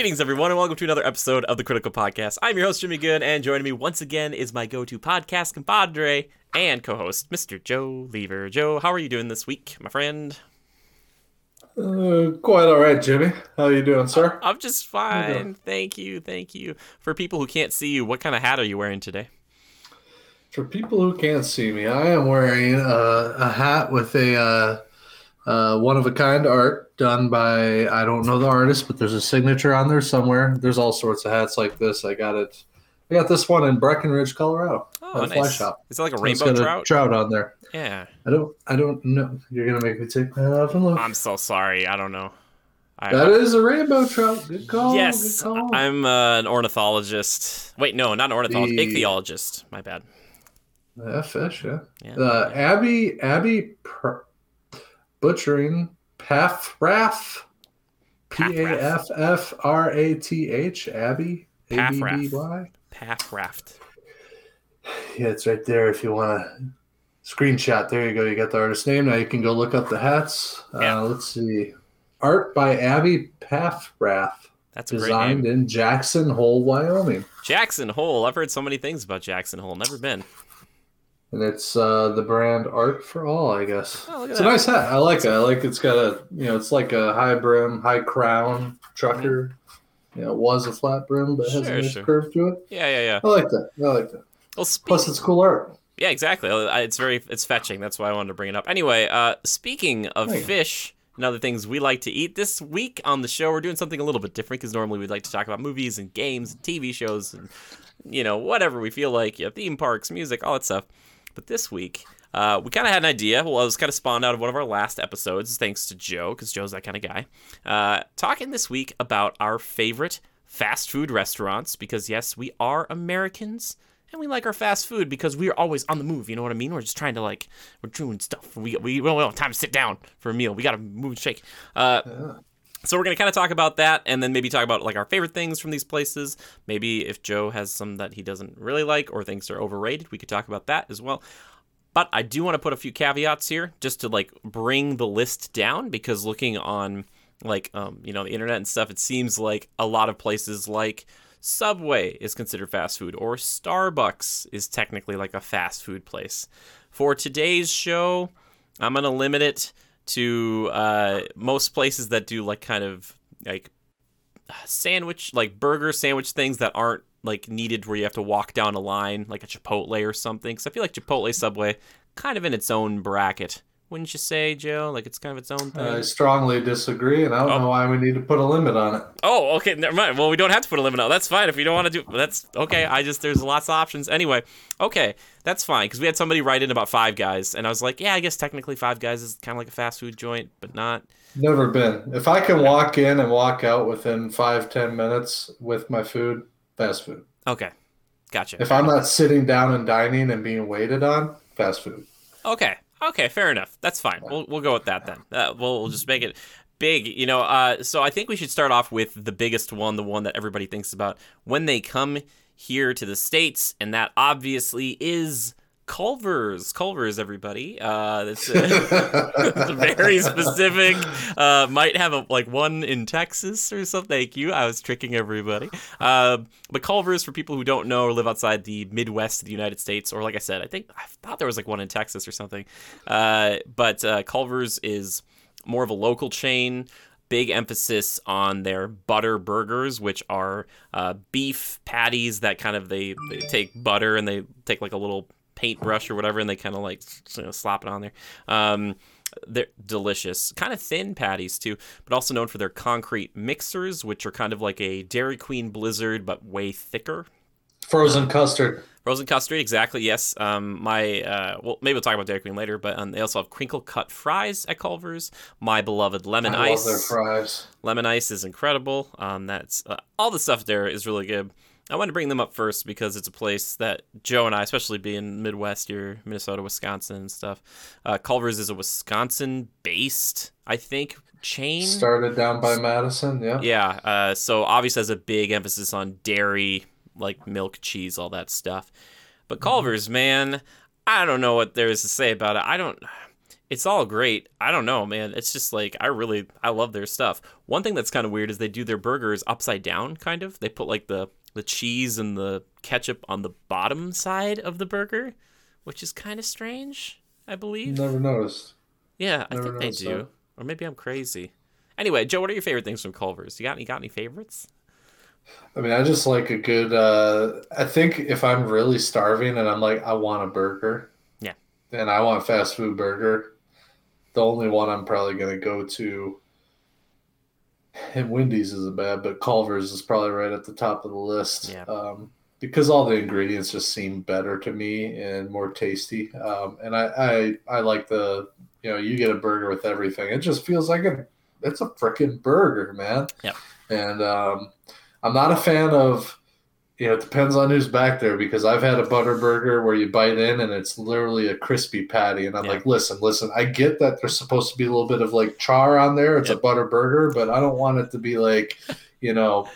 Greetings, everyone, and welcome to another episode of the Critical Podcast. I'm your host, Jimmy Good, and joining me once again is my go to podcast compadre and co host, Mr. Joe Lever. Joe, how are you doing this week, my friend? Uh, quite all right, Jimmy. How you doing, sir? I'm just fine. Thank you. Thank you. For people who can't see you, what kind of hat are you wearing today? For people who can't see me, I am wearing uh, a hat with a uh, uh, one of a kind art done by I don't know the artist, but there's a signature on there somewhere. There's all sorts of hats like this. I got it. I got this one in Breckenridge, Colorado. Oh, at a fly nice. shop. Is it like a rainbow got a trout? trout on there. Yeah. I don't. I don't know. You're gonna make me take that off and look. I'm so sorry. I don't know. I, that is a rainbow trout. Good call. yes, Good call. I'm uh, an ornithologist. Wait, no, not an ornithologist. The- Ichthyologist. My bad. Yeah, fish. Yeah. Yeah. Uh, Abby Abby Pr- butchering Paffrath P A F F R A T H Abby A B B. Y. Path raft. Yeah, it's right there. If you want to screenshot, there you go. You got the artist name. Now you can go look up the hats. Yeah. Uh, let's see. Art by Abby Paffrath, That's a great designed in Jackson Hole, Wyoming. Jackson Hole. I've heard so many things about Jackson Hole. Never been. And it's uh, the brand Art for All, I guess. Oh, it's a nice hat. I like it. I like it's got a you know it's like a high brim, high crown trucker. You know, it was a flat brim, but it has a nice sure. curve to it. Yeah, yeah, yeah. I like that. I like that. Well, speak- Plus, it's cool art. yeah, exactly. It's very, it's fetching. That's why I wanted to bring it up. Anyway, uh, speaking of fish and other things we like to eat, this week on the show we're doing something a little bit different because normally we'd like to talk about movies and games and TV shows and you know whatever we feel like, yeah, theme parks, music, all that stuff. But this week. Uh, we kind of had an idea. Well, it was kind of spawned out of one of our last episodes, thanks to Joe, because Joe's that kind of guy. Uh, talking this week about our favorite fast food restaurants, because yes, we are Americans and we like our fast food because we're always on the move. You know what I mean? We're just trying to like we're doing stuff. We we, we don't have time to sit down for a meal. We got to move and shake. Uh, so we're gonna kind of talk about that, and then maybe talk about like our favorite things from these places. Maybe if Joe has some that he doesn't really like or thinks are overrated, we could talk about that as well. But I do want to put a few caveats here just to like bring the list down because looking on like um, you know the internet and stuff, it seems like a lot of places like Subway is considered fast food or Starbucks is technically like a fast food place. For today's show, I'm gonna limit it to uh, most places that do like kind of like sandwich like burger sandwich things that aren't like needed where you have to walk down a line like a Chipotle or something. Because I feel like Chipotle Subway kind of in its own bracket, wouldn't you say, Joe? Like it's kind of its own thing. I strongly disagree, and I don't Oh. know why we need to put a limit on it. Oh, okay, never mind. Well, we don't have to put a limit on. It. That's fine if you don't want to do. That's okay. I just there's lots of options. Anyway, okay, that's fine because we had somebody write in about Five Guys, and I was like, yeah, I guess technically Five Guys is kind of like a fast food joint, but not. Never been. If I can walk in and walk out within five ten minutes with my food, fast food. Okay, gotcha. If I'm not sitting down and dining and being waited on, fast food. Okay. Okay. Fair enough. That's fine. We'll we'll go with that then. Uh, we'll we'll just make it big. You know. Uh. So I think we should start off with the biggest one, the one that everybody thinks about when they come here to the states, and that obviously is Culver's. Culver's, everybody. Uh. That's. it's very specific. Uh, might have a like one in Texas or something. Thank you. I was tricking everybody. Uh, but Culver's, for people who don't know or live outside the Midwest of the United States, or like I said, I think I thought there was like one in Texas or something. Uh, but uh, Culver's is more of a local chain. Big emphasis on their butter burgers, which are uh, beef patties that kind of they, they take butter and they take like a little paintbrush or whatever and they kind of like you know, slap it on there. Um, they're delicious, kind of thin patties too, but also known for their concrete mixers, which are kind of like a Dairy Queen Blizzard but way thicker. Frozen custard. Frozen custard, exactly. Yes. Um, my uh, well, maybe we'll talk about Dairy Queen later, but um, they also have crinkle cut fries at Culver's. My beloved lemon I ice. love their fries. Lemon ice is incredible. Um, that's uh, all the stuff there is really good. I wanted to bring them up first because it's a place that Joe and I, especially being Midwest here, Minnesota, Wisconsin, and stuff. Uh, Culver's is a Wisconsin-based, I think, chain. Started down by Madison. Yeah. Yeah. Uh, so obviously has a big emphasis on dairy, like milk, cheese, all that stuff. But Culver's, man, I don't know what there is to say about it. I don't. it's all great. I don't know, man. It's just like I really I love their stuff. One thing that's kind of weird is they do their burgers upside down, kind of. They put like the the cheese and the ketchup on the bottom side of the burger, which is kind of strange. I believe. Never noticed. Yeah, I think they do. that. Or maybe I'm crazy. Anyway, Joe, what are your favorite things from Culver's? You got you got any favorites? I mean, I just like a good. Uh, I think if I'm really starving and I'm like, I want a burger. Yeah. And I want fast food burger. The only one I'm probably gonna go to. And Wendy's isn't bad, but Culver's is probably right at the top of the list. Yeah. Um, because all the ingredients just seem better to me and more tasty. Um, and I, I I like the you know you get a burger with everything. It just feels like a it's a freaking burger, man. Yep. And um, I'm not a fan of you know it depends on who's back there because I've had a butter burger where you bite in and it's literally a crispy patty and I'm Yeah. like listen listen I get that there's supposed to be a little bit of like char on there it's Yep. a butter burger but I don't want it to be like you know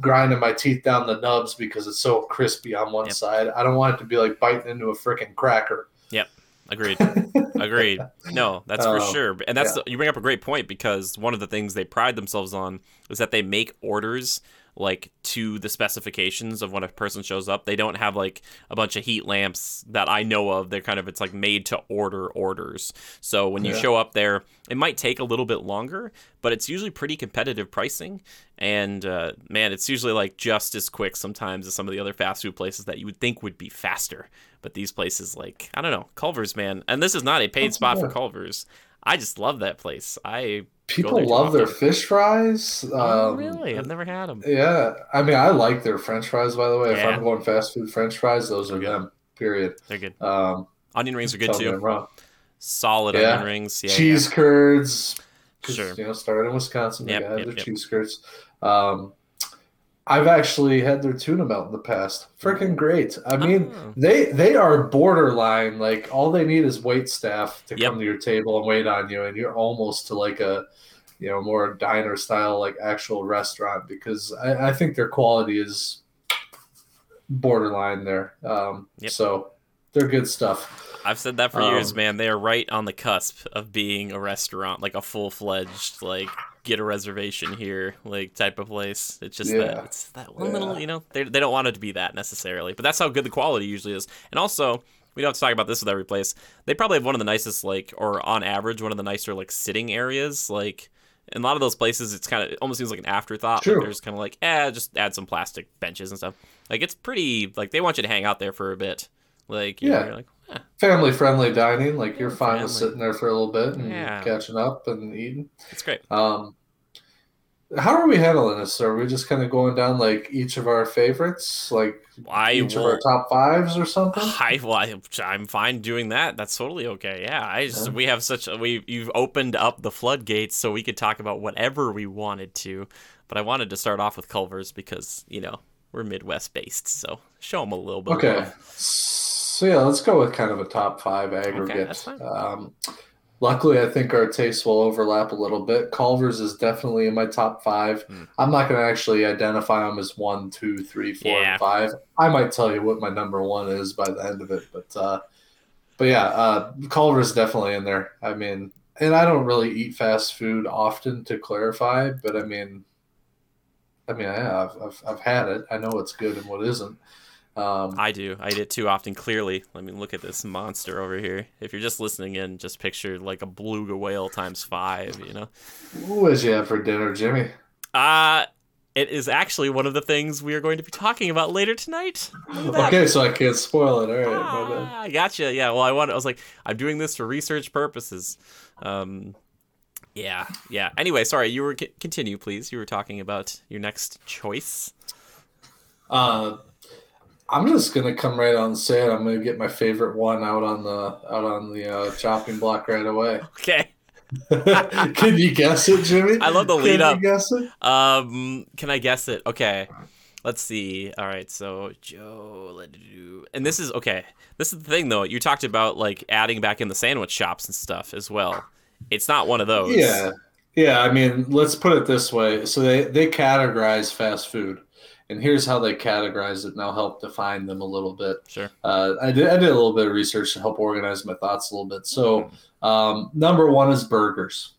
grinding my teeth down the nubs because it's so crispy on one Yep. side I don't want it to be like biting into a freaking cracker Yep. Agreed. Agreed. No, that's for Um, sure. And that's yeah. the, you bring up a great point because one of the things they pride themselves on is that they make orders like to the specifications of when a person shows up. They don't have like a bunch of heat lamps that I know of. They're kind of it's like made to order orders. So when you Yeah. show up there, it might take a little bit longer, but it's usually pretty competitive pricing. And uh, man, it's usually like just as quick sometimes as some of the other fast food places that you would think would be faster. But these places, like I don't know, Culver's, man. And this is not a paid That's spot for. Culver's. I just love that place. I people love their fish fries oh, um, really, I've never had them. yeah I mean I like their French fries by the way if I'm going fast food French fries those are Good. them period They're good. um, Onion rings are good tell me I'm too. Solid Yeah. onion rings. Yeah, cheese curds. Sure. You know, started in Wisconsin, Yep, yep, yep. cheese curds. Um, I've actually had their tuna melt in the past. Freaking great. I mean, Oh. they they are borderline. Like all they need is wait staff to Yep. come to your table and wait on you, and you're almost to like a you know more diner style like actual restaurant because I, I think their quality is borderline there. Um, Yep. So they're good stuff. I've said that for years, Um, man. They are right on the cusp of being a restaurant, like a full fledged, like get a reservation here, like type of place. It's just Yeah. that it's that one Yeah. little, you know, they they don't want it to be that necessarily, but that's how good the quality usually is. And also, we don't have to talk about this with every place. They probably have one of the nicest, like, or on average, one of the nicer like sitting areas, like. In a lot of those places, it's kind of it almost seems like an afterthought. True. Like there's kind of like, eh, just add some plastic benches and stuff. Like it's pretty, like they want you to hang out there for a bit. Like you know, Yeah. you're like, family friendly dining. Like you're fine with sitting there for a little bit and Yeah. catching up and eating. it's great. Um, how are we handling this? Are we just kind of going down like each of our favorites, like I each will. of our top fives or something? I, well, I, I'm fine doing that. That's totally okay. Yeah, I just Yeah. we have such a, we you've opened up the floodgates so we could talk about whatever we wanted to. But I wanted to start off with Culver's because you know we're Midwest based, so show them a little bit. Okay, love. So yeah, let's go with kind of a top five aggregate. fine. Um, luckily, I think our tastes will overlap a little bit. Culver's is definitely in my top five. Hmm. I'm not going to actually identify them as one, two, three, four, Yeah. and five. I might tell you what my number one is by the end of it, but uh, but yeah, uh, Culver's definitely in there. I mean, and I don't really eat fast food often, to clarify, but I mean. I mean, I have. I've, I've had it. I know what's good and what isn't. Um, I do. I eat it too often. Clearly, let me look at this monster over here. If you're just listening in, just picture like a beluga whale times five. You know. What was you have for dinner, Jimmy? Uh it is actually one of the things we are going to be talking about later tonight. Look at that. Okay, so I can't spoil it. All right, my bad. Ah, I gotcha. Yeah. Well, I want. I was like, I'm doing this for research purposes. Um, yeah, yeah. Anyway, sorry. You were c- continue, please. You were talking about your next choice. Uh, I'm just gonna come right out and say it. I'm gonna get my favorite one out on the out on the uh, chopping block right away. Okay. Can you guess it, Jimmy? I love the lead up. Can you guess it? Um, can I guess it? Okay. Let's see. All right. So Joe, let do. And this is okay. This is the thing, though. You talked about like adding back in the sandwich shops and stuff as well. It's not one of those. Yeah, yeah. I mean, let's put it this way. So they they categorize fast food. And here's how they categorize it, and I'll help define them a little bit. Sure. Uh, I did I did a little bit of research to help organize my thoughts a little bit. So um, number one is burgers.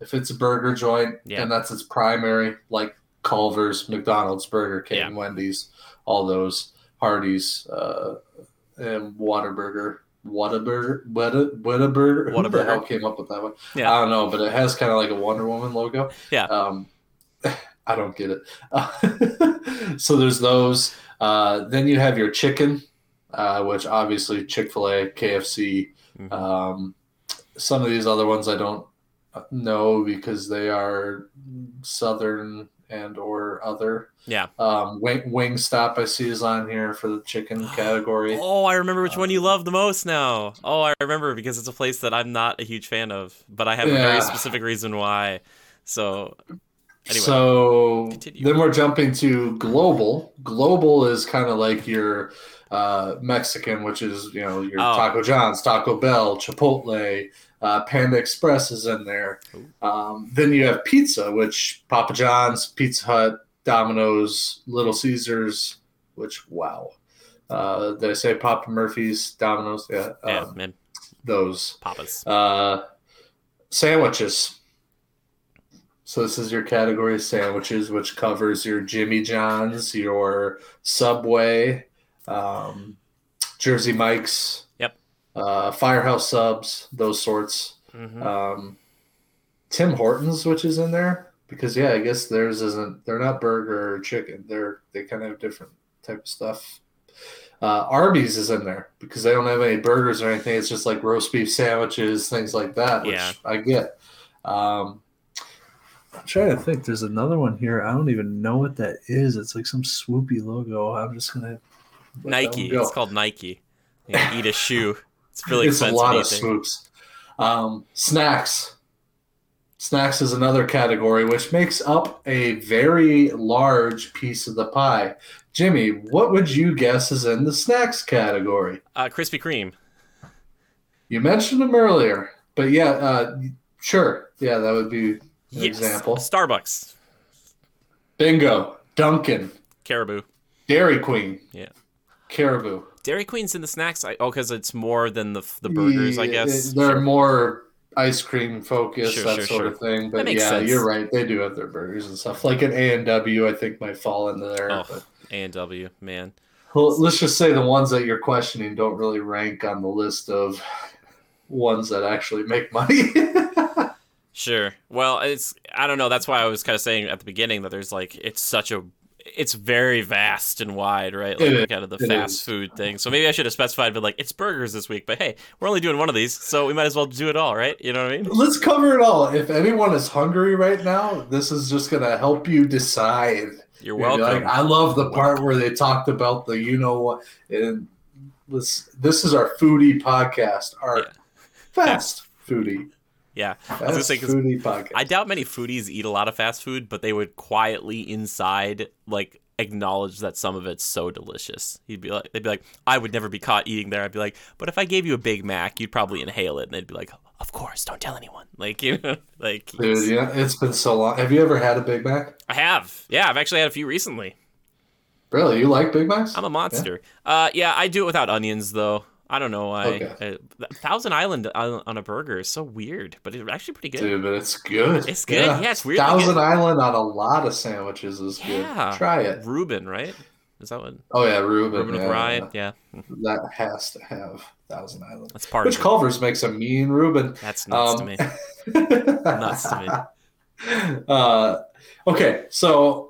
If it's a burger joint, Yeah. and that's its primary, like Culver's, McDonald's, Burger King, Yeah. Wendy's, all those, Hardee's, uh, and Whataburger. Whataburger, Whata, Whataburger. Who the Whataburger. hell came up with that one? Yeah. I don't know, but it has kind of like a Wonder Woman logo. Yeah. Um, I don't get it. so there's those. Uh, then you have your chicken, uh, which obviously Chick Fil A, KFC. Mhm. Um, some of these other ones I don't know because they are southern and or other. Yeah. Um, Wing Stop I see is on here for the chicken category. Oh, I remember which one you love the most now. Oh, I remember because it's a place that I'm not a huge fan of, but I have a very specific reason why. So, anyway. So Continue. then we're jumping to global. Global is kind of like your uh, Mexican, which is you know your Oh. Taco John's, Taco Bell, Chipotle, uh, Panda Express is in there. Um, then you have pizza, which Papa John's, Pizza Hut, Domino's, Little Caesars. Which wow, uh, did I say Papa Murphy's, Domino's? Yeah, yeah, um, man, those. papas. Uh, sandwiches. So this is your category of sandwiches, which covers your Jimmy John's, your Subway, um, Jersey Mike's, Yep. uh, Firehouse Subs, those sorts. hmm Um, Tim Hortons, which is in there, because yeah, I guess theirs isn't. They're not burger or chicken. They're they kind of have different type of stuff. Uh, Arby's is in there because they don't have any burgers or anything. It's just like roast beef sandwiches, things like that, which Yeah. I get. Um, I'm trying to think. There's another one here. I don't even know what that is. It's like some swoopy logo. I'm just gonna let that one Nike. go. It's called Nike. You can eat a shoe. It's really it's a lot of swoops. Um, snacks. Snacks is another category which makes up a very large piece of the pie. Jimmy, what would you guess is in the snacks category? Uh, Krispy Kreme. You mentioned them earlier, but yeah, uh, sure, yeah, that would be an Yes. example. Starbucks. Bingo, Dunkin', Caribou. Dairy Queen, Yeah. Caribou. Dairy Queen's in the snacks. I, oh, because it's more than the the burgers, I guess. they're Sure. more ice cream focused, Sure, that sure, sort of thing. But makes yeah, sense. you're right. They do have their burgers and stuff. Like an A and W, I think might fall into there. Oh, A and W, man. well, let's just say the ones that you're questioning don't really rank on the list of ones that actually make money. Sure. Well, it's I don't know. That's why I was kind of saying at the beginning that there's like it's such a it's very vast and wide, right? Like is. kind of the It fast is. food thing. So maybe I should have specified, but like it's burgers this week. But hey, we're only doing one of these, so we might as well do it all, right? You know what I mean? let's cover it all. If anyone is hungry right now, this is just gonna help you decide. You're You're welcome. Like, I love the part where they talked about the you know what and this this is our foodie podcast. Our Yeah. fast foodie. Yeah. Fast gonna say, 'cause foodie podcast. I doubt many foodies eat a lot of fast food, but they would quietly inside like acknowledge that some of it's so delicious. He'd be like, they'd be like, I would never be caught eating there. I'd be like, but if I gave you a Big Mac, you'd probably inhale it, and they'd be like, of course, don't tell anyone. Like you know, like Dude, yeah, it's been so long. Have you ever had a Big Mac? I have, yeah, I've actually had a few recently. Really? You like Big Macs? I'm a monster. Uh, yeah, I do it without onions though. I don't know why. Okay. Uh, Thousand Island on, on a burger is so weird, but it's actually pretty good. Dude, but it's good. It's good. Yeah, it's weirdly Thousand. Island on a lot of sandwiches is Yeah. good. Try it. Reuben, right? Is that what Oh yeah, Reuben. Reuben yeah, rye? yeah. Yeah, That has to have Thousand Island. that's part Which of it. Culver's makes a mean Reuben. That's nuts Um, to me. Nuts to me. Uh, okay, so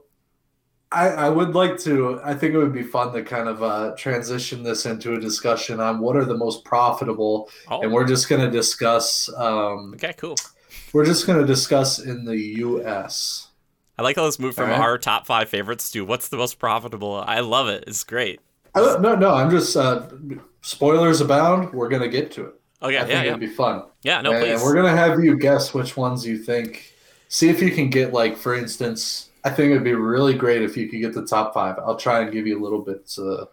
I, I would like to. I think it would be fun to kind of uh, transition this into a discussion on what are the most profitable, Oh, and we're just going to discuss. Um, okay, cool. we're just going to discuss in the U.S. I like how this moved from Alright. our top five favorites to what's the most profitable. I love it. It's great. I don't- no, no, I'm just uh, spoilers abound. We're going to get to it. Yeah, I yeah, yeah, it'd be fun. yeah. No, and, please. and we're gonna have you guess which ones you think. See if you can get like, for instance, I think it'd be really great if you could get the top five. I'll try and give you a little bit. Uh,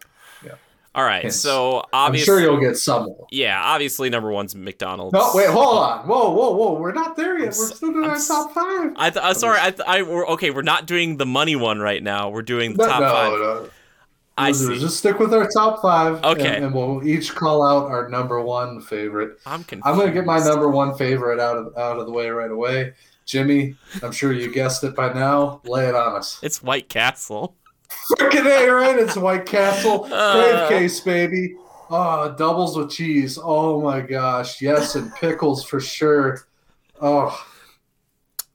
yeah. All right, Hints. so I'm obviously, sure you'll get some. yeah, obviously number one's McDonald's. No, wait, hold on. Whoa, whoa, whoa. We're not there yet. We're still doing I'm our top five. I th- uh, sorry, I, th- I we're okay. We're not doing the money one right now. We're doing the No, top no, five. no. I see. Just stick with our top five. Okay. And, and we'll each call out our number one favorite. I'm confused. I'm gonna get my number one favorite out of out of the way right away. Jimmy, I'm sure you guessed it by now. Lay it on us. It's White Castle. Freaking A, right? It's White Castle. Uh. Crave case, baby. Oh, doubles with cheese. Oh my gosh. Yes, and pickles for sure. Oh,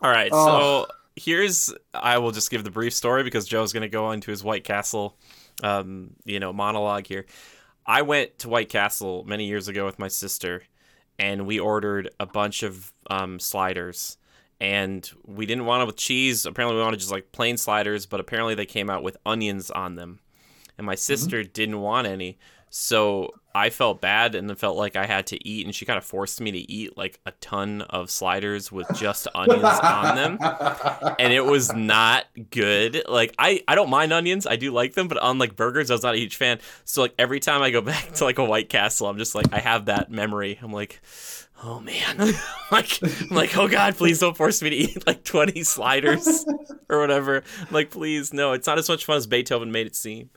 All right, Oh. so here's I will just give the brief story because Joe's gonna go into his White Castle, um, you know, monologue here. I went to White Castle many years ago with my sister, and we ordered a bunch of um, sliders. And we didn't want it with cheese. Apparently, we wanted just like plain sliders, but apparently they came out with onions on them. And my mm-hmm. sister didn't want any. So I felt bad and it felt like I had to eat. And she kind of forced me to eat like a ton of sliders with just onions on them and it was not good. Like I, I don't mind onions, I do like them, but on like burgers, I was not a huge fan. So like every time I go back to like a White Castle, I'm just like I have that memory. I'm like, oh man, like I'm like oh god, please don't force me to eat like 20 sliders or whatever. I'm like please, no, it's not as much fun as Beethoven made it seem.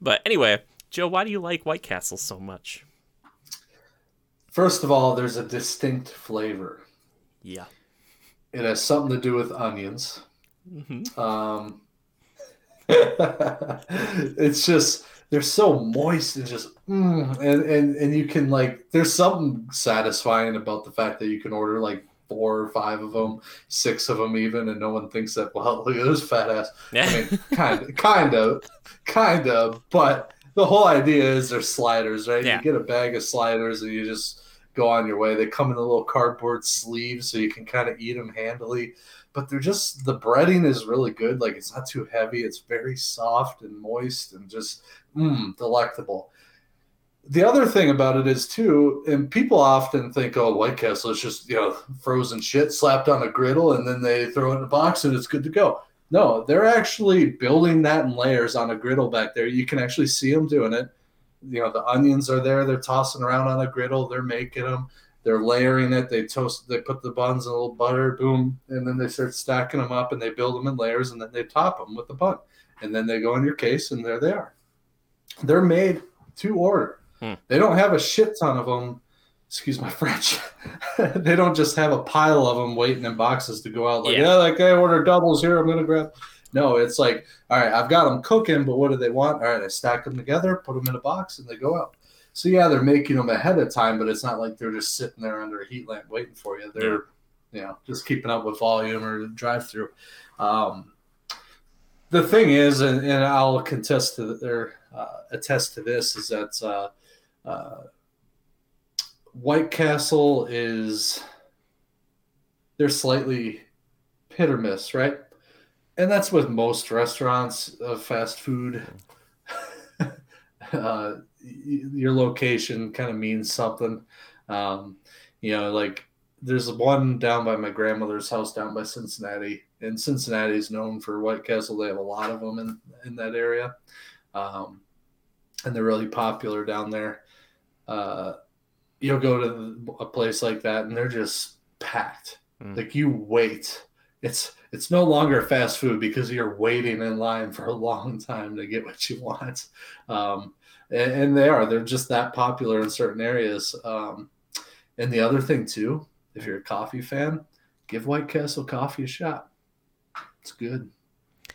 But anyway, Joe, why do you like White Castle so much? First of all, there's a distinct flavor. Yeah. It has something to do with onions. hmm Um, it's just they're so moist and just mm, and and and you can like there's something satisfying about the fact that you can order like four or five of them, six of them even, and no one thinks that. Well, look at this fat ass. I Yeah. mean, kind of, kind of, kind of. But the whole idea is they're sliders, right? Yeah. You get a bag of sliders and you just go on your way. They come in a little cardboard sleeve so you can kind of eat them handily. But they're just the breading is really good. Like it's not too heavy. It's very soft and moist and just mm, delectable. The other thing about it is too, and people often think, "Oh, White Castle is just you know frozen shit slapped on a griddle and then they throw it in a box and it's good to go." No, they're actually building that in layers on a griddle back there. You can actually see them doing it. You know, the onions are there. They're tossing around on a griddle. They're making them. They're layering it. They toast. They put the buns in a little butter. Boom, and then they start stacking them up and they build them in layers and then they top them with the bun. And then they go in your case and there they are. They're made to order. Hmm. They don't have a shit ton of them. Excuse my French. they don't just have a pile of them waiting in boxes to go out. Like, Yeah. yeah, like I ordered doubles here. I'm gonna grab. No, it's like, all right, I've got them cooking, but what do they want? All right, I stack them together, put them in a box, and they go out. So yeah, they're making them ahead of time, but it's not like they're just sitting there under a heat lamp waiting for you. They're, you know, just keeping up with volume or drive through. Um, the thing is, and, and I'll contest to uh, attest to this, is that uh, uh, White Castle is they're slightly hit or miss, right? And that's with most restaurants of fast food. uh, your location kind of means something. Um, you know, like there's one down by my grandmother's house down by Cincinnati, and Cincinnati is known for White Castle. They have a lot of them in in that area, um, and they're really popular down there. Uh, you'll go to a place like that, and they're just packed. Mm. Like you wait. It's it's no longer fast food because you're waiting in line for a long time to get what you want. Um, and, and they are. They're just that popular in certain areas. Um, and the other thing too, if you're a coffee fan, give White Castle coffee a shot. It's good.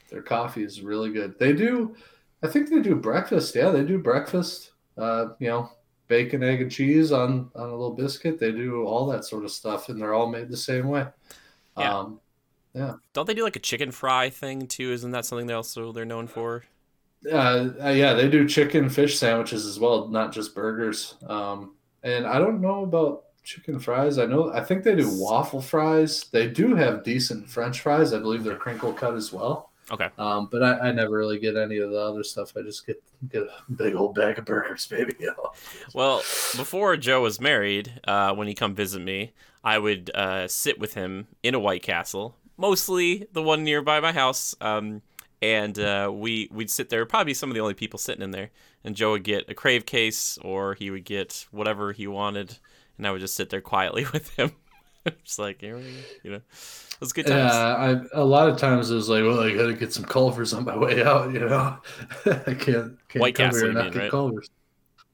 Their coffee is really good. They do, I think they do breakfast. Yeah, they do breakfast. Uh, you know, bacon, egg, and cheese on on a little biscuit. They do all that sort of stuff, and they're all made the same way. Yeah. Um, Don't they do like a chicken fry thing too? Isn't that something they also they're known for? Uh, uh, yeah, they do chicken fish sandwiches as well, not just burgers. Um, and I don't know about chicken fries. I know I think they do waffle fries. They do have decent French fries. I believe they're crinkle cut as well. Okay. Um, but I, I never really get any of the other stuff. I just get get a big old bag of burgers, baby. Well, before Joe was married, uh, when he come visit me, I would uh, sit with him in a White Castle, mostly the one nearby my house. Um, and uh, we we'd sit there. Probably some of the only people sitting in there. And Joe would get a crave case, or he would get whatever he wanted, and I would just sit there quietly with him, just like you know. It was good times. Yeah, I, a lot of times it was like, well, I got to get some Culvers on my way out. You know, I can't, can't White come Castle, here and not get right? Culvers.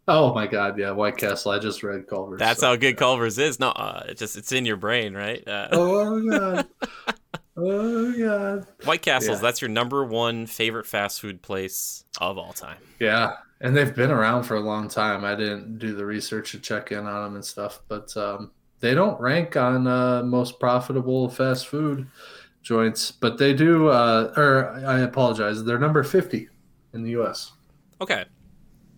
Oh my God, yeah, White Castle. I just read Culvers. That's so- how good Culver's is. No, uh, it just it's in your brain, right? Uh, Oh God. oh God. White Castles. yeah. That's your number one favorite fast food place of all time. Yeah, and they've been around for a long time. I didn't do the research to check in on them and stuff, but um, they don't rank on uh, most profitable fast food joints, but they do. Uh, or I apologize, they're number fifty in the U.S. Okay,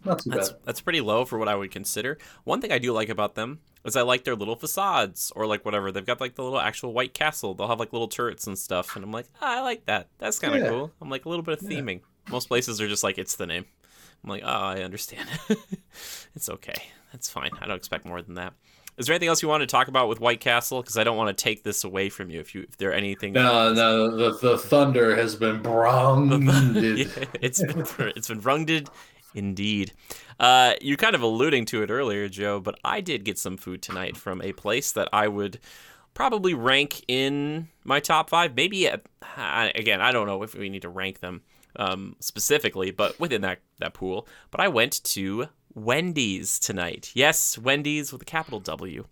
Not too that's bad. that's pretty low for what I would consider. One thing I do like about them is I like their little facades or like whatever. They've got like the little actual White Castle. They'll have like little turrets and stuff, and I'm like, ah, I like that. That's kind of Yeah. cool. I'm like a little bit of Yeah. theming. Most places are just like it's the name. I'm like, oh, I understand. it's okay. That's fine. I don't expect more than that. Is there anything else you want to talk about with White Castle? Because I don't want to take this away from you. If you if there anything No, no, the, the thunder has been brunged. yeah, it's been, it's been runged indeed. Uh, you're kind of alluding to it earlier, Joe, but I did get some food tonight from a place that I would probably rank in my top five. Maybe I- again, I don't know if we need to rank them um, specifically, but within that that pool. But I went to Wendy's tonight. Yes, Wendy's with a capital W.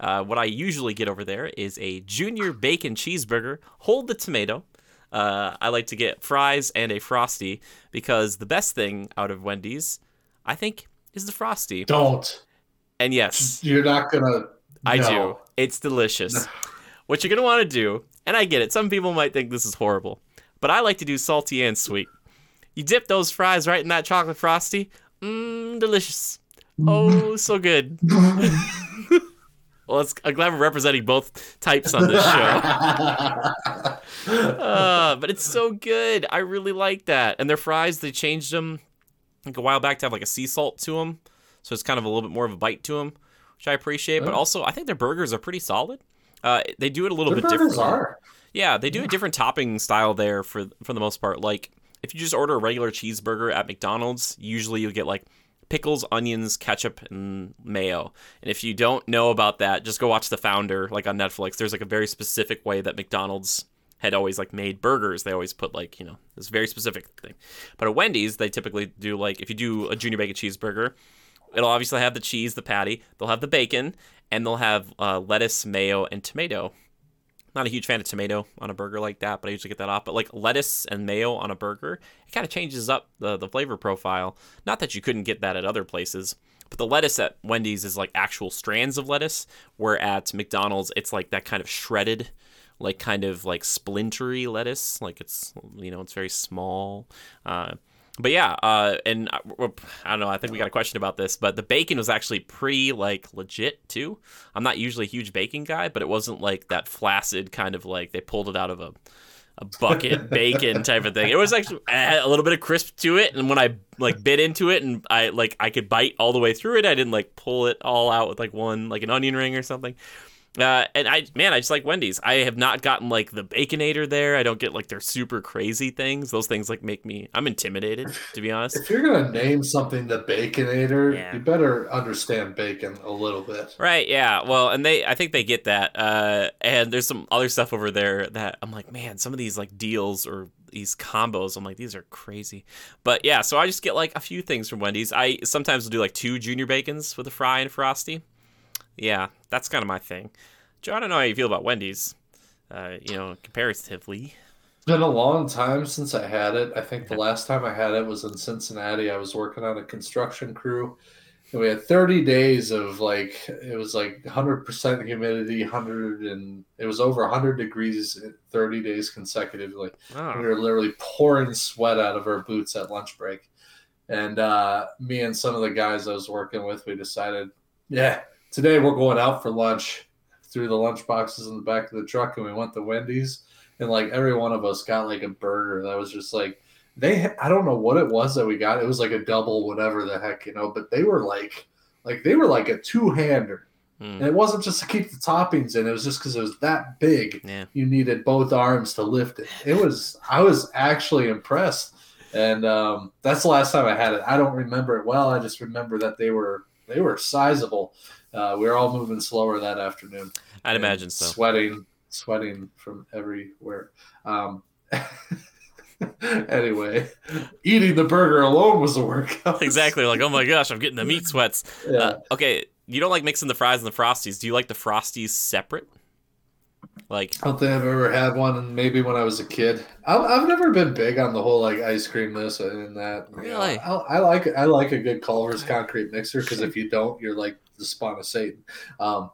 Uh, what I usually get over there is a junior bacon cheeseburger. Hold the tomato. Uh, I like to get fries and a frosty because the best thing out of Wendy's, I think, is the frosty. Don't. And yes, You're not gonna. I no. do. It's delicious. what you're gonna want to do, and I get it. Some people might think this is horrible, but I like to do salty and sweet. You dip those fries right in that chocolate frosty. Mmm, delicious. Oh, so good. Well, it's, I'm glad we're representing both types on this show. Uh, but it's so good. I really like that. And their fries, they changed them like a while back to have like a sea salt to them, so it's kind of a little bit more of a bite to them, which I appreciate. But Oh. also, I think their burgers are pretty solid. Uh, they do it a little Their bit burgers different. are. Yeah, they do a different topping style there for for the most part. Like if you just order a regular cheeseburger at McDonald's, usually you'll get like pickles, onions, ketchup, and mayo. And if you don't know about that, just go watch The Founder like on Netflix. There's like a very specific way that McDonald's had always like made burgers. They always put like, you know, this very specific thing. But at Wendy's, they typically do like if you do a junior bacon cheeseburger, it'll obviously have the cheese, the patty, they'll have the bacon, and they'll have uh, lettuce, mayo, and tomato not a huge fan of tomato on a burger like that, but I usually get that off. But like lettuce and mayo on a burger, it kind of changes up the, the flavor profile. Not that you couldn't get that at other places, but the lettuce at Wendy's is like actual strands of lettuce, where at McDonald's it's like that kind of shredded, like kind of like splintery lettuce. Like it's you know it's very small. Uh, but yeah, uh, and I, I don't know. I think we got a question about this, but the bacon was actually pretty like legit too. I'm not usually a huge bacon guy, but it wasn't like that flaccid kind of like they pulled it out of a a bucket bacon type of thing. It was actually eh, a little bit of crisp to it, and when I like bit into it and I like I could bite all the way through it, I didn't like pull it all out with like one like an onion ring or something. Uh, and I, man, I just like Wendy's. I have not gotten like the Baconator there. I don't get like their super crazy things. Those things like make me, I'm intimidated to be honest. If you're gonna name something the Baconator, Yeah. you better understand bacon a little bit. Right, yeah. Well, and they I think they get that. Uh and there's some other stuff over there that I'm like, man, some of these like deals or these combos, I'm like, these are crazy. But yeah, so I just get like a few things from Wendy's. I sometimes will do like two junior bacons with a fry and frosty. Yeah, that's kind of my thing. Joe, I don't know how you feel about Wendy's. Uh, you know, comparatively. It's been a long time since I had it. I think the last time I had it was in Cincinnati. I was working on a construction crew, and we had 30 days of like it was like 100% humidity, 100 and it was over 100 degrees in 30 days consecutively. We Oh, were literally pouring sweat out of our boots at lunch break. And uh, me and some of the guys I was working with, we decided, yeah, today we're going out for lunch. through the lunch boxes in the back of the truck and we went to Wendy's. And like every one of us got like a burger that was just like, they, I don't know what it was that we got. It was like a double, whatever the heck, you know, but they were like, like they were like a two hander. And it wasn't just to keep the toppings in; it was just because it was that big. Yeah. You needed both arms to lift it. It was. I was actually impressed, and um, that's the last time I had it. I don't remember it well. I just remember that they were they were sizable. Uh, we were all moving slower that afternoon. I'd imagine so. Sweating, sweating from everywhere. Um, anyway, eating the burger alone was a workout. Exactly. Like, oh my gosh, I'm getting the meat sweats. Yeah. Uh, okay, you don't like mixing the fries and the frosties. Do you like the frosties separate? Like, I don't think I've ever had one, and maybe when I was a kid. I've, I've never been big on the whole like ice cream this and that. You know, Really? I, I like I like a good Culver's concrete mixer because if you don't, you're like the spawn of Satan. Um,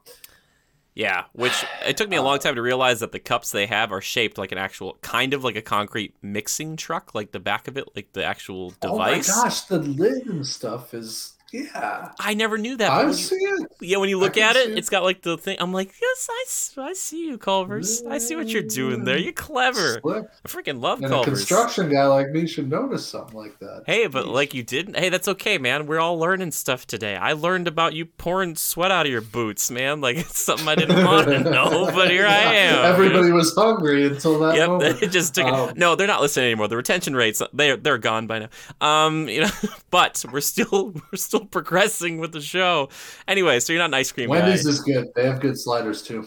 yeah, which it took me a long time to realize that the cups they have are shaped like an actual kind of like a concrete mixing truck, like the back of it, like the actual device. Oh my gosh, the lid and stuff is yeah. I never knew that. I see you, it. yeah, when you look at it, it. it's got like the thing. I'm like, yes, I, I see you, Culver's. I see what you're doing there. You're clever. Slick. I freaking love And a Culver's. construction guy like me should notice something like that. Hey, but Jeez. like you didn't. Hey, that's okay, man. We're all learning stuff today. I learned about you pouring sweat out of your boots, man. Like it's something I didn't want to know, but here I am. Everybody was hungry until that Yep, moment. it just took. Um, no, they're not listening anymore. The retention rates they're they're gone by now. Um, you know, but we're still we're still progressing with the show. Anyway, so you're not an ice cream Wendy's guy. is good. They have good sliders too.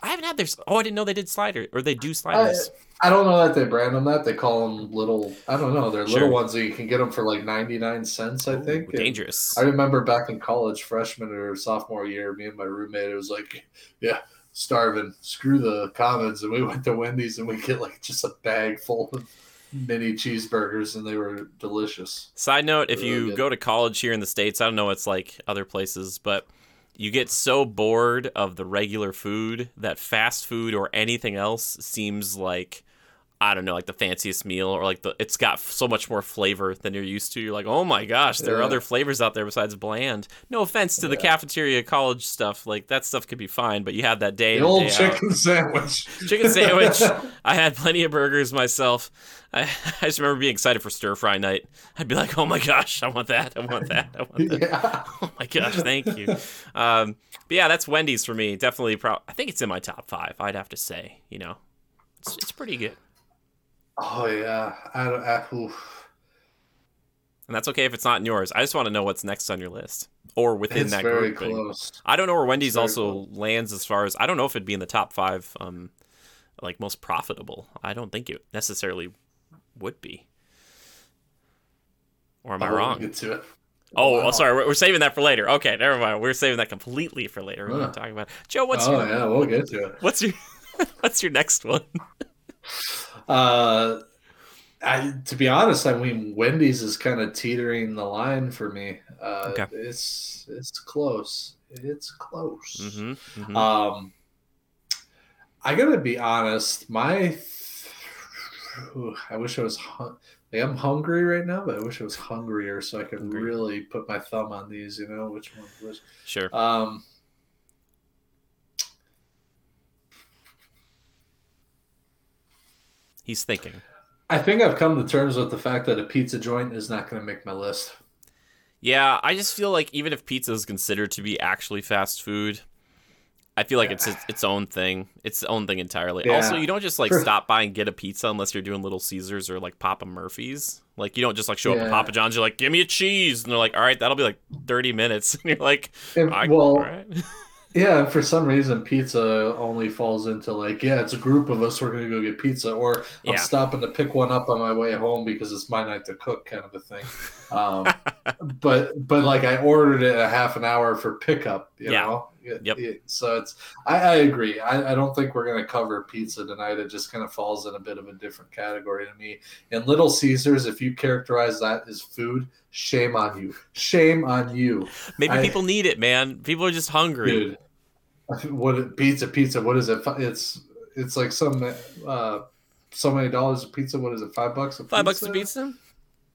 I haven't had their. Oh, I didn't know they did slider or they do sliders. I don't know that they brand them that. They call them little. I don't know. They're little ones that you can get them for like ninety nine cents. I Ooh, think. And dangerous. I remember back in college, freshman or sophomore year, me and my roommate. It was like, yeah, starving. Screw the commons, and we went to Wendy's and we get like just a bag full of mini cheeseburgers, and they were delicious. Side note: If Really you good. go to college here in the states, I don't know what it's like other places, but you get so bored of the regular food that fast food or anything else seems like I don't know, like the fanciest meal or like the it's got so much more flavor than you're used to. You're like, oh my gosh, there are other flavors out there besides bland. No offense to the cafeteria college stuff, like that stuff could be fine, but you have that day The old day out. chicken sandwich. Chicken sandwich. I had plenty of burgers myself. I, I just remember being excited for stir fry night. I'd be like, "Oh my gosh, I want that! I want that! I want that!" yeah. Oh my gosh, thank you. Um, but yeah, that's Wendy's for me. Definitely, pro- I think it's in my top five. I'd have to say, you know, it's, it's pretty good, Oh yeah. I don't. I, oof. and that's okay if it's not in yours. I just want to know what's next on your list or within It's that very grouping. close. I don't know where Wendy's also lands as far as I don't know if it'd be in the top five, um, like most profitable. I don't think it necessarily would be. Or am I Oh, we'll wrong? Get to it. Oh, Wow. oh, sorry. We're, we're saving that for later. Okay, never mind. We're saving that completely for later. We're Huh. not talking about Joe. What's oh your yeah, we'll get to it. what's your what's your next one? Uh, I to be honest, I mean Wendy's is kind of teetering the line for me. Uh, Okay. It's it's close. It's close. Mm-hmm, Um, I gotta be honest. My, Ooh, I wish I was. Hun- like, I'm hungry right now, but I wish I was hungrier so I could Hungry. really put my thumb on these. You know which one was. Sure. Um, He's thinking. I think I've come to terms with the fact that a pizza joint is not going to make my list. Yeah, I just feel like even if pizza is considered to be actually fast food, I feel like it's its, its own thing. It's its own thing entirely. Yeah. Also, you don't just like Sure. stop by and get a pizza unless you're doing Little Caesars or like Papa Murphy's. Like you don't just like show up at Papa John's. You're like, give me a cheese, and they're like, all right, that'll be like 30 minutes, and you're like, And, I, well, all right. Yeah, for some reason, pizza only falls into like, yeah, it's a group of us. We're gonna go get pizza, or I'm Yeah. stopping to pick one up on my way home because it's my night to cook, kind of a thing. Um, but but like I ordered it a half an hour for pickup. You Yeah. know. It- Yep. it- so it's I, I agree. I, I don't think we're gonna cover pizza tonight. It just kind of falls in a bit of a different category to me. And Little Caesars, if you characterize that as food, shame on you. Shame on you. Maybe I- people need it, man. People are just hungry. dude. What pizza? Pizza? What is it? It's it's like some uh, so many dollars a pizza. What is it? Five bucks a Five bucks a pizza.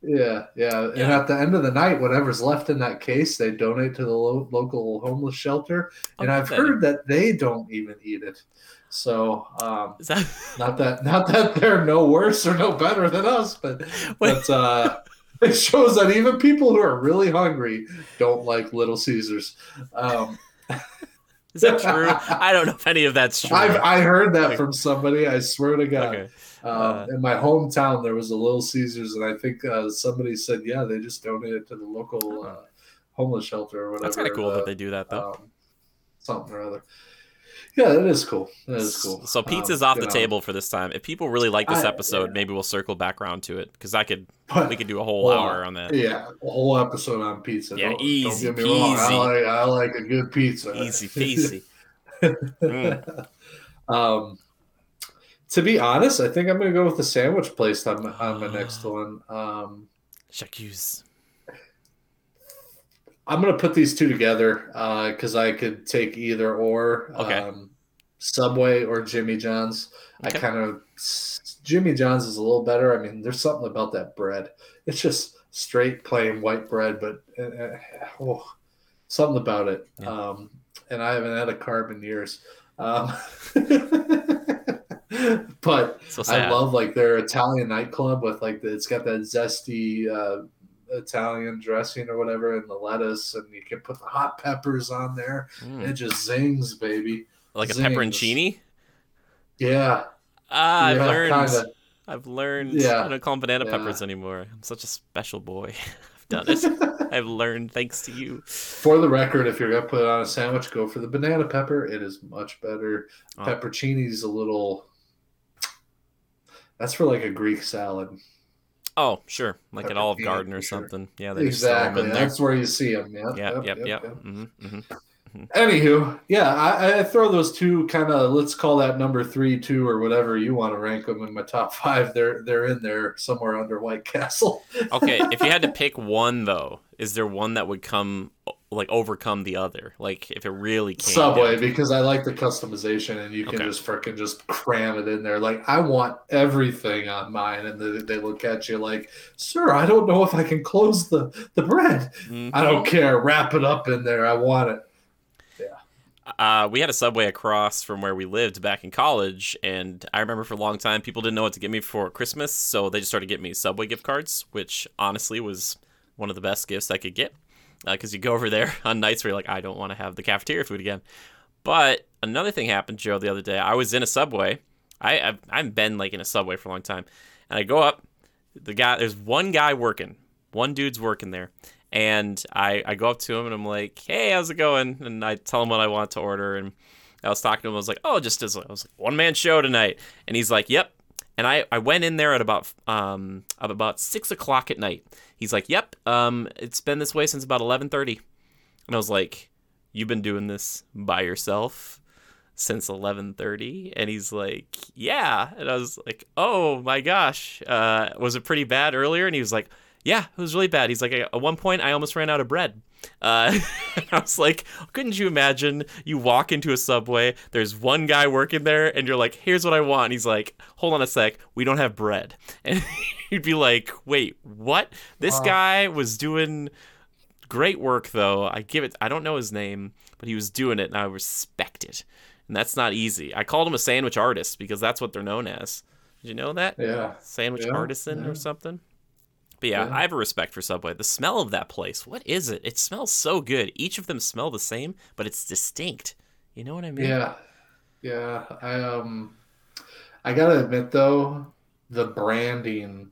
Yeah, yeah. And at the end of the night, whatever's left in that case, they donate to the lo- local homeless shelter. And I've Okay. heard that they don't even eat it. So um, Is that not that not that they're no worse or no better than us, but Wait. but uh, it shows that even people who are really hungry don't like Little Caesars. Um, Is that true? I don't know if any of that's true. I've, I heard that from somebody. I swear to God. okay. Um, Uh, in my hometown, there was a Little Caesars, and I think uh, somebody said, "Yeah, they just donated to the local uh, homeless shelter or whatever." That's kind of cool uh, that they do that though. um, something or other. Yeah, that is cool. That is cool. So pizza's Um, off the know, table for this time. If people really like this I- episode, yeah. maybe we'll circle back around to it because I could but- we could do a whole Well, hour on that. Yeah, a whole episode on pizza. Yeah, don't, easy don't get me wrong. I like, I like a good pizza. Easy peasy. Mm. um, to be honest, I think I'm going to go with the sandwich place on my, on my next one. Um, J'accuse. I'm going to put these two together because I could take either or. Okay. Um, Subway or Jimmy John's. Okay. I kind of Jimmy John's is a little better. I mean, there's something about that bread. It's just straight plain white bread, but uh, uh, oh, something about it. Yeah. Um, and I haven't had a carb in years. Um, but So. I love like their Italian nightclub with like the, it's got that zesty uh, Italian dressing or whatever, and the lettuce, and you can put the hot peppers on there. Mm. It just zings, baby. Like a zings. pepperoncini. Yeah, Ah, I've yeah, learned. kinda. I've learned. Yeah. I don't call them banana Yeah. peppers anymore. I'm such a special boy. I've done it. I've learned thanks to you. For the record, if you're gonna put it on a sandwich, go for the banana pepper. It is much better. Oh. Pepperoncini's a little. That's for like a Greek salad. Oh, sure, like an Olive Garden or sure. something. Yeah, they just throw 'em Exactly. That's where you see them. Yep. Yep, yep, yep. hmm hmm Anywho, yeah, I, I throw those two kind of let's call that number three, two, or whatever you want to rank them in my top five. They're they're in there somewhere under White Castle. Okay, if you had to pick one though, is there one that would come like overcome the other? Like if it really came Subway because I like the customization and you can Okay. just freaking just cram it in there. Like I want everything on mine, and they, they look at you like, "Sir, I don't know if I can close the the bread. Mhm. I don't care. Wrap it up in there. I want it." Uh, we had a subway across from where we lived back in college, and I remember for a long time people didn't know what to get me for Christmas, so they just started getting me Subway gift cards, which honestly was one of the best gifts I could get. Uh, because you go over there on nights where you're like, I don't want to have the cafeteria food again. But another thing happened, Joe, the other day. I was in a subway. I I've, I haven't been like in a subway for a long time, and I go up. The guy, there's one guy working, one dude's working there, and I, I go up to him and I'm like, hey, how's it going? And I tell him what I want to order. And I was talking to him. I was like, oh, just as I was like, one man show tonight. And he's like, yep. And I, I went in there at about um at about six o'clock at night. He's like, yep. Um, it's been this way since about eleven thirty. And I was like, you've been doing this by yourself since 11:30 and he's like yeah and I was like oh my gosh uh was it pretty bad earlier and he was like yeah, it was really bad. He's like, at one point, I almost ran out of bread. Uh, I was like, couldn't you imagine? You walk into a subway, there's one guy working there, and you're like, here's what I want. And he's like, hold on a sec, we don't have bread. And you'd be like, wait, what? This Wow. guy was doing great work, though. I give it, I don't know his name, but he was doing it, and I respect it. And that's not easy. I called him a sandwich artist because that's what they're known as. Did you know that? Yeah. sandwich Yeah, artisan yeah. or something. But yeah, Yeah. I have a respect for Subway. The smell of that place, what is it? It smells so good. Each of them smell the same, but it's distinct. You know what I mean? Yeah. Yeah. I um I gotta admit though, the branding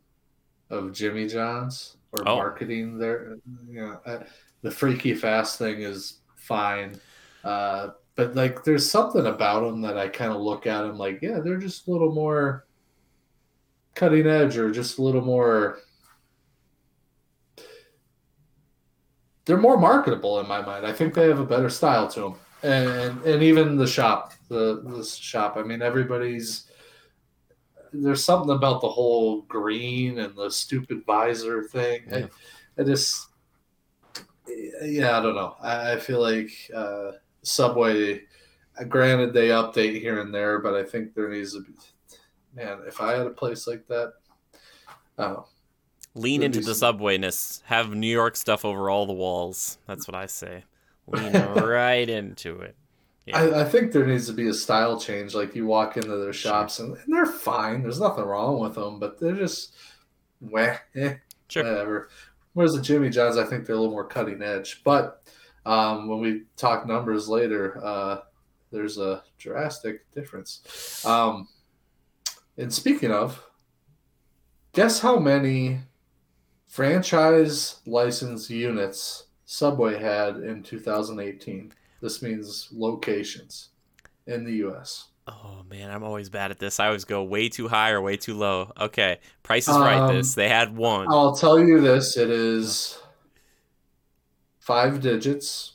of Jimmy John's or Oh. marketing there, you know, uh, the freaky fast thing is fine. Uh but like there's something about them that I kind of look at them like, yeah, they're just a little more cutting edge or just a little more they're more marketable in my mind. I think they have a better style to them, and and even the shop, the the shop. I mean, everybody's there's something about the whole green and the stupid visor thing. Yeah. I, I just, yeah, I don't know. I, I feel like uh, Subway. Granted, they update here and there, but I think there needs to be. Man, if I had a place like that, I don't know. Lean into the Subwayness. Have New York stuff over all the walls. That's what I say. Lean right into it. Yeah. I, I think there needs to be a style change. Like you walk into their shops and, and they're fine. There's nothing wrong with them, but they're just eh, Sure. whatever. Whereas the Jimmy John's, I think they're a little more cutting edge. But um, when we talk numbers later, uh, there's a drastic difference. Um, and speaking of, guess how many franchise license units Subway had in 2018? This means locations in the U.S. Oh man, I'm always bad at this. I always go way too high or way too low. Okay, Price is right. Um, This they had one. I'll tell you this: it is five digits.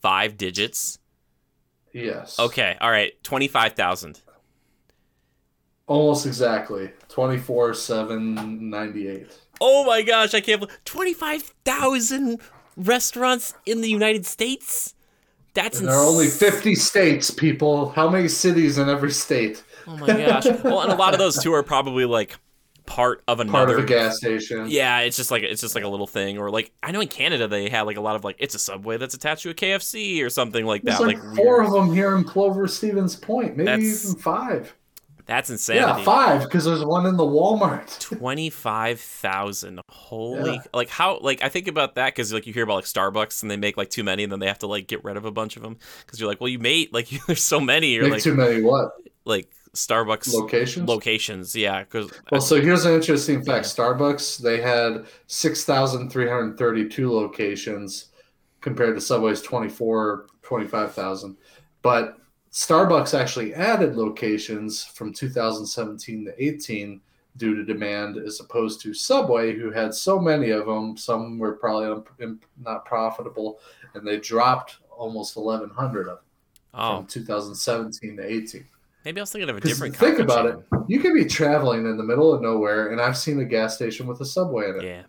Five digits. Yes. Okay, all right, twenty five thousand. Almost exactly. Twenty four seven ninety eight. Oh my gosh, I can't believe twenty five thousand restaurants in the United States. That's There are only fifty states, people. How many cities in every state? Oh my gosh. well, and a lot of those too are probably like part of another. Part of a gas station. Yeah, it's just like it's just like a little thing, or like I know in Canada they have like a lot of like it's a subway that's attached to a KFC or something like There's that. like, Like, four weird. of them here in Plover Stevens Point, maybe That's even five. That's insane. Yeah, five because there's one in the Walmart. Twenty five thousand. Holy! Yeah. Like how? Like I think about that because like you hear about like Starbucks and they make like too many and then they have to like get rid of a bunch of them because you're like, well, you made like there's so many. You're Make like too many what like Starbucks locations? locations. Yeah, because Well, so here's an interesting fact. Starbucks, they had 6,332 locations compared to Subway's 24, 25,000. But Starbucks actually added locations from 2017 to 18 due to demand, as opposed to Subway, who had so many of them. Some were probably not profitable, and they dropped almost 1,100 of them oh, from 2017 to 18. maybe I was thinking of a different. think about it. You could be traveling in the middle of nowhere, and I've seen a gas station with a subway in it. Yeah.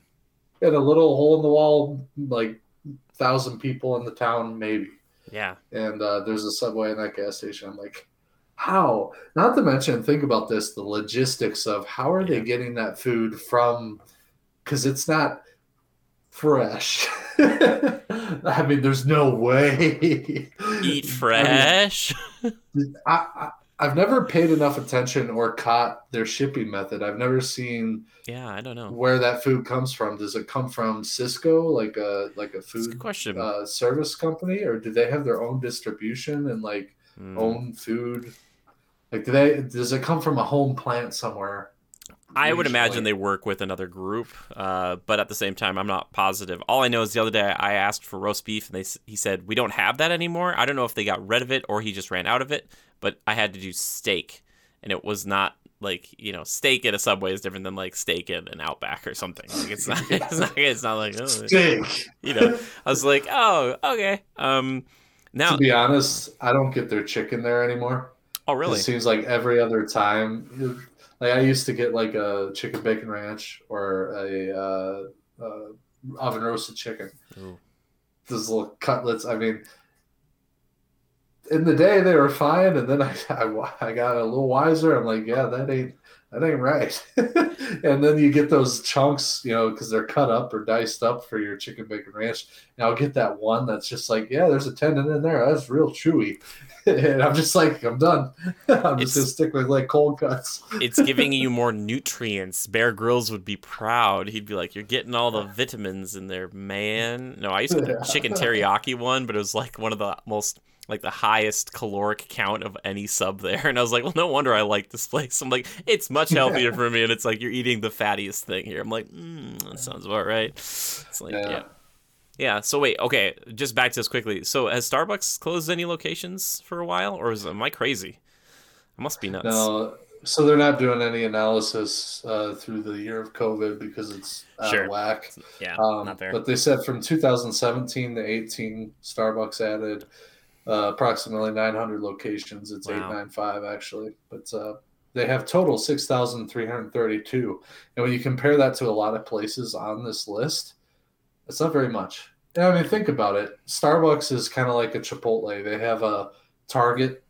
And a little hole in the wall, like thousand people in the town, maybe. Yeah. And uh, there's a subway in that gas station. I'm like, how? Not to mention, think about this: the logistics of how are they getting that food from? Because it's not fresh. I mean, there's no way. Eat I mean, fresh. I, I I've never paid enough attention or caught their shipping method. I've never seen yeah, I don't know. where that food comes from. Does it come from Sysco, like a like a That's a food question. uh, service company, or do they have their own distribution and like Hmm. own food? Like, do they? Does it come from a home plant somewhere? I would imagine they work with another group, uh, but at the same time, I'm not positive. All I know is the other day I asked for roast beef, and they he said we don't have that anymore. I don't know if they got rid of it or he just ran out of it, but I had to do steak, and it was not like you know steak at a Subway is different than like steak at an Outback or something. Like it's not, it's not, it's not like oh, Steak. you know. I was like, oh, okay. Um, now, To be honest, I don't get their chicken there anymore. oh really? It seems like every other time, like I used to get like a chicken bacon ranch or a uh, uh, oven roasted chicken. Ooh. Those little cutlets. I mean, in the day they were fine, and then I, I, I got a little wiser. I'm like, yeah, that ain't that ain't right. and then you get those chunks, you know, because they're cut up or diced up for your chicken bacon ranch. And I'll get that one that's just like, yeah, there's a tendon in there. That's real chewy. And I'm just like, I'm done. I'm It's- just gonna stick with like cold cuts. it's giving you more nutrients. Bear Grylls would be proud. He'd be like, "You're getting all the vitamins in there, man." No, I used to get the chicken teriyaki one, but it was like one of the most like the highest caloric count of any sub there, and I was like, "Well, no wonder I like this place." I'm like, "It's much healthier for me," and it's like you're eating the fattiest thing here. I'm like, mm, "That sounds about right." It's like, yeah. Yeah. Yeah. So wait, okay, just back to this quickly. So has Starbucks closed any locations for a while, or is am I crazy? I must be nuts. No, so they're not doing any analysis uh, through the year of COVID because it's out Sure. of whack. Yeah, Um, not there. But they said from 2017 to 18, Starbucks added uh, approximately 900 locations. It's Wow. 895 actually, but uh, they have total 6,332. And when you compare that to a lot of places on this list, it's not very much. I mean, think about it. Starbucks is kind of like a Chipotle. They have a target.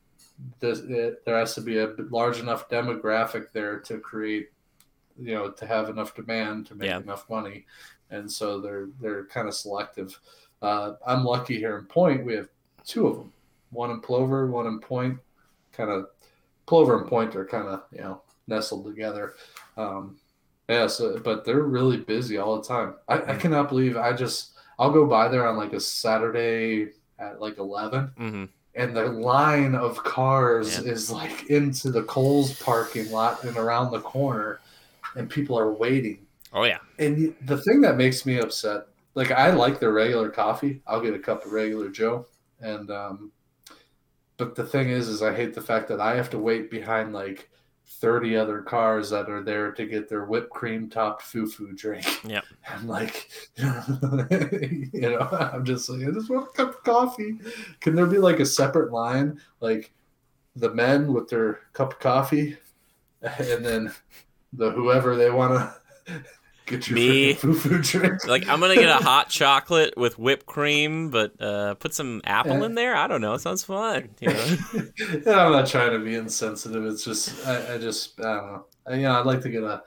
There has to be a large enough demographic there to create, you know, to have enough demand to make Yeah. enough money, and so they're they're kind of selective. Uh, I'm lucky here in Point. We have two of them, one in Plover, one in Point. Kind of Plover and Point are kind of you know nestled together. Um, yeah, so but they're really busy all the time. I, I cannot believe I just I'll go by there on like a Saturday at like eleven, hmm and the line of cars Yeah. is like into the Kohl's parking lot and around the corner, and people are waiting. Oh yeah. And the thing that makes me upset, like I like their regular coffee. I'll get a cup of regular Joe, and um, but the thing is, is I hate the fact that I have to wait behind like thirty other cars that are there to get their whipped cream topped foo-foo drink. Yep. I'm like, you know, I'm just like, I just want a cup of coffee. Can there be like a separate line, like the men with their cup of coffee, and then the whoever they want to get your Me. foo foo drink? Like I'm gonna get a hot chocolate with whipped cream, but uh, put some apple Yeah. in there. I don't know. It sounds fun. You know? and I'm not trying to be insensitive. It's just, I, I just, I don't know. I, you know, I'd like to get a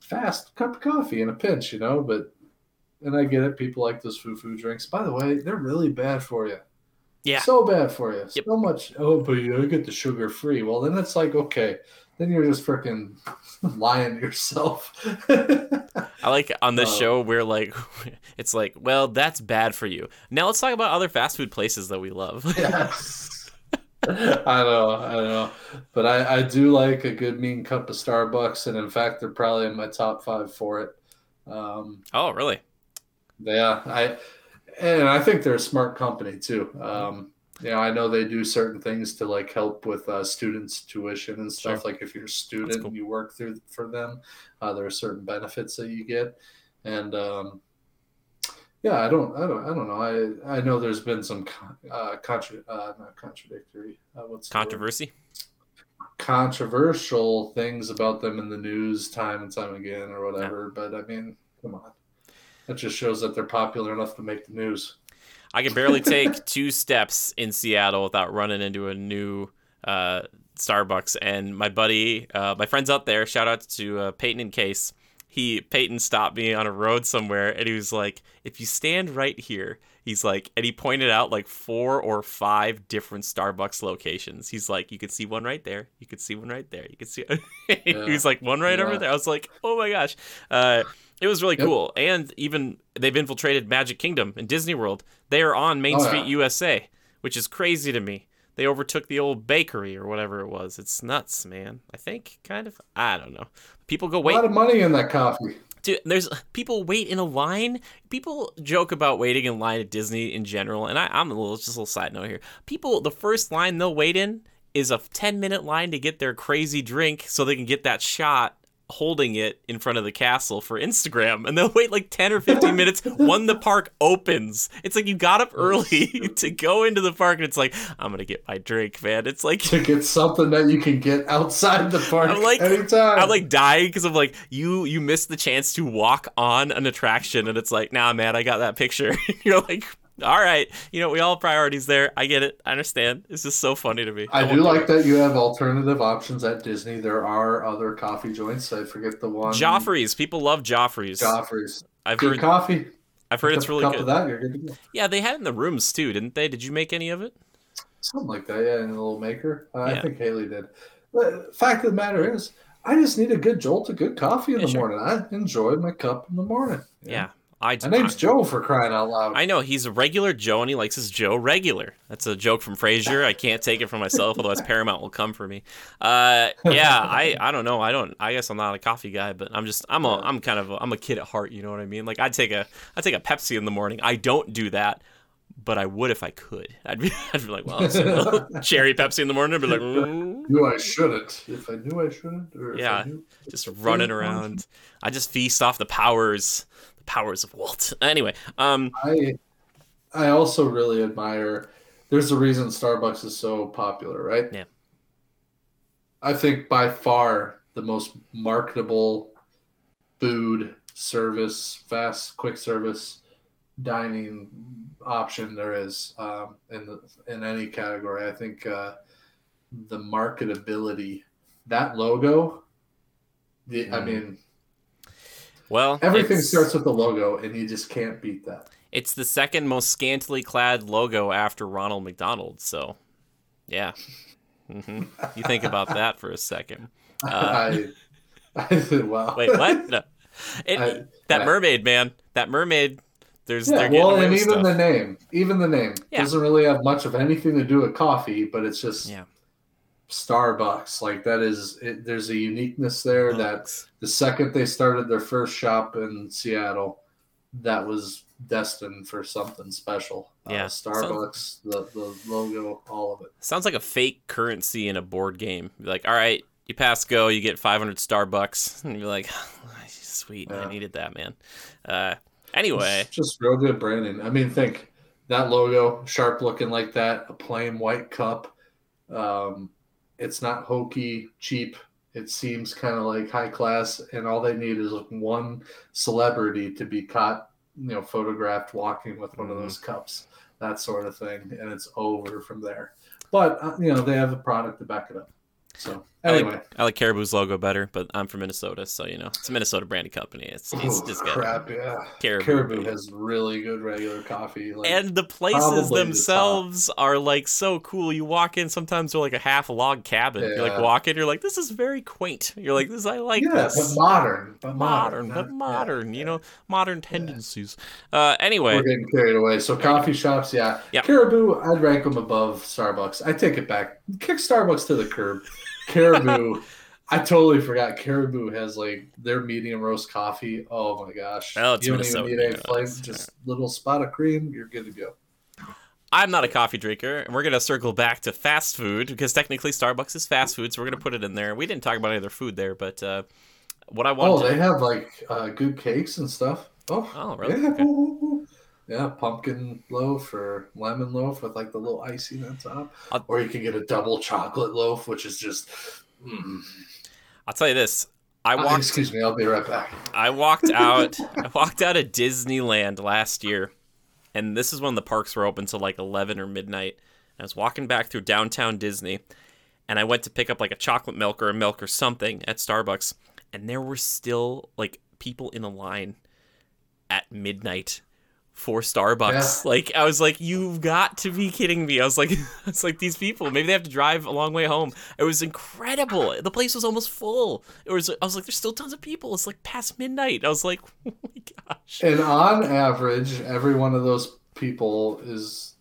fast cup of coffee in a pinch, you know, but, and I get it. People like those foo foo drinks. By the way, they're really bad for you. Yeah. So bad for you. Yep. So much. Oh, but you get the sugar free. Well, then it's like, okay, then you're just freaking lying to yourself. I like on this Oh. show we're like, it's like, well, that's bad for you. Now let's talk about other fast food places that we love. yes. I know, I know. But I, I do like a good mean cup of Starbucks, and in fact, they're probably in my top five for it. Um, oh, really? yeah, I and I think they're a smart company too. Um, know, I know they do certain things to like help with uh, students' tuition and stuff. Sure. Like if you're a student, cool. you work through for them. Uh, there are certain benefits that you get, and um, yeah, I don't, I don't, I don't know. I I know there's been some uh, contra- uh, not contradictory. Uh, what's? Controversy? controversial things about them in the news time and time again or whatever. But I mean, come on. That just shows that they're popular enough to make the news. I can barely take two steps in Seattle without running into a new uh, Starbucks. And my buddy, uh, my friends out there, shout out to uh, Peyton and Case. He Peyton stopped me on a road somewhere, and he was like, "If you stand right here." He's like, and he pointed out like four or five different Starbucks locations. He's like, you could see one right there. You could see one right there. You could see. he was like, one right over there. I was like, oh my gosh. It was really Yep. cool. And even they've infiltrated Magic Kingdom and Disney World. They are on Main Oh, Street yeah. USA, which is crazy to me. They overtook the old bakery or whatever it was. It's nuts, man. I think kind of. I don't know. People go wait. A lot of money in that coffee. Dude, there's people wait in a line. People joke about waiting in line at Disney in general, and I, I'm a little just a little side note here. People, the first line they'll wait in is a 10 minute line to get their crazy drink so they can get that shot holding it in front of the castle for Instagram, and they'll wait like 10 or 15 minutes when the park opens. It's like you got up early to go into the park, and it's like I'm gonna get my drink, man. It's like To get something that you can get outside the park I'm like- anytime. I'm like dying because I'm like you you missed the chance to walk on an attraction and it's like nah man I got that picture you're like all right you know we all have priorities there I get it I understand it's just so funny to me I won't do like that you have alternative options at Disney. There are other coffee joints. I forget the one. Joffrey's people love Joffrey's Joffrey's. I've Good heard coffee. I've heard it's really cup good of that, you're good to go. yeah they had it in the rooms too didn't they did you make any of it Something like that, yeah, in a little maker. Uh, Yeah. I think Haley did. But fact of the matter is, I just need a good jolt of good coffee in Yeah, the sure. morning. I enjoy my cup in the morning. know? yeah I My name's Joe for crying out loud. I know he's a regular Joe and he likes his Joe regular. That's a joke from Frasier. I can't take it for myself, otherwise Paramount will come for me. Uh, yeah, I, I don't know. I don't. I guess I'm not a coffee guy, but I'm just I'm a I'm kind of a, I'm a kid at heart. You know what I mean? Like I'd take a I take a Pepsi in the morning. I don't do that, but I would if I could. I'd be I'd be like, well, cherry Pepsi in the morning. I'd be like, mm, knew I shouldn't. If I knew I shouldn't, or if Yeah. I knew, just running around. I just feast off the powers, powers of Walt. Anyway, um, I I also really admire. There's a reason Starbucks is so popular, right? Yeah. I think by far the most marketable food service, fast, quick service dining option there is um, in the in any category. I think uh, the marketability, that logo. The, I Mm. mean, well, everything starts with the logo, and you just can't beat that. It's the second most scantily clad logo after Ronald McDonald. So, yeah. hmm You think about that for a second. Uh, I, I said, wow. Wait, what? No. It, I- that I- mermaid, man. That mermaid. There's Yeah, well, and even stuff. the name, even the name Yeah. doesn't really have much of anything to do with coffee, but it's just Yeah. Starbucks. Like that is, it, there's a uniqueness there that the second they started their first shop in Seattle, that was destined for something special. Yeah. uh, Starbucks, the the logo, all of it. Sounds like a fake currency in a board game. You're like, all right, you pass go, you get 500 Starbucks, and you're like, sweet, I needed that, man. Uh, anyway, It's just real good branding. I mean, think that logo, sharp looking like that, a plain white cup. Um, it's not hokey, cheap. It seems kind of like high class, and all they need is one celebrity to be caught, you know, photographed walking with one of Mhm. those cups, that sort of thing, and it's over from there. But uh, you know, they have a product to back it up. So I like- anyway, I like Caribou's logo better, but I'm from Minnesota, so you know it's a Minnesota branded company. It's, it's just got crap. Yeah, Caribou. Caribou has really good regular coffee. Like, and the places probably the themselves are like so cool. You walk in, sometimes they're like a half log cabin. You like walk in, you're like, this is very quaint. You're like, this I like yeah, this. but modern, but modern, modern, but modern, yeah, you know, modern tendencies. Uh, anyway, We're getting carried away. So coffee shops, yeah. Yeah. Caribou, I'd rank them above Starbucks. I take it back. Kick Starbucks to the curb. Caribou, I totally forgot. Caribou has like their medium roast coffee. Oh my gosh! Well, it's you don't Minnesota, even need you a know, flame, just little spot of cream. You're good to go. I'm not a coffee drinker, and we're gonna circle back to fast food because technically Starbucks is fast food, so we're gonna put it in there. We didn't talk about any other food there, but uh, what I want. Oh, wanted. to- they have like uh, good cakes and stuff. Oh, Oh, really? Yeah. Okay. Yeah, pumpkin loaf or lemon loaf with like the little icing on top, I'll- or you can get a double chocolate loaf, which is just. Mm. I'll tell you this. I Uh, walked. excuse me, I'll be right back. I walked out. I walked out of Disneyland last year, and this is when the parks were open till like eleven or midnight. I was walking back through downtown Disney, and I went to pick up like a chocolate milk or a milk or something at Starbucks, and there were still like people in a line at midnight for Starbucks. Like I was like, you've got to be kidding me. I was like, it's like these people. Maybe they have to drive a long way home. It was incredible. The place was almost full. It was. I was like, there's still tons of people. It's like past midnight. I was like, oh my gosh. And on average, every one of those people is,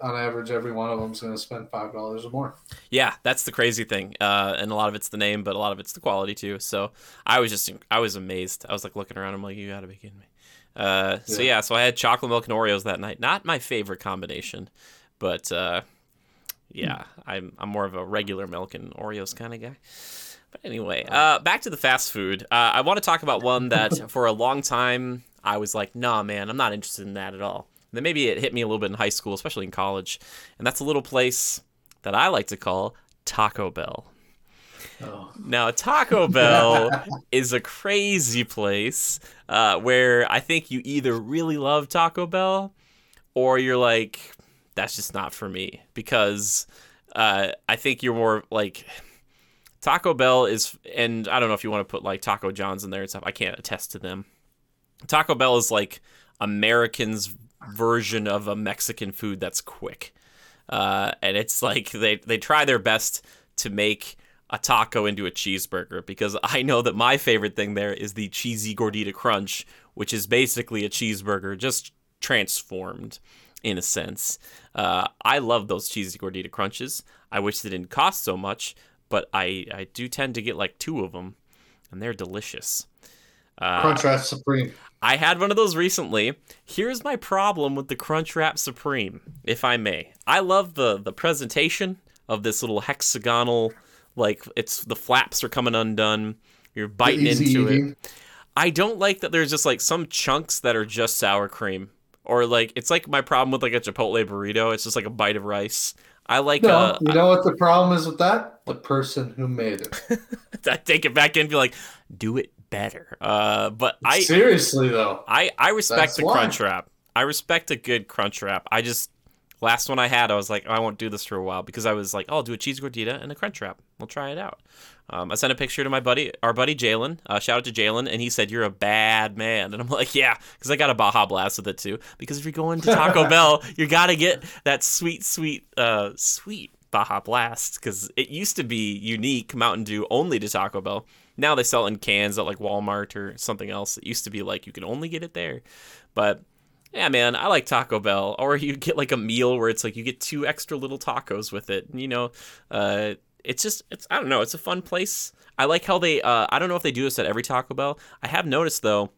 on average, every one of them is going to spend five dollars or more. Yeah, that's the crazy thing. Uh, and a lot of it's the name, but a lot of it's the quality too. So I was just, I was amazed. I was like looking around. I'm like, you gotta be kidding me. Uh, so Yeah. yeah, so I had chocolate milk and Oreos that night. Not my favorite combination, but uh, yeah, I'm I'm more of a regular milk and Oreos kind of guy. But anyway, uh, back to the fast food. Uh, I want to talk about one that for a long time I was like, nah, man, I'm not interested in that at all. then maybe it hit me a little bit in high school, especially in college, and that's a little place that I like to call Taco Bell. Oh. Now, Taco Bell is a crazy place uh, where I think you either really love Taco Bell or you're like, that's just not for me. Because uh, I think you're more like. Taco Bell is, and I don't know if you want to put like Taco John's in there and stuff. I can't attest to them. Taco Bell is like Americans' version of a Mexican food that's quick. Uh, and it's like they, they try their best to make a taco into a cheeseburger because I know that my favorite thing there is the cheesy gordita crunch, which is basically a cheeseburger just transformed in a sense. Uh, I love those cheesy gordita crunches. I wish they didn't cost so much, but I, I do tend to get like two of them, and they're delicious. Uh, Crunchwrap Supreme. I had one of those recently. Here's my problem with the Crunchwrap Supreme, if I may. I love the the presentation of this little hexagonal, like it's the flaps are coming undone. You're biting Easy into it. I don't like that there's just like some chunks that are just sour cream, or like it's like my problem with like a Chipotle burrito. It's just like a bite of rice. I like No, uh, you know what the problem is with that? The person who made it. I take it back in and be like, do it better. Uh, but I Seriously though, I, I respect That's the why. crunch wrap. I respect a good crunch wrap. I just last one I had, I was like, I won't do this for a while because I was like, oh, I'll do a cheese gordita and a crunch wrap. We'll try it out. Um, I sent a picture to my buddy, our buddy Jalen. Uh, shout out to Jalen, and he said you're a bad man, and I'm like, yeah, because I got a Baja Blast with it too. Because if you're going to Taco Bell, you gotta get that sweet, sweet, uh, sweet Baja Blast because it used to be unique Mountain Dew only to Taco Bell. Now they sell it in cans at like Walmart or something else. It used to be like you can only get it there. But Yeah, man, I like Taco Bell. Or you get like a meal where it's like you get two extra little tacos with it. You know, uh, it's just it's I don't know. It's a fun place. I like how they. Uh, I don't know if they do this at every Taco Bell. I have noticed though.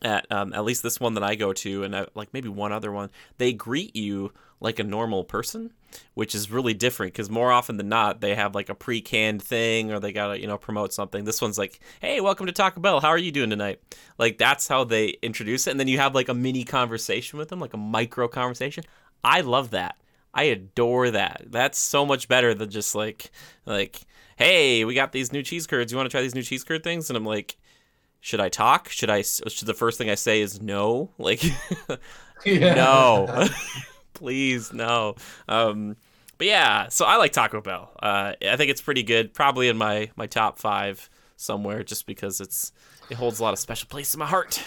At um, at least this one that I go to, and I, like maybe one other one, they greet you like a normal person, which is really different because more often than not, they have like a pre-canned thing or they gotta you know promote something. This one's like, "Hey, welcome to Taco Bell. How are you doing tonight?" Like that's how they introduce it, and then you have like a mini conversation with them, like a micro conversation. I love that. I adore that. That's so much better than just like like, "Hey, we got these new cheese curds. You want to try these new cheese curd things?" And I'm like. Should I talk? Should I? Should the first thing I say is no? Like, no please no um but yeah so i like taco bell uh i think it's pretty good probably in my my top five somewhere just because it's it holds a lot of special place in my heart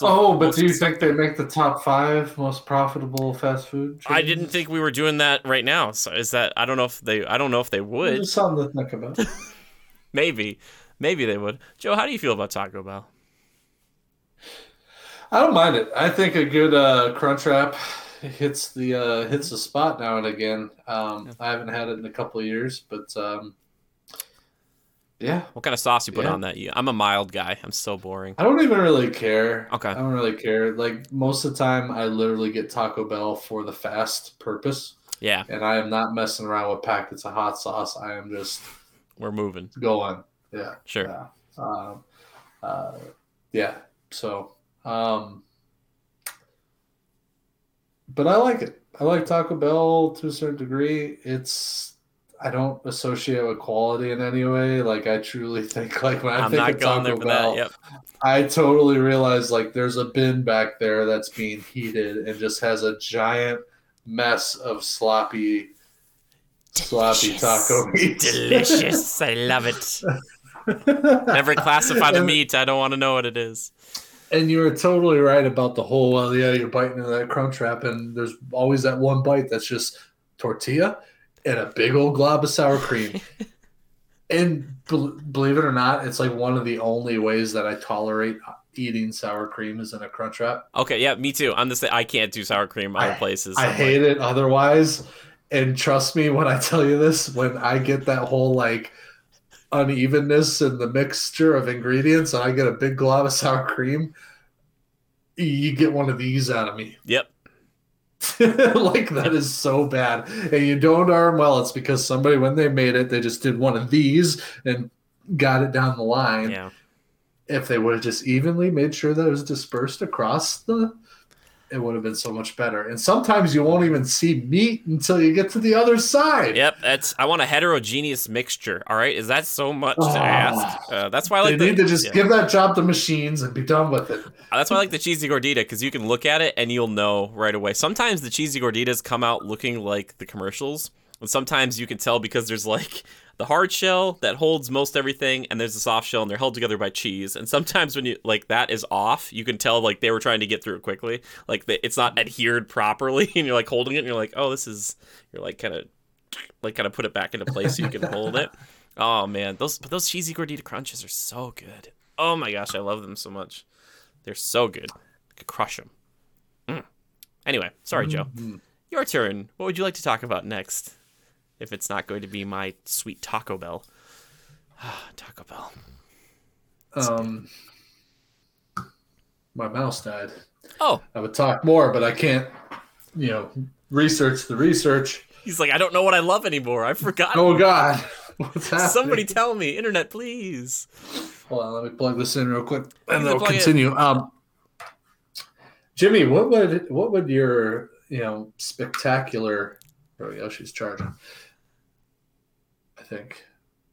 Oh, but do you think they make the top five most profitable fast food? i didn't think we were doing that right now so is that i don't know if they i don't know if they would something to think about. maybe maybe they would joe how do you feel about taco bell I don't mind it. I think a good uh, crunch wrap hits the uh, hits the spot now and again. Um, I haven't had it in a couple of years, but um, yeah, what kind of sauce you put Yeah. on that you i'm a mild guy i'm so boring I don't even really care. Okay. I don't really care. Like most of the time, I literally get Taco Bell for the fast purpose, yeah and I am not messing around with packets of hot sauce. I am just we're moving going. Yeah. sure Yeah. Um, uh, yeah. So, um, but I like it. I like Taco Bell to a certain degree. It's I don't associate with quality in any way. Like I truly think like when I i'm think not of going Taco Bell, that yep I totally realize like there's a bin back there that's being heated and just has a giant mess of sloppy sloppy taco meat. delicious i love it Never classify the meat. I don't want to know what it is. And you were totally right about the whole. Well, yeah, you're biting into that crunch wrap, and there's always that one bite that's just tortilla and a big old glob of sour cream. and bel believe it or not, it's like one of the only ways that I tolerate uh, eating sour cream is in a crunch wrap. Okay, yeah, me too. I'm the same. I can't do sour cream other I- places. I hate like, it otherwise. And trust me when I tell you this, when I get that whole like unevenness in the mixture of ingredients and I get a big glob of sour cream, you get one of these out of me. Yep. like that is so bad. And you don't arm well, it's because somebody when they made it, they just did one of these and got it down the line. Yeah. If they would have just evenly made sure that it was dispersed across the it would have been so much better. And sometimes you won't even see meat until you get to the other side. Yep. That's. I want a heterogeneous mixture. All right. Is that so much Oh. to ask? Uh, that's why I They the. need to just yeah. give that job to machines and be done with it. That's why I like the cheesy gordita because you can look at it and you'll know right away. Sometimes the cheesy gorditas come out looking like the commercials, and sometimes you can tell because there's like the hard shell that holds most everything, and there's the soft shell, and they're held together by cheese. And sometimes when you like that is off, you can tell like they were trying to get through it quickly, like the, it's not adhered properly, and you're like holding it, and you're like, oh, this is you're like kind of like kind of put it back into place so you can hold it. Oh man, those but those cheesy gordita crunches are so good. Oh my gosh, I love them so much. They're so good. I could crush them. Mm. Anyway, sorry, Joe. Mhm. Your turn. What would you like to talk about next? If it's not going to be my sweet Taco Bell. Taco Bell. Um, my mouse died. Oh, I would talk more, but I can't, you know, research the research. he's like, I don't know what I love anymore. I've forgotten. Oh God, what's happening? Somebody tell me. Internet, please. Hold on, let me plug this in real quick, and then we'll it. continue. Um, Jimmy, what would what would your you know spectacular? Oh yeah, she's charging. I think,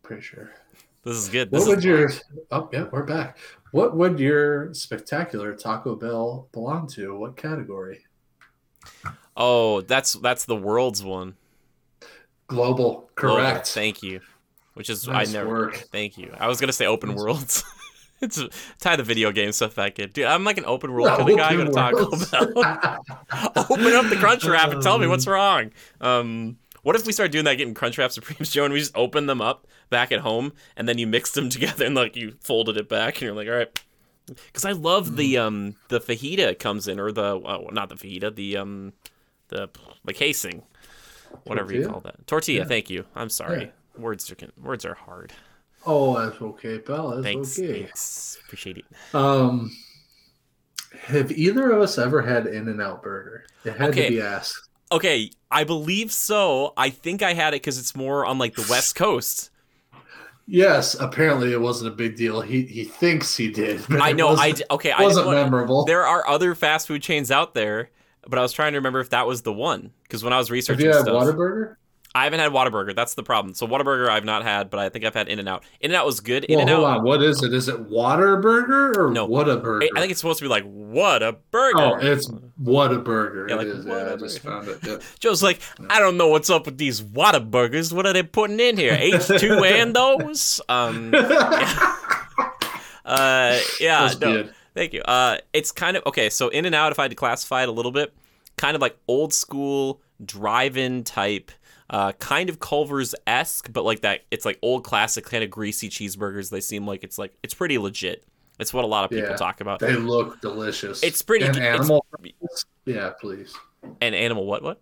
pretty sure. This is good. What This would is your? Oh yeah, we're back. What would your spectacular Taco Bell belong to? What category? Oh, that's that's the world's one. Global, Global. correct. Thank you. Which is Nice I never. work. Thank you. I was gonna say open Nice. worlds. it's tie the video game stuff back in, dude. I'm like an open world No, kind of guy. Go to Taco. Bell. open up the crunch wrap and tell me what's wrong. Um, what if we start doing that, getting crunch wrap supremes, Joe, and we just open them up back at home, and then you mixed them together and like you folded it back, and you're like, all right, Because I love the um the fajita comes in or the oh, not the fajita the um the the casing, whatever you call that tortilla. Yeah. Thank you. I'm sorry. Words are words are hard. Oh, that's okay, pal. That's Thanks. okay. Thanks. Appreciate it. Um, have either of us ever had In and Out Burger? It had Okay. to be asked. Okay, I believe so. I think I had it because it's more on like the West Coast. Yes, apparently it wasn't a big deal. He he thinks he did. But I know. I okay. I wasn't want- memorable. There are other fast food chains out there, but I was trying to remember if that was the one because when I was Have researching you had stuff, Whataburger? I haven't had Whataburger. That's the problem. So Whataburger I've not had, but I think I've had In and Out. In and Out was good. In and Out. What is it? Is it Whataburger or No. Whataburger? I think it's supposed to be like what a burger. Oh, it's Whataburger. Yeah, it like, is. Yeah, I just found it. Yeah. Joe's like, I don't know what's up with these Whataburgers. What are they putting in here? H two and those. Um. Uh. Yeah. No. Thank you. Uh, it's kind of okay. So In and Out, if I had to classify it a little bit, kind of like old school drive-in type, uh, kind of Culver's esque, but like that. It's like old classic kind of greasy cheeseburgers. They seem like it's like it's pretty legit. It's what a lot of people Yeah. talk about. They look delicious. It's pretty. And it's- animal fries? Yeah, please. and animal what what?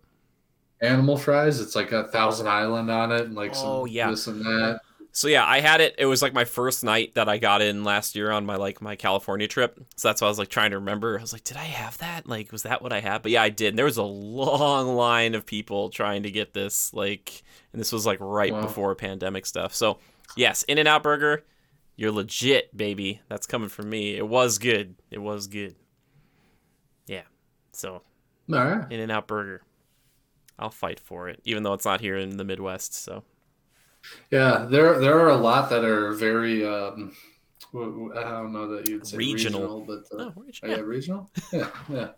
Animal fries. It's like a Thousand Island on it, and like some Oh, yeah. this and that. So yeah, I had it. It was like my first night that I got in last year on my like my California trip. So that's why I was like trying to remember. I was like, did I have that? Like, was that what I had? But yeah, I did. And there was a long line of people trying to get this. Like, and this was like right Wow. before pandemic stuff. So yes, In and Out Burger, you're legit, baby. That's coming from me. It was good. It was good. Yeah. So right. In and Out Burger, I'll fight for it, even though it's not here in the Midwest. So Yeah, there there are a lot that are very. Um, I don't know that you'd say Regional. regional, but uh, oh, where'd yeah. yeah. regional. Yeah, yeah.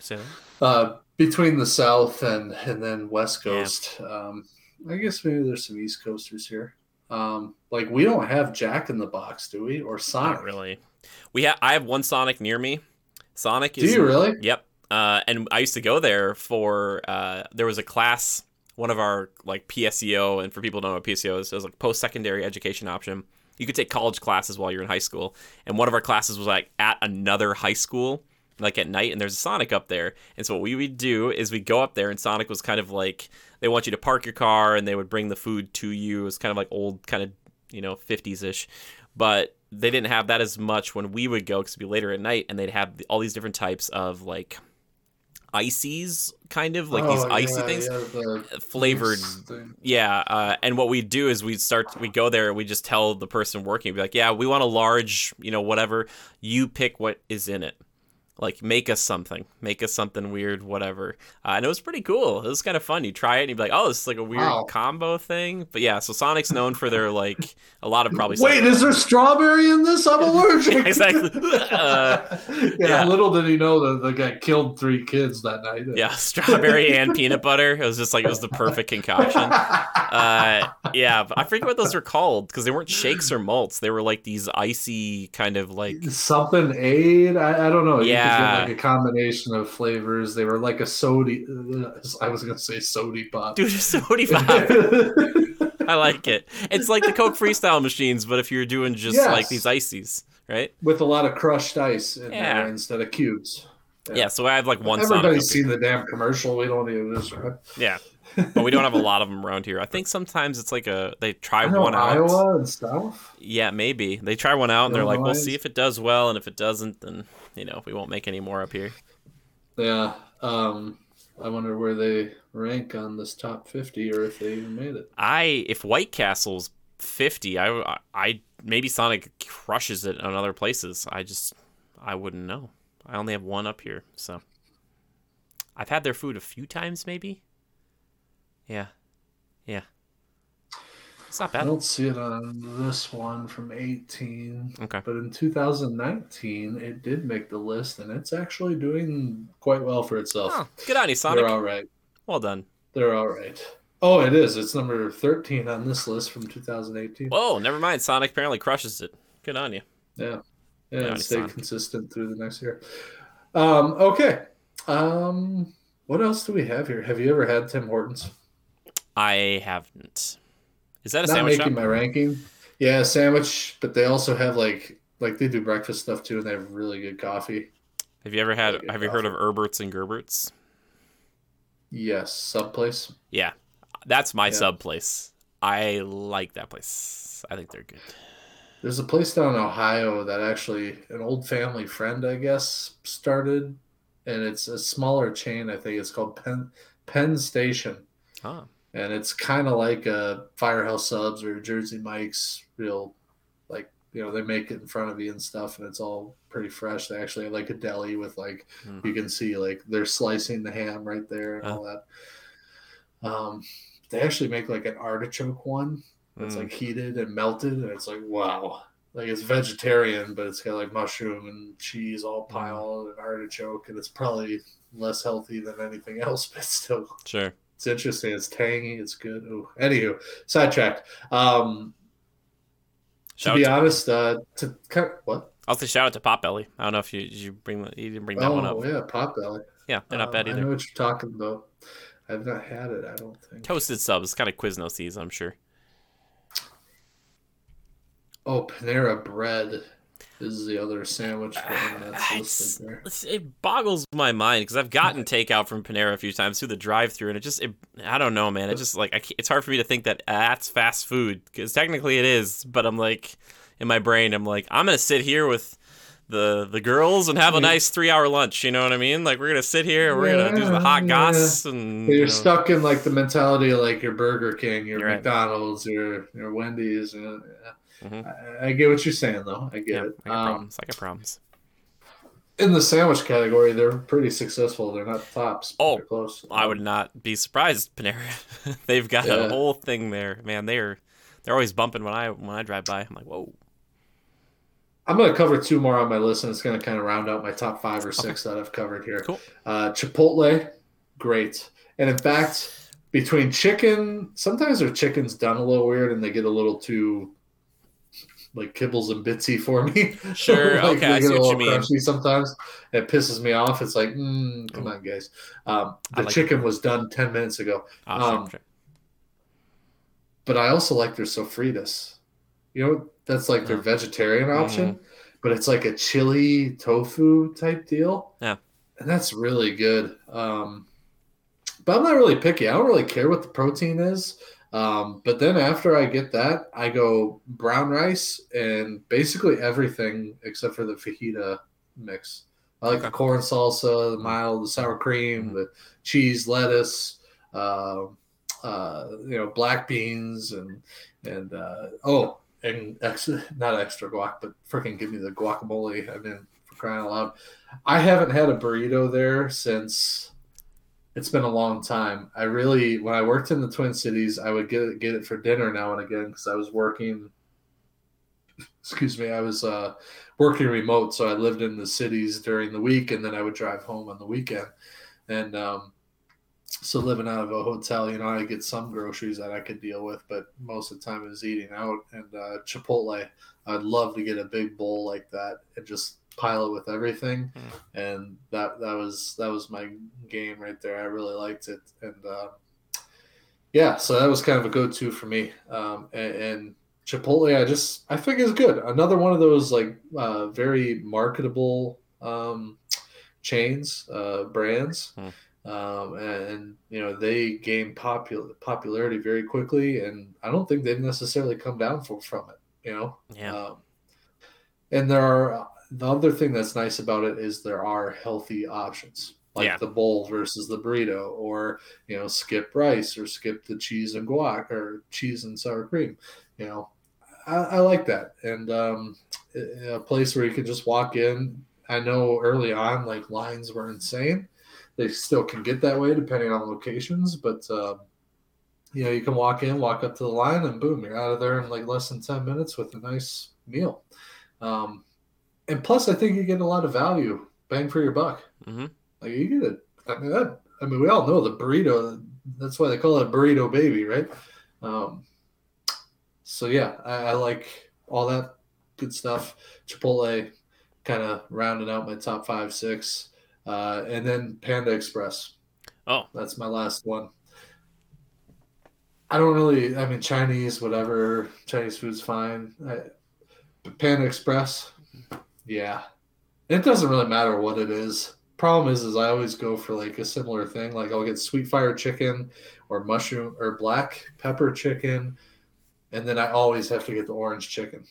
So Uh, between the South and and then West Yeah. Coast, um, I guess maybe there's some East Coasters here. Um, like we don't have Jack in the Box, do we? Or Sonic? Not really. We have. I have one Sonic near me. Sonic Do you really? Yep. Uh, and I used to go there for. Uh, there was a class, one of our like PSEO, and for people who don't know what PSEO is, it was like post secondary education option. You could take college classes while you're in high school, and one of our classes was like at another high school, like at night, and there's a Sonic up there. And so what we would do is we'd go up there, and Sonic was kind of like they want you to park your car, and they would bring the food to you. It's kind of like old, kind of you know 50s ish, but they didn't have that as much when we would go because it'd be later at night, and they'd have all these different types of like ices, kind of like these Oh, icy yeah, things, yeah, the flavored thing. yeah, uh, and what we'd do is we'd start, we go there, we just tell the person working, be like, yeah, we want a large, you know, whatever. You pick what is in it. Like, make us something, make us something weird, whatever. Uh, and it was pretty cool. It was kind of fun. You try it and you'd be like, oh, this is like a weird Wow. combo thing. But yeah, so Sonic's known for their like a lot of probably. Wait, is there strawberry in this? I'm allergic. exactly. Uh, yeah, yeah. little did he know that the guy killed three kids that night. yeah, strawberry and peanut butter. It was just like it was the perfect concoction. uh, yeah, but I forget what those were called because they weren't shakes or malts. They were like these icy kind of like Something aid. I, I don't know. Could Yeah. like a combination of flavors. They were like a soda. I was gonna say sody pop. dude sody pop. I like it. It's like the Coke freestyle machines, but if you're doing just Yes. like these ices, right? With a lot of crushed ice in Yeah. there instead of cubes. Yeah. so I have like one. Everybody's seen the damn commercial. We don't even this, right? Yeah, but we don't have a lot of them around here. I think sometimes it's like a they try one out. Iowa and stuff. Yeah, maybe they try one out and they're like, "We'll see if it does well, and if it doesn't, then you know we won't make any more up here." Yeah. Um, I wonder where they rank on this top 50 or if they even made it. I if White Castle's fifty, I I maybe Sonic crushes it on other places. I just I wouldn't know. I only have one up here, so I've had their food a few times, maybe. Yeah, yeah. It's not bad. I don't see it on this one from 18. Okay. But in 2019, it did make the list, and it's actually doing quite well for itself. Oh, good on you, Sonic. They're all right. Well done. They're all right. Oh, it is. It's number 13 on this list from 2018. Whoa, never mind. Sonic apparently crushes it. Good on you. Yeah. Yeah, and stay fine. consistent through the next year. Um, okay. Um, what else do we have here? Have you ever had Tim Hortons? I haven't. Is that a sandwich? Not sandwich making shop? my ranking. Yeah, sandwich, but they also have like like they do breakfast stuff too, and they have really good coffee. Have you ever had? Really Have you heard of Erberts and Gerberts? Yes, sub place. Yeah, that's my Yeah. sub place. I like that place. I think they're good. There's a place down in Ohio that actually an old family friend, I guess, started, and it's a smaller chain. I think it's called Penn Penn Station, Ah, and it's kind of like a Firehouse Subs or Jersey Mike's. Real, like you know, they make it in front of you and stuff, and it's all pretty fresh. They actually have like a deli with like Hmm. you can see like they're slicing the ham right there and Oh. all that. Um, they actually make like an artichoke one that's mm, like heated and melted, and it's like wow, like it's vegetarian, but it's got like mushroom and cheese all piled and artichoke, and it's probably less healthy than anything else, but still, sure. It's interesting. It's tangy. It's good. Ooh. Anywho, sidetracked. Um, to be to, honest, uh, to kind of, what? I'll say shout out to Potbelly. I don't know if you you bring you didn't bring that one up. Oh yeah, Potbelly. Yeah, they're not Um, bad I either. know what you're talking about. I've not had it. I don't think. Toasted subs, kind of Quiznos I'm sure. Oh, Panera Bread is the other sandwich one that's listed there. it boggles my mind because I've gotten takeout from Panera a few times through the drive-through, and it just it, I don't know, man. It just like it's hard for me to think that uh, that's fast food because technically it is, but I'm like in my brain, I'm like I'm gonna sit here with the the girls and have a nice three-hour lunch. You know what I mean? Like we're gonna sit here and we're gonna do the hot Yeah, goss and You're you know, stuck in like the mentality of like your Burger King, your You're right. McDonald's, your your Wendy's. You know, Mhm. I, I get what you're saying though. I get yeah, it. I got Um, problems. I got problems. in the sandwich category, they're pretty successful. They're not tops. but Oh, close. I would not be surprised, Panera. They've got a whole thing there, man. They're they're always bumping when I when I drive by. I'm like, whoa. I'm going to cover two more on my list, and it's going to kind of round out my top five or six that I've covered here. Cool. Uh, Chipotle, great. And in fact, between chicken, sometimes their chicken's done a little weird, and they get a little too like kibbles and bitsy for me. Sure, Like, okay, I see what you mean. Sometimes it pisses me off. It's like, mm, come on, guys. Um, the like- chicken was done ten minutes ago, sure, Um, sure. but I also like their sofritas. You know, that's like their vegetarian Mm-hmm. option, but it's like a chili tofu type deal. Yeah. and that's really good. Um, but I'm not really picky. I don't really care what the protein is. Um, but then after I get that, I go brown rice and basically everything except for the fajita mix. I like the corn salsa, the mild, the sour cream, Mhm. the cheese, lettuce, um, uh, you know, black beans, and and uh, oh, and extra, not extra guac, but freaking give me the guacamole. I mean, for crying out loud, I haven't had a burrito there since it's been a long time. I really, when I worked in the Twin Cities, I would get it, get it for dinner now and again because I was working. Excuse me, I was uh, working remote, so I lived in the cities during the week, and then I would drive home on the weekend. And um, so living out of a hotel, you know, I get some groceries that I could deal with, but most of the time it was eating out. And uh, Chipotle, I'd love to get a big bowl like that and just pile it with everything. And that that was that was my game right there. I really liked it, and uh, yeah, so that was kind of a go-to for me. Um, and, and Chipotle, I just I think is good. Another one of those like uh, very marketable um, chains, uh, brands. Hmm. Um, and, and you know they gain popular popularity very quickly, and I don't think they've necessarily come down from from it. You know, Yeah. um, and there are the other thing that's nice about it is there are healthy options like Yeah. the bowl versus the burrito, or you know skip rice or skip the cheese and guac or cheese and sour cream. You know, I, I like that, and um, a place where you can just walk in. I know early on, like lines were insane. They still can get that way depending on locations, but um, you know, you can walk in, walk up to the line, and boom, you're out of there in like less than ten minutes with a nice meal. Um, and plus, I think you get a lot of value, bang for your buck. hmm Like you get it. I mean, that, I mean, we all know the burrito. That's why they call it a burrito baby, right? Um, so yeah, I, I like all that good stuff. Chipotle, kind of rounding out my top five, six, uh, and then Panda Express. Oh. that's my last one. I don't really. I mean, Chinese, whatever. Chinese food's fine. I, but Panda Express, Yeah, it doesn't really matter what it is. Problem is, is I always go for like a similar thing. Like I'll get sweet fire chicken or mushroom or black pepper chicken, and then I always have to get the orange chicken.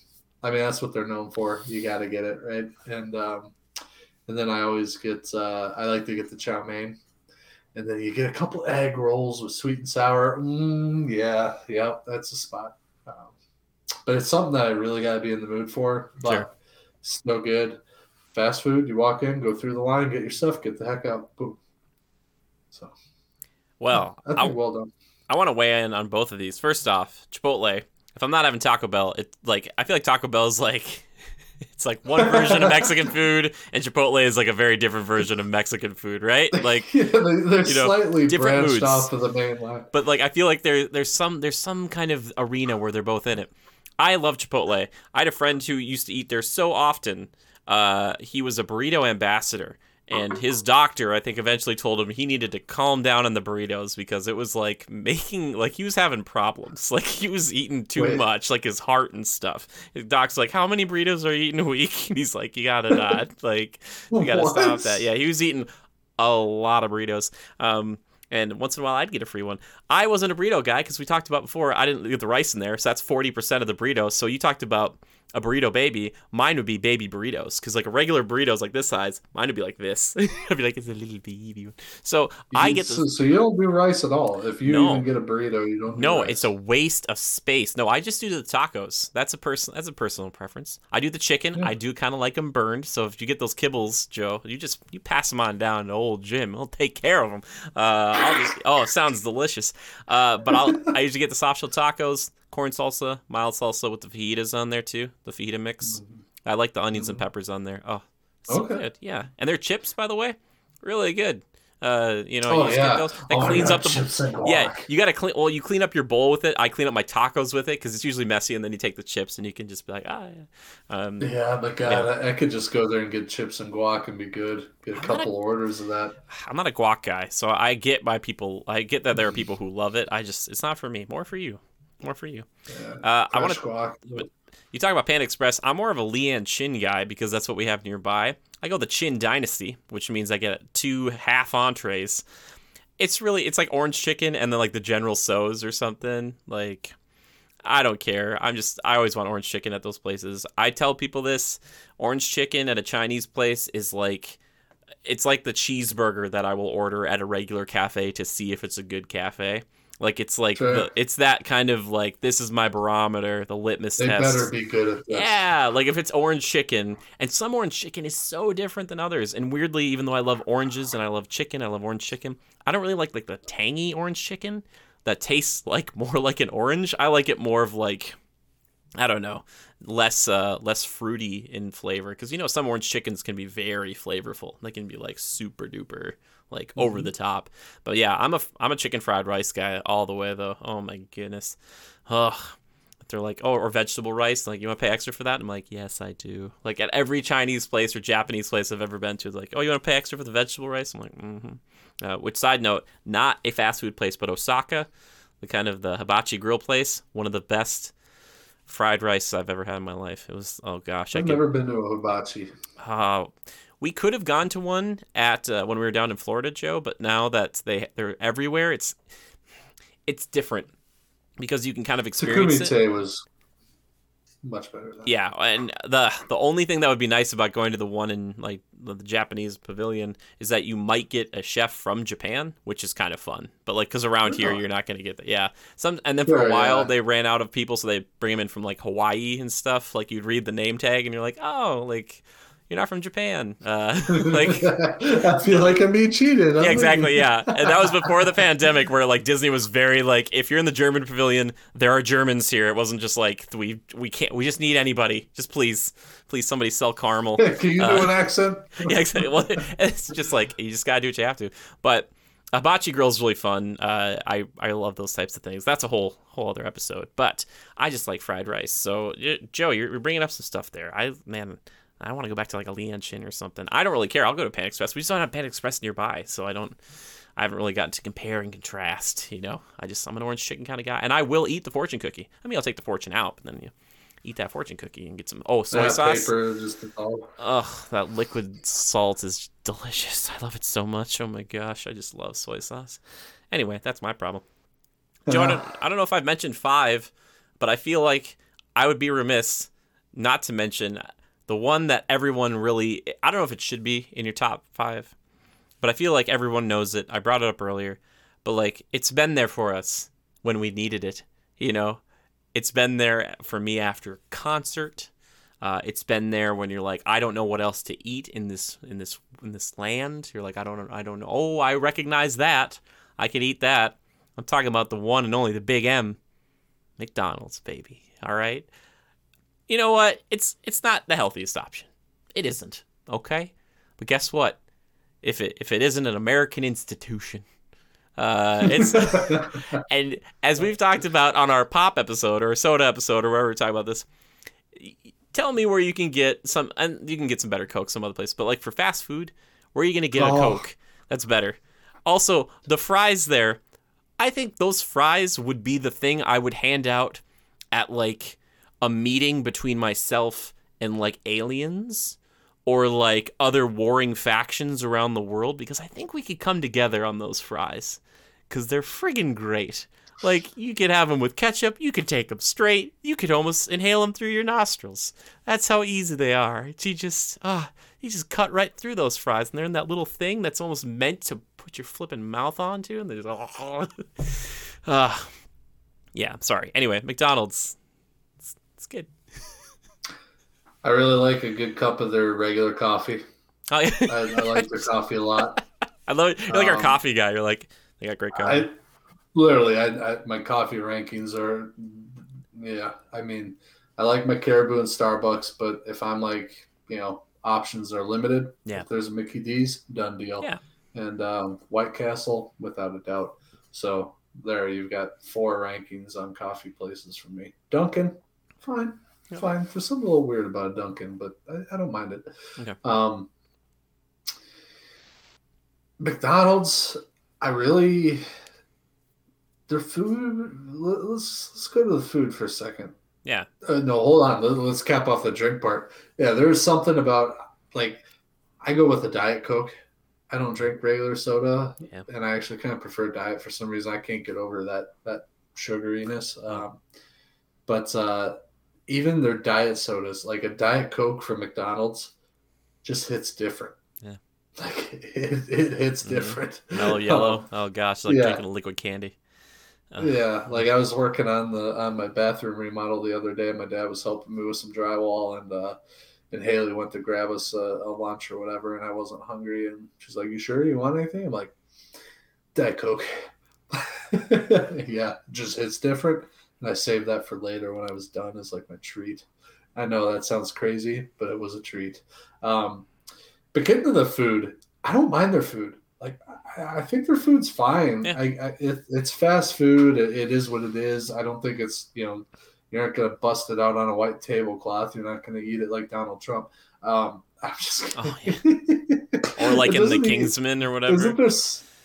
I mean, that's what they're known for. You got to get it right, and um, and then I always get uh, I like to get the chow mein, and then you get a couple egg rolls with sweet and sour. Mm, yeah, yep, that's a spot. Um, but it's something that I really got to be in the mood for. But Sure. it's no good. Fast food, you walk in, go through the line, get your stuff, get the heck out, boom. So Well, I think I, well done. I want to weigh in on both of these. First off, Chipotle. If I'm not having Taco Bell, it's like I feel like Taco Bell's like it's like one version of Mexican food, and Chipotle is like a very different version of Mexican food, right? Like yeah, they, they're you know, slightly different branched moods. off of the main line. but like I feel like there there's some there's some kind of arena where they're both in it. I love Chipotle. I had a friend who used to eat there so often. Uh, he was a burrito ambassador, and his doctor, I think, eventually told him he needed to calm down on the burritos because it was like making like he was having problems. Like he was eating too Wait. much, like his heart and stuff. His doc's like, "How many burritos are you eating a week?" And he's like, "You gotta not like." You gotta What? stop that. Yeah, he was eating a lot of burritos. Um, and once in a while, I'd get a free one. I wasn't a burrito guy because we talked about before. I didn't get the rice in there, so that's forty percent of the burrito. So you talked about a burrito baby. Mine would be baby burritos because like a regular burrito is like this size. Mine would be like this. I'd be like it's a little baby. So I get so, so you don't do rice at all. If you No. even get a burrito, you don't. Do no, rice. it's a waste of space. No, I just do the tacos. That's a person. That's a personal preference. I do the chicken. Yeah. I do kind of like them burned. So if you get those kibbles, Joe, you just you pass them on down to old Jim. He'll take care of them. Uh, I'll just oh, it sounds delicious. Uh, but I'll I usually get the soft shell tacos, corn salsa, mild salsa with the fajitas on there too. The fajita mix. I like the onions and peppers on there. Oh, so Okay. good. Yeah, and their chips, by the way, really good. Uh, you know, Oh you yeah. That Oh, cleans up the yeah, you gotta clean. Well, you clean up your bowl with it. I clean up my tacos with it because it's usually messy, and then you take the chips and you can just be like, ah, yeah. Um, Yeah, but God, Yeah. I, I could just go there and get chips and guac and be good. Get a I'm not a- couple orders of that. I'm not a guac guy, so I get my people. I get that there are people who love it. I just, it's not for me. More for you. More for you. Yeah. Uh, I want to. You talk about Panda Express. I'm more of a Leeann Chin guy because that's what we have nearby. I go the Chin Dynasty, which means I get two half entrees. It's really it's like orange chicken and then like the General Tso's or something. Like I don't care. I'm just I always want orange chicken at those places. I tell people this orange chicken at a Chinese place is like it's like the cheeseburger that I will order at a regular cafe to see if it's a good cafe. Like it's like Sure. the, it's that kind of like this is my barometer, the litmus They test. better be good at this. Yeah, like if it's orange chicken, and some orange chicken is so different than others. And weirdly, even though I love oranges and I love chicken, I love orange chicken. I don't really like like the tangy orange chicken that tastes like more like an orange. I like it more of like I don't know, less uh less fruity in flavor because you know some orange chickens can be very flavorful. They can be like super duper like over the top. But yeah, I'm a I'm a chicken fried rice guy all the way though. Oh my goodness. Ugh. They're like, oh, or vegetable rice. Like, you want to pay extra for that? I'm like, yes, I do. Like at every Chinese place or Japanese place I've ever been to, like, oh, you want to pay extra for the vegetable rice? I'm like, mm-hmm. Uh, which side note, not a fast food place, but Osaka, the kind of the hibachi grill place, one of the best fried rice I've ever had in my life. It was, oh gosh, I've never been to a hibachi. uh, we could have gone to one at uh, when we were down in Florida, Joe. But now that they they're everywhere, it's it's different because you can kind of experience it. Takumi-Tei was much better than Yeah, and the the only thing that would be nice about going to the one in like the, the Japanese pavilion is that you might get a chef from Japan, which is kind of fun. But like, because around here Yeah. you're not going to get that. Yeah, some and then for Sure, a while yeah. they ran out of people, so they bring them in from like Hawaii and stuff. Like you'd read the name tag and you're like, oh, like you're not from Japan. Uh, like I feel like I'm being cheated. I'm yeah, exactly. Yeah, and that was before the pandemic, where like Disney was very like, if you're in the German pavilion, there are Germans here. It wasn't just like we we can't we just need anybody. Just please, please somebody sell caramel. Can you do Uh, an accent? yeah, exactly. Well, it's just like you just gotta do what you have to. But hibachi is really fun. Uh, I I love those types of things. That's a whole whole other episode. But I just like fried rice. So Joe, you're, you're bringing up some stuff there. I man. I want to go back to like a Leeann Chin or something. I don't really care. I'll go to Pan Express. We just don't have Pan Express nearby, so I don't. I haven't really gotten to compare and contrast. You know, I just I'm an orange chicken kind of guy, and I will eat the fortune cookie. I mean, I'll take the fortune out, but then you eat that fortune cookie and get some oh soy That sauce. paper just Ugh, that liquid salt is delicious. I love it so much. Oh my gosh, I just love soy sauce. Anyway, that's my problem. Joe, I don't, I don't know if I've mentioned five, but I feel like I would be remiss not to mention the one that everyone really. I don't know if it should be in your top five, but I feel like everyone knows it. I brought it up earlier, but like it's been there for us when we needed it. You know, it's been there for me after concert. Uh, it's been there when you're like, I don't know what else to eat in this in this in this land. You're like, I don't I don't know. Oh, I recognize that. I can eat that. I'm talking about the one and only the Big M, McDonald's, baby. All right. You know what? It's it's not the healthiest option. It isn't. Okay. But guess what? If it if it isn't an American institution, uh, it's and as we've talked about on our pop episode or soda episode or wherever we're talking about this, tell me where you can get some, and you can get some better Coke some other place, but like for fast food, where are you going to get a Oh. Coke that's better? Also, the fries there, I think those fries would be the thing I would hand out at like a meeting between myself and like aliens or like other warring factions around the world because I think we could come together on those fries because they're friggin' great. Like you could have them with ketchup, you could take them straight, you could almost inhale them through your nostrils. That's how easy they are. You just ah, you just cut right through those fries, and they're in that little thing that's almost meant to put your flipping mouth onto, and they're just ah, yeah. Sorry. Anyway, McDonald's, good. I really like a good cup of their regular coffee. Oh, yeah. I, I like their coffee a lot. I love it. You're like our Um, coffee guy. You're like, they got great coffee. I literally, I, I my coffee rankings are, yeah. I mean, I like my Caribou and Starbucks, but if I'm like, you know, options are limited. Yeah. If there's a Mickey D's, done deal. Yeah. And um, White Castle, without a doubt. So there, you've got four rankings on coffee places for me. Dunkin', fine, Yeah. fine. There's something a little weird about Dunkin', but I, I don't mind it. Okay. Um, McDonald's, I really their food. let- Let's let's go to the food for a second. yeah. Uh, no, hold on. Let, let's cap off the drink part. Yeah, there's something about like I go with a diet coke. I don't drink regular soda, Yeah. and I actually kind of prefer diet for some reason. I can't get over that that sugariness. Um, but uh, even their diet sodas, like a diet coke from McDonald's, just hits different. Yeah. like it, it hits Mhm. different. Mello Yello. Oh gosh, like Yeah. drinking a liquid candy. Uh, Yeah, like I was working on the on my bathroom remodel the other day. My dad was helping me with some drywall, and uh, and Haley went to grab us a, a lunch or whatever, and I wasn't hungry, and she's like, "You sure you want anything?" I'm like, "Diet Coke." yeah, just hits different, and I saved that for later when I was done as like my treat. I know that sounds crazy, but it was a treat. Um, but getting to the food, I don't mind their food. Like I, I think their food's fine. Yeah. I, I it, it's fast food. It, it is what it is. I don't think it's you know you're not gonna bust it out on a white tablecloth. You're not gonna eat it like Donald Trump. Um, I'm just Oh, Or like in the Kingsman or whatever. Isn't there?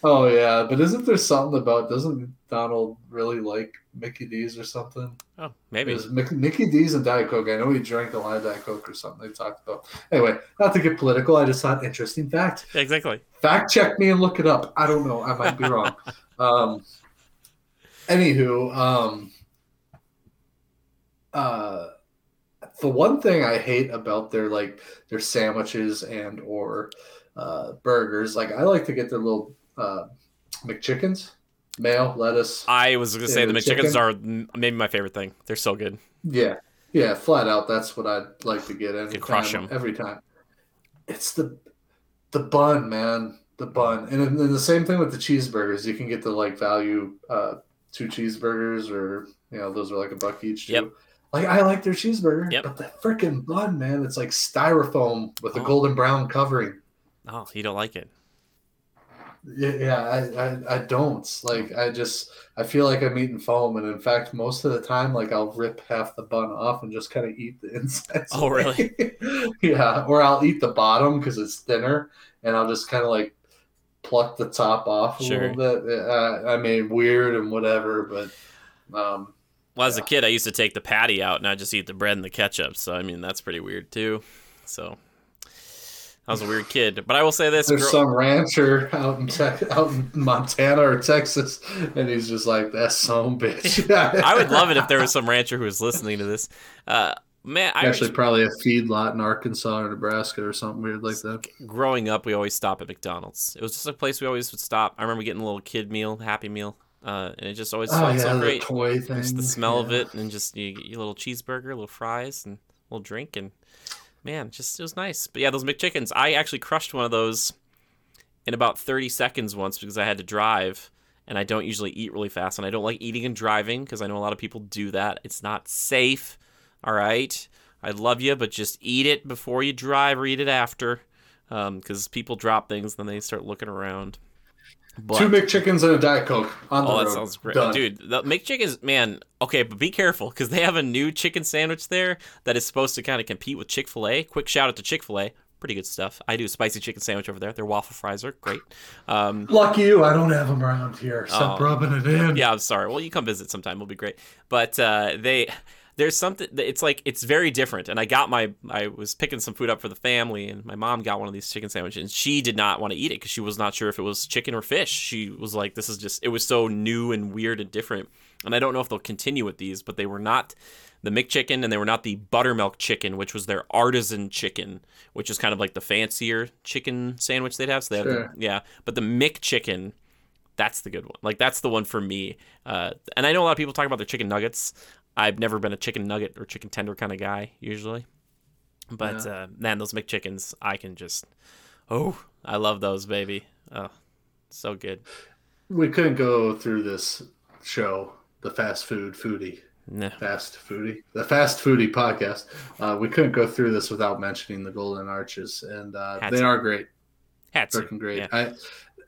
Oh yeah, but isn't there something about? Doesn't Donald really like Mickey D's or something? Oh, maybe. It was Mick- Mickey D's and Diet Coke. I know he drank a lot of Diet Coke or something. They talked about. Anyway, not to get political. I just thought interesting fact. Exactly. Fact check me and look it up. I don't know. I might be wrong. Um, anywho, um, uh, the one thing I hate about their like their sandwiches and or uh, burgers, like I like to get their little uh, McChickens, mayo, lettuce. I was gonna say the McChickens chicken. are maybe my favorite thing. They're so good. Yeah, yeah, flat out. That's what I'd like to get any crush them every time. It's the the bun, man, the bun, and then then the same thing with the cheeseburgers. You can get the like value uh, two cheeseburgers, or you know those are like a buck each. Too. Yep. Like I like their cheeseburger, Yep. but the freaking bun, man, it's like styrofoam with a Oh. golden brown covering. Oh, you don't like it? Yeah, yeah I, I, I don't like. I just I feel like I'm eating foam, and in fact, most of the time, like I'll rip half the bun off and just kind of eat the insides. Oh, really? yeah, or I'll eat the bottom because it's thinner, and I'll just kind of like pluck the top off a Sure. little bit. Uh, I mean, weird and whatever, but um, Well, as a kid, I used to take the patty out and I just eat the bread and the ketchup. So I mean, that's pretty weird too. So I was a weird kid. But I will say this: There's some rancher out in Tex out in Montana or Texas, and he's just like, "That's some bitch." I would love it if there was some rancher who was listening to this. Uh, man, I Actually, probably a feed lot in Arkansas or Nebraska or something weird like that. growing up, we always stop at McDonald's. It was just a place we always would stop. I remember getting a little kid meal, Happy Meal, uh, and it just always Oh felt yeah, so the great. toy thing. Just the smell of it, and just you get your little cheeseburger, little fries, and a little drink, and man, just it was nice. But yeah, those McChickens, I actually crushed one of those in about 30 seconds once because I had to drive, and I don't usually eat really fast, and I don't like eating and driving because I know a lot of people do that. It's not safe. All right, I love you, but just eat it before you drive or eat it after, um, because people drop things, and then they start looking around. But, Two McChickens and a Diet Coke on the Oh, road. that sounds great, Done. dude. The McChickens, man. Okay, but be careful because they have a new chicken sandwich there that is supposed to kind of compete with Chick Fil A. Quick shout out to Chick Fil A, pretty good stuff. I do a spicy chicken sandwich over there. Their waffle fries are great. Um, Lucky you, I don't have them around here. Stop Oh. rubbing it in. yeah, I'm sorry. Well, you come visit sometime. It'll be great. But uh, they, there's something. That it's like it's very different. And I got my, I was picking some food up for the family, and my mom got one of these chicken sandwiches, and she did not want to eat it because she was not sure if it was chicken or fish. She was like, "This is just." It was so new and weird and different. And I don't know if they'll continue with these, but they were not the McChicken, and they were not the buttermilk chicken, which was their artisan chicken, which is kind of like the fancier chicken sandwich they'd have. So they have, the, yeah. But the McChicken that's the good one. Like that's the one for me. Uh, and I know a lot of people talk about their chicken nuggets. I've never been a chicken nugget or chicken tender kind of guy usually, but uh, man, those McChickens, I can just, oh, I love those, baby. Oh, so good. We couldn't go through this show, the fast food foodie, No. fast foodie, the fast foodie podcast. Uh, we couldn't go through this without mentioning the Golden Arches, and uh, they are great, Had to. freaking great. Yeah. I,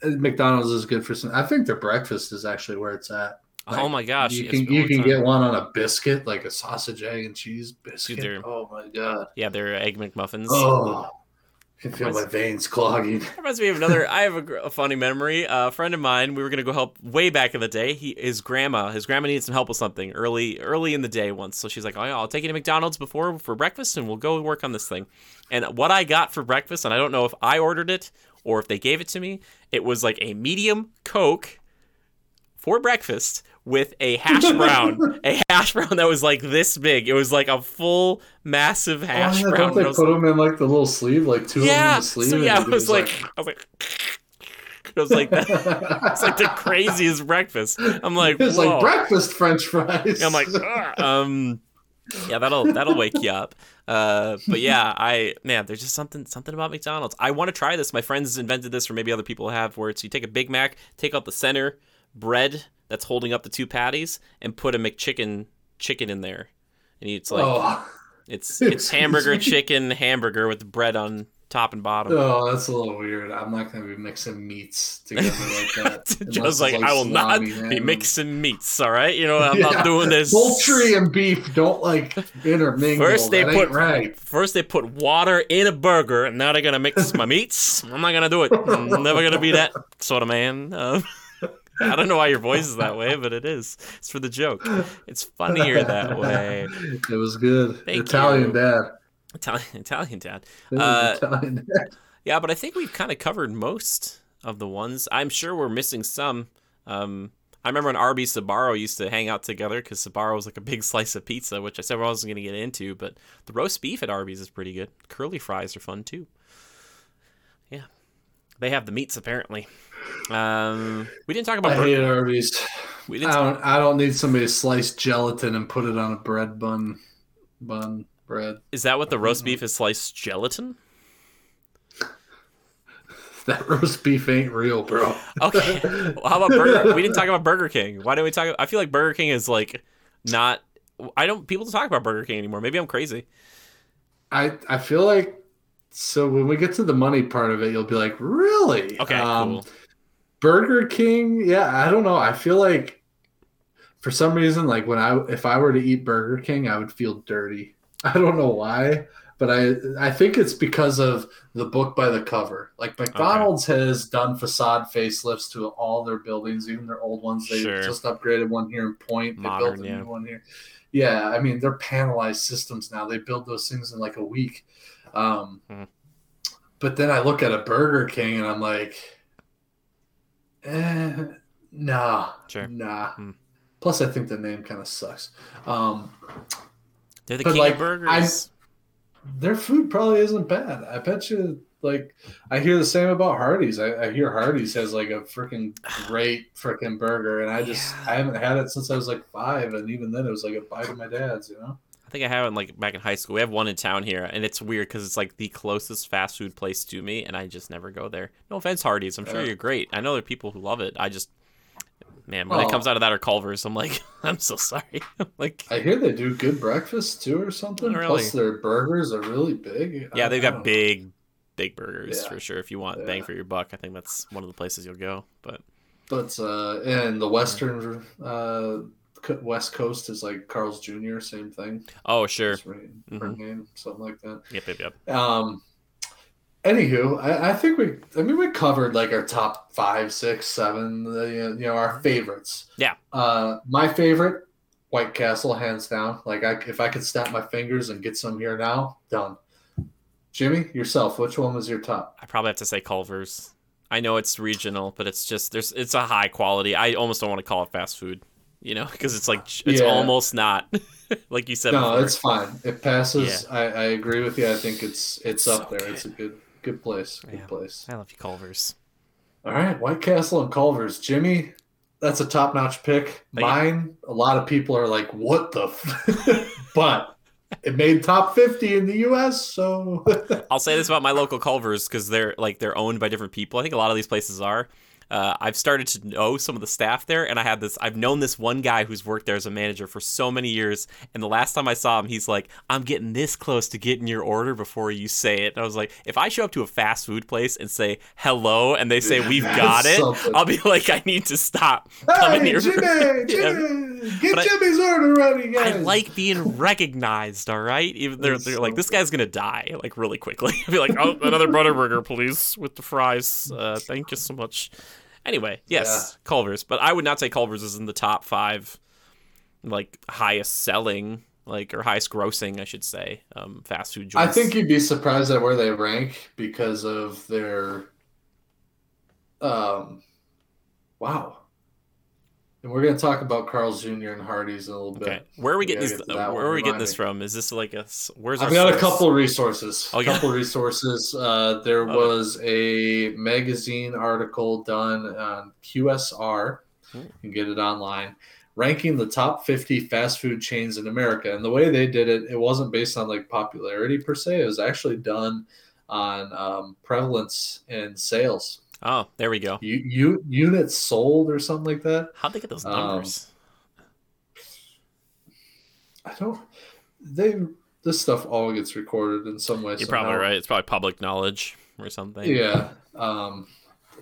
uh, McDonald's is good for some. I think their breakfast is actually where it's at. Oh my gosh. you can you can get one on a biscuit, like a sausage, egg, and cheese biscuit. they're- oh my god! Yeah, they're egg McMuffins. Oh, I can feel my veins clogging. That reminds me of another. I have a, a funny memory. a friend of mine, we were gonna go help way back in the day. He, his grandma, his grandma needed some help with something early, early in the day once. So she's like, "Oh, yeah, I'll take you to McDonald's before for breakfast, and we'll go work on this thing." And what I got for breakfast, and I don't know if I ordered it or if they gave it to me, it was like a medium Coke for breakfast with a hash brown, a hash brown that was like this big. It was like a full, massive hash oh, yeah, brown. Don't they put them in like the little sleeve, like two yeah. of them in the sleeve? So yeah, it I was like, I was like, it was like. It's like the craziest breakfast. I'm like, it's like breakfast French fries. I'm like, "Ugh." um, yeah, that'll that'll wake you up. Uh, but yeah, I man, there's just something something about McDonald's. I want to try this. My friends invented this, or maybe other people have, where it's you take a Big Mac, take out the center bread that's holding up the two patties, and put a McChicken chicken in there, and it's like oh. it's it's hamburger chicken hamburger with the bread on top and bottom. Oh, that's a little weird. I'm not going to be mixing meats together like that. Just it's like, I will not be mixing meats. All right, you know I'm Yeah. not doing this. Poultry and beef don't like intermingle. First they That put right. first they put water in a burger, and now they're gonna mix my meats. I'm not gonna do it. I'm never gonna be that sort of man. Um, I don't know why your voice is that way, but it is. It's for the joke. It's funnier that way. It was good. Thank Italian you. dad. Italian, Italian dad. Uh, Italian dad. Yeah, but I think we've kind of covered most of the ones. I'm sure we're missing some. Um, I remember when Arby Sbarro used to hang out together because Sbarro was like a big slice of pizza, which I said I wasn't going to get into, but the roast beef at Arby's is pretty good. Curly fries are fun too. Yeah, they have the meats apparently. Um, we didn't talk about. I hate Arby's. we I didn't. don't. I don't need somebody to slice gelatin and put it on a bread bun. Bun bread. is that what the roast beef is? Sliced gelatin? That roast beef ain't real, bro. Okay. Well, how about Burger? we didn't talk about Burger King. Why don't we talk? I feel like Burger King is like not. I don't. People don't talk about Burger King anymore. Maybe I'm crazy. I I feel like so when we get to the money part of it, you'll be like, really? Okay, Um, cool. Burger King, yeah, I don't know. I feel like for some reason, like when I if I were to eat Burger King, I would feel dirty. I don't know why, but I I think it's because of the book by the cover. Like McDonald's has done facade facelifts to all their buildings, even their old ones. They Sure. just upgraded one here in Point. They built a yeah. new one here. Yeah, I mean they're panelized systems now. They build those things in like a week. Um, Hmm. But then I look at a Burger King and I'm like, eh, nah, Sure. nah. Hmm. Plus, I think the name kind of sucks. Um, They're the king like, of burgers. their food probably isn't bad. I bet you, like, I hear the same about Hardee's. I, I hear Hardee's has like a freaking great freaking burger, and I just Yeah. I haven't had it since I was like five, and even then it was like a bite of my dad's, you know. I think I have it like back in high school. We have one in town here, and it's weird because it's like the closest fast food place to me, and I just never go there. No offense, Hardee's. I'm sure Yeah. you're great. I know there are people who love it. I just, man, when it comes out of that or Culver's, I'm like, I'm so sorry. like, I hear they do good breakfast too, or something. Really? Plus, their burgers are really big. yeah, they've got know. big, big burgers Yeah. for sure. If you want bang for your buck, I think that's one of the places you'll go. But But uh, and the Western uh, West Coast is like Carl's Jr. Same thing. oh, sure. Her name, something like that. Yep, yep, yep. Um, anywho, I, I think we, I mean, we covered like our top five, six, seven, you know, our favorites. Yeah. Uh, my favorite, White Castle, hands down. Like, I, if I could snap my fingers and get some here now, done. Jimmy, yourself, which one was your top? I probably have to say Culver's. I know it's regional, but it's just there's it's a high quality. I almost don't want to call it fast food, you know, because it's like it's Yeah. almost not like you said. No, before. it's fine. It passes. I, I agree with you. I think it's it's So up there. good. It's a good good place. Good Yeah. place. I love you, Culver's. All right, White Castle and Culver's. Jimmy, that's a top notch pick. Thank you. Mine, a lot of people are like, what the? F-? but it made top 50 in the US. So, I'll say this about my local Culver's because they're like they're owned by different people. I think a lot of these places are. Uh, I've started to know some of the staff there, and I had this. I've known this one guy who's worked there as a manager for so many years. And the last time I saw him, he's like, "I'm getting this close to getting your order before you say it." And I was like, "If I show up to a fast food place and say hello, and they say we've got it, something. I'll be like, I need to stop coming hey, here." Jimmy, Yeah. Jimmy, get But I- order ready, I like being recognized, all right? Even they're, they're so like, this guy's gonna die, like really quickly. I'll be like, oh, another Butterburger, please, with the fries. Uh, thank you so much. Anyway, yes, Culver's, but I would not say Culver's is in the top five, like highest selling, like or highest grossing, I should say, um, fast food I think you'd be surprised at where they rank because of their. Um, wow. And we're going to talk about Carl's Jr. and Hardee's in a little Okay, bit. where are we getting this? get Where one, are we getting this from? Is this like a? Where's? I've got a source? couple resources. Oh, a couple resources. Uh, there was a magazine article done on QSR. Hmm. You can get it online, ranking the top 50 fast food chains in America. And the way they did it, it wasn't based on like popularity per se. It was actually done on um, prevalence and sales. Oh, there we go. U- u- units sold or something like that. How'd they get those Um, numbers? I don't. They this stuff all gets recorded in some way. You're probably right. It's probably public knowledge or something. Yeah. Um,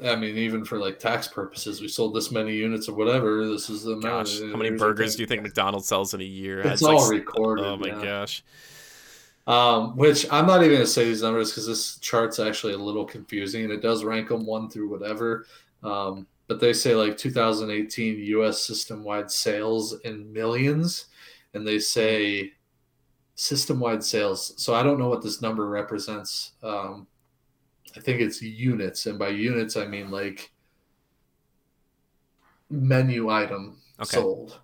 I mean, even for like tax purposes, we sold this many units or whatever. This is the amount. Gosh, how many burgers do you think McDonald's sells in a year? It's like all s- recorded. Oh my yeah. gosh. Um, which I'm not even gonna say these numbers because this chart's actually a little confusing it does rank them one through whatever. Um, but they say like 2018 U.S. system-wide sales in millions, and they say system-wide sales. So I don't know what this number represents. Um, I think it's units, and by units I mean like menu item Okay. sold.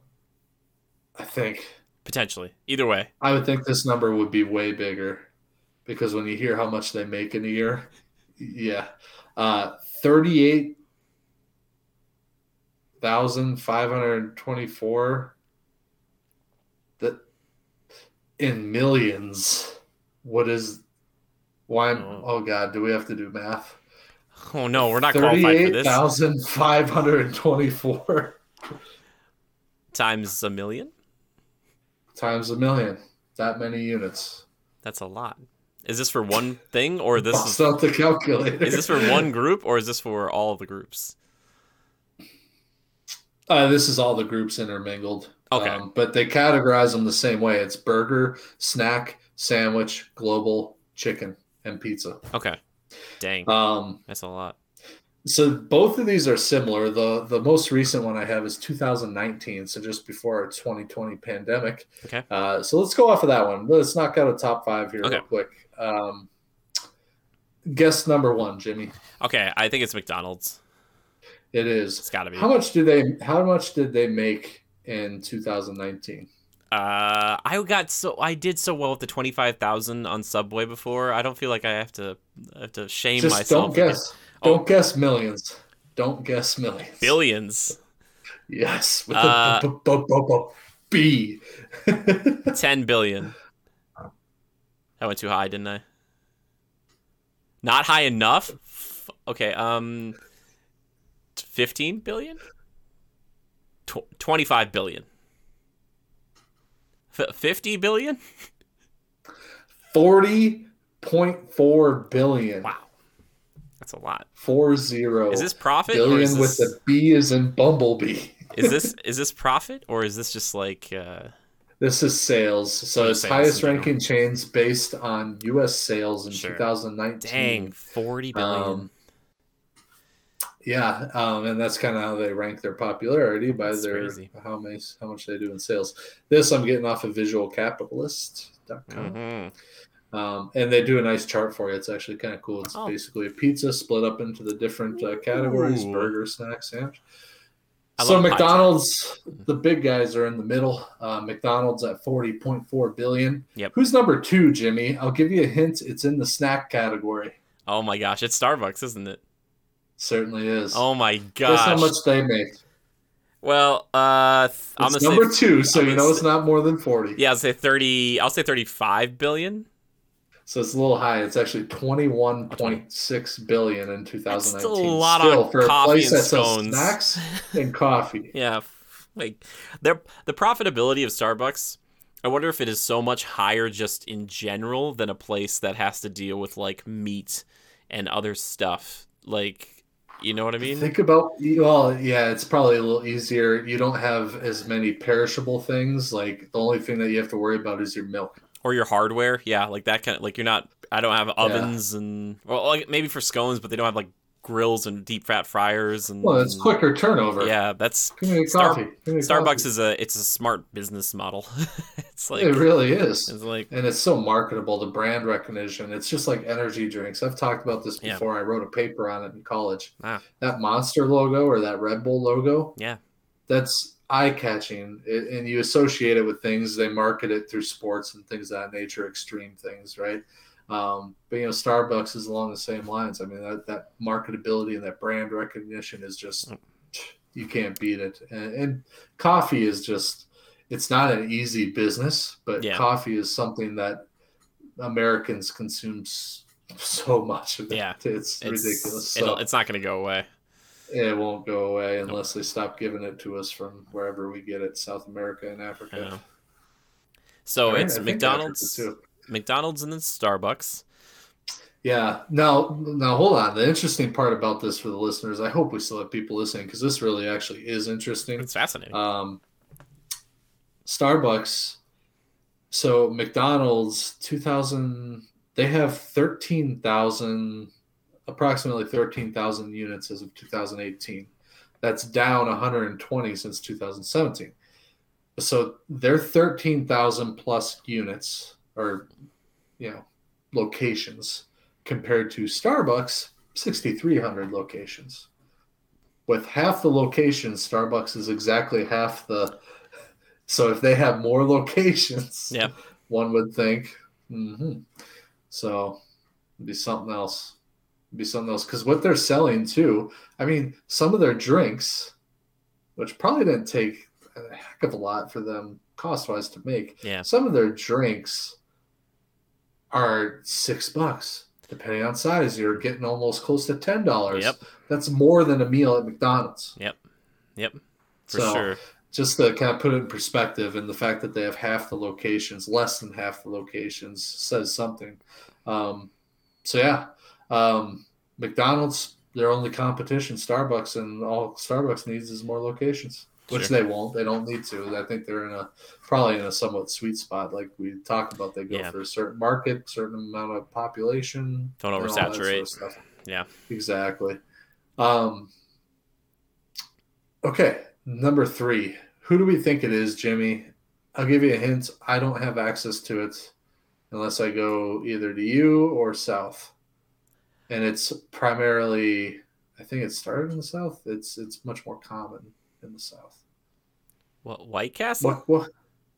I think. Potentially. Either way. I would think this number would be way bigger because when you hear how much they make in a year, yeah, uh, thirty-eight thousand five hundred twenty-four. That in millions. What is? Why? Oh. Oh God, do we have to do math? Oh no, we're not qualified for this. thousand five hundred twenty-four Times a million? Times a million. That many units. That's a lot. Is this for one thing or this Bust is out the calculator. is this for one group or is this for all the groups? Uh, this is all the groups intermingled. Okay. Um, but they categorize them the same way. It's burger, snack, sandwich, global, chicken, and pizza. Okay. Dang, Um, that's a lot. So both of these are similar. The the most recent one I have is 2019, so just before our 2020 pandemic. Okay. Uh, so let's go off of that one. Let's knock out a top five here Okay. real quick. Um, guess number one, Jimmy. Okay, I think it's McDonald's. It is. It's got to be. How much do they? How much did they make in 2019? Uh, I got so I did so well with the twenty five thousand on Subway before. I don't feel like I have to I have to shame Just myself. don't again. Guess. Oh. Don't guess millions. Don't guess millions. Billions, Yes. With Uh, a b- b- b- b- B. ten billion. I went too high, didn't I? Not high enough. Okay, um, fifteen billion. Tw- Twenty five billion. F- Fifty billion. 40.4 billion. Wow, that's a lot. Four zero. Is this profit or billion is with this, the B is in Bumblebee? is this is this profit or is this just like uh This is sales. So it's highest in ranking chains based on U.S. sales in Sure. 2019. dang 40 billion Um, Yeah, um, and that's kind of how they rank their popularity by That's their crazy. how many how much they do in sales. This I'm getting off of visualcapitalist.com. Mhm. Um, and they do a nice chart for you. It's actually kind of cool. It's Oh. basically a pizza split up into the different uh, categories: Ooh. burger, snack, sandwich. I So love pie McDonald's, the big guys are in the middle. Uh, McDonald's at forty point four billion. Yep. Who's number two, Jimmy? I'll give you a hint. It's in the snack category. oh my gosh it's starbucks isn't it Certainly is. oh my Guess how much they make. well uh th- i'm It's number say two, so I'm you gonna know it's not more than forty. yeah i'll say 30 i'll say 35 billion So it's a little high. It's actually twenty-one point six billion in two thousand nineteen. Still a lot Still, for a place that sells snacks and coffee. yeah like their the profitability of starbucks i wonder if it is so much higher just in general than a place that has to deal with like meat and other stuff like you know what i mean Think about well, yeah, it's probably a little easier. You don't have as many perishable things. Like the only thing that you have to worry about is your milk. Or your hardware yeah like that kind of like you're not i don't have ovens and well like maybe for scones but they don't have like grills and deep fat fryers and Well, it's quicker turnover. yeah that's Give me a Star- coffee. Give me a starbucks coffee. is a it's a smart business model it's like it really is. it's like And it's so marketable, the brand recognition. It's just like energy drinks. I've talked about this Yeah. before. I wrote a paper on it in college. Ah. That Monster logo or that Red Bull logo, yeah that's eye catching. And you associate it with things, they market it through sports and things of that nature, extreme things, right? Um, but you know, Starbucks is along the same lines. I mean, that, that marketability and that brand recognition is just Mm. you can't beat it. And, and coffee is just it's not an easy business, but Yeah. coffee is something that Americans consume so much of it. Yeah. It's, it's ridiculous. So it's not going to go away it won't go away unless they stop giving it to us from wherever we get it, South America and Africa. so Right? it's I mcdonald's mcdonald's and then starbucks Yeah. Now, now hold on. The interesting part about this for the listeners, I hope we still have people listening because this really actually is interesting. it's fascinating Um, Starbucks. So McDonald's, two thousand. They have thirteen thousand, approximately thirteen thousand units as of two thousand eighteen. That's down one hundred and twenty since two thousand seventeen. So they're thirteen thousand plus units, or you know, locations compared to Starbucks, sixty three hundred locations with half the locations, Starbucks is exactly half the. So if they have more locations, Yeah. one would think. hmm So it'd be something else. Be something else because what they're selling too. I mean, some of their drinks, which probably didn't take a heck of a lot for them cost wise to make. yeah Some of their drinks are six bucks. Depending on size, you're getting almost close to ten dollars. Yep. That's more than a meal at McDonald's. Yep. Yep for So, sure Just to kind of put it in perspective, and the fact that they have half the locations, less than half the locations, says something. Um, so yeah, um, McDonald's their only competition, Starbucks, and all Starbucks needs is more locations. which Sure. they won't. They don't need to. I think they're in a probably in a somewhat sweet spot. Like we talked about, they go Yeah. for a certain market, certain amount of population. Don't all sort of oversaturate. Yeah. exactly. Um, okay, number three. Who do we think it is, Jimmy? I'll give you a hint. I don't have access to it unless I go either to you or south, and it's primarily. I think it started in the south. It's it's much more common in the south. What White Castle? What what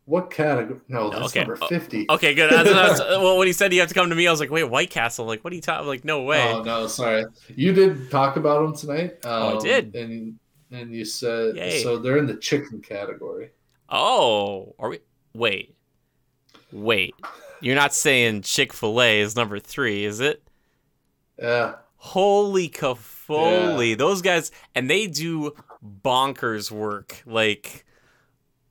what category? No, that's okay. number Oh, fifty. Okay, good. That's- that's- well, when he said you have to come to me, I was like, wait, White Castle? Like, what are you talking? Like, no way. Oh no, sorry. You did talk about them tonight. Um, Oh, I did. and and you said Yay. so they're in the chicken category. Oh, are we? Wait, wait. You're not saying Chick Fil A is number three, is it? Yeah, Holy cafoley, those guys, and they do bonkers work, like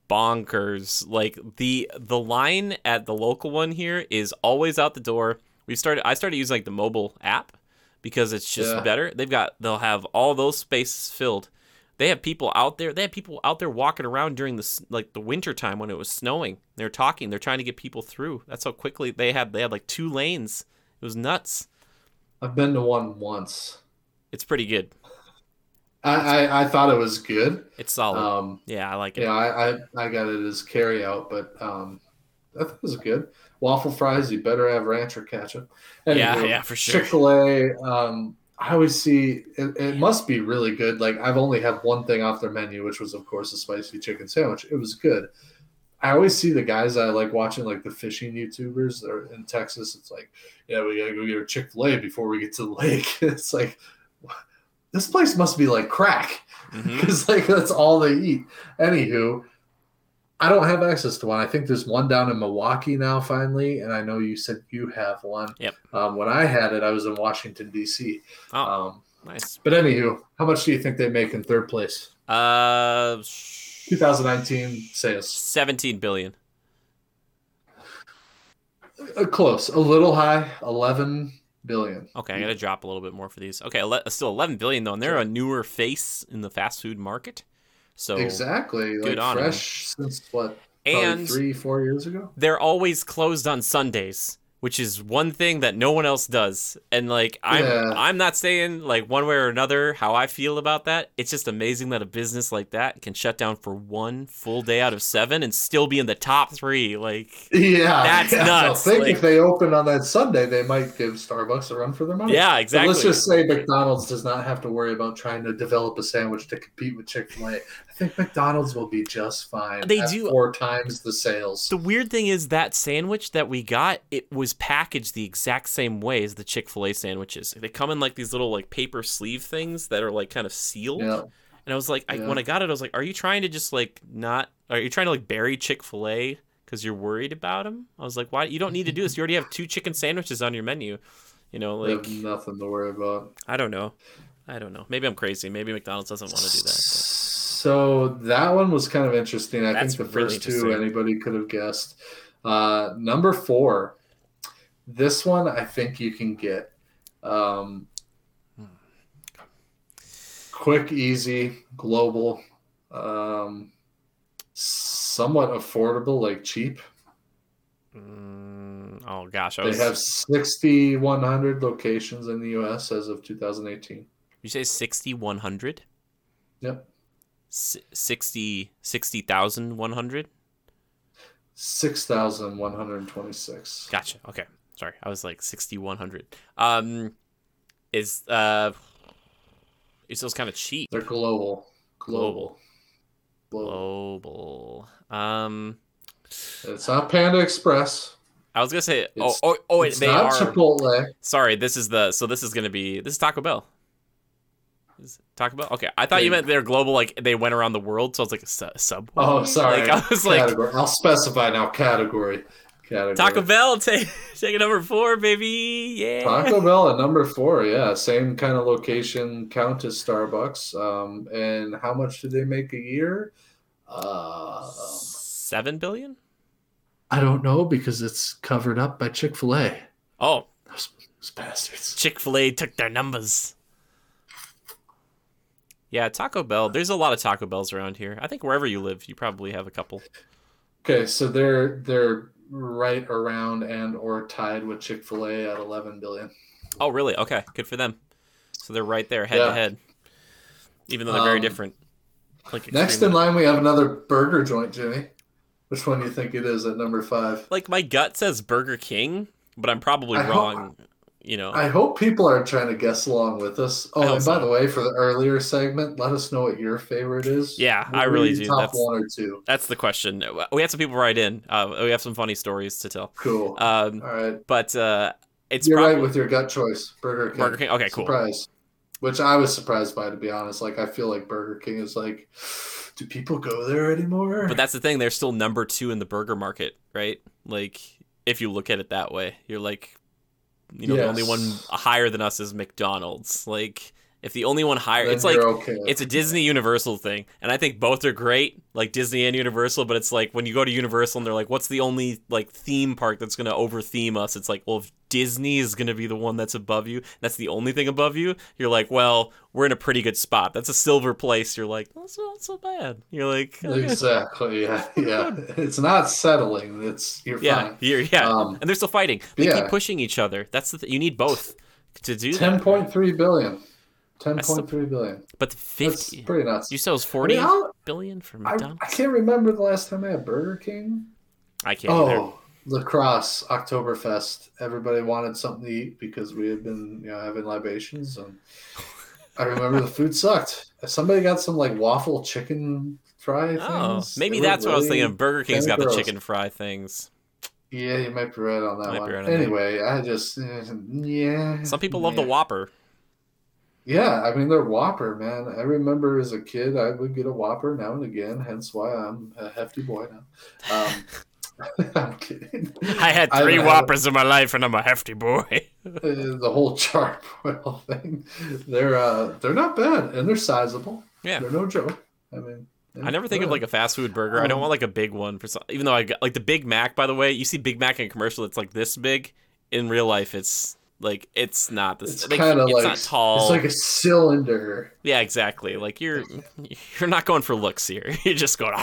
bonkers. Like the the line at the local one here is always out the door. We started. I started using like the mobile app because it's just Yeah. better. They've got. They'll have all those spaces filled. They have people out there. They have people out there walking around during the like the winter time when it was snowing. They're talking. They're trying to get people through. That's how quickly they had. They had like two lanes. It was nuts. I've been to one once. It's pretty good. I I, I thought it was good. It's solid. Um, yeah, I like it. yeah, I, I I got it as carry out, but um, I thought it was good. Waffle fries, you better have ranch or ketchup. Yeah, yeah, for sure. Chick Fil A. Um, I always see it, it must be really good. Like I've only had one thing off their menu, which was of course a spicy chicken sandwich. It was good. I always see the guys I like watching, like the fishing YouTubers that are in Texas. It's like, yeah, we gotta go get our Chick Fil A before we get to the lake. it's like, this place must be like crack because like that's all they eat. Anywho, I don't have access to one. I think there's one down in Milwaukee now, finally, and I know you said you have one. Yep. Um, when I had it, I was in Washington D.C. Oh, Um, nice. but anywho, how much do you think they make in third place? Uh, 2019 sales. 17 billion. Uh, close, a little high, 11 billion. Okay, I gotta drop a little bit more for these. Okay, ele- still 11 billion though, and they're a newer face in the fast food market. So exactly, good like on fresh since what? And three, four years ago. they're always closed on Sundays, which is one thing that no one else does. And like I'm Yeah. I'm not saying like one way or another how I feel about that. It's just amazing that a business like that can shut down for one full day out of 7 and still be in the top 3 like Yeah, That's yeah. nuts, I think like- if they open on that Sunday, they might give Starbucks a run for their money. Yeah, But exactly. let's just say McDonald's does not have to worry about trying to develop a sandwich to compete with Chick Fil A. I think McDonald's will be just fine. They at do- four times the sales. The weird thing is that sandwich that we got, it was packaged the exact same way as the Chick Fil A sandwiches. They come in like these little like paper sleeve things that are like kind of sealed. Yeah, And I was like, I, Yeah. when I got it, I was like, are you trying to just like not? Are you trying to like bury Chick Fil A because you're worried about them? I was like, why? You don't need to do this. You already have two chicken sandwiches on your menu. You know, like nothing to worry about. I don't know. I don't know. Maybe I'm crazy. Maybe McDonald's doesn't want to do that. So that one was kind of interesting. I That's think the really first two anybody could have guessed. Uh, number four. This one I think you can get. Um, quick, easy, global, um, somewhat affordable, like cheap. Mm, oh gosh, I They was. have 6,100 locations in the U.S. as of 2018. you say 6100? Yep. S- 60 60,100? 6,126. Gotcha. Okay. Sorry. I was like 6100. Um is uh is those kind of cheap. They're global. Global. Global. Global. Um It's not Panda Express. I was going to say oh It's- oh, oh wait, it's they not are Chipotle. Sorry, this is the so this is going to be this is Taco Bell. Is Taco Bell? Okay. I thought you meant they're global like they went around the world, so it's like a su- subway. Oh, sorry. Like I was like I'll specify now. Category. Category. Taco Bell take take number 4, baby. Yeah. Taco Bell at number four. Yeah, same kind of location count as Starbucks. Um, and how much do they make a year? Uh, 7 billion? I don't know because it's covered up by Chick Fil A. Oh, Those, those bastards. Chick Fil A took their numbers. Yeah, Taco Bell. There's a lot of Taco Bells around here. I think wherever you live, you probably have a couple. Okay, so they're they're right around and or tied with Chick Fil A at 11 billion. Oh, really? Okay, good for them. So they're right there, head Yeah. to head, even though they're very Um, different. Like Next in line, we have another burger joint, Jimmy. Which one do you think it is at number five? like my gut says Burger King, but I'm probably I hope- wrong. You know, I hope people are trying to guess along with us. Oh, and by so. the way, for the earlier segment, let us know what your favorite is. Yeah, I really do. Top That's- one or two. that's the question. We had some people write in. Uh, we have some funny stories to tell. Cool. Um, All right. but uh, it's You're probably right with your gut choice, Burger King. Burger King. Okay, cool. Surprise. Which I was surprised by, to be honest. Like, I feel like Burger King is like, do people go there anymore? But that's the thing; they're still number two in the burger market, right? Like, if you look at it that way, you're like, you know, the only one higher than us is McDonald's. Like, if the only one higher, Then it's like okay. it's a Disney Universal thing, and I think both are great, like Disney and Universal. But it's like when you go to Universal and they're like, "What's the only like theme park that's gonna over theme us?" It's like, well, if Disney is gonna be the one that's above you, that's the only thing above you. You're like, well, we're in a pretty good spot. That's a silver place. You're like, that's not so bad. You're like, okay. Exactly. Yeah. Yeah. it's not settling. It's you're yeah, fine. you're, yeah, Um, and they're still fighting. They yeah. keep pushing each other. That's the th- you need both to do Ten point three billion. Ten point three billion. But the That's fifty, pretty nuts. you said it was I, forty mean, I'll- billion for I, McDonald's. I can't remember the last time I had Burger King. I can't either. Oh, La Crosse Oktoberfest. Everybody wanted something to eat because we had been, you know, having libations, and I remember the food sucked. Somebody got some like waffle chicken fry Oh, things, maybe they that's what I was thinking. Burger King's got the chicken fry things. Yeah, you might be right on that Might one. right on that. anyway, I just, yeah. Some people love the. Whopper. Yeah, I mean they're Whopper, man. I remember as a kid I would get a Whopper now and again, hence why I'm a hefty boy now. Um, I'm kidding. I had three have- Whoppers in my life, and I'm a hefty boy. Uh, the whole charcoal thing. They're uh they're not bad and they're sizable. Yeah. They're no joke. I mean I never think of like a fast food burger. I don't Um, want like a big one for some. Even though I got like the Big Mac. By the way, you see Big Mac in a commercial. It's like this big. In real life, it's like it's not this. it's like, kind of it's like not tall. it's like a cylinder. yeah, exactly. Like you're you're not going for looks here. You're just going.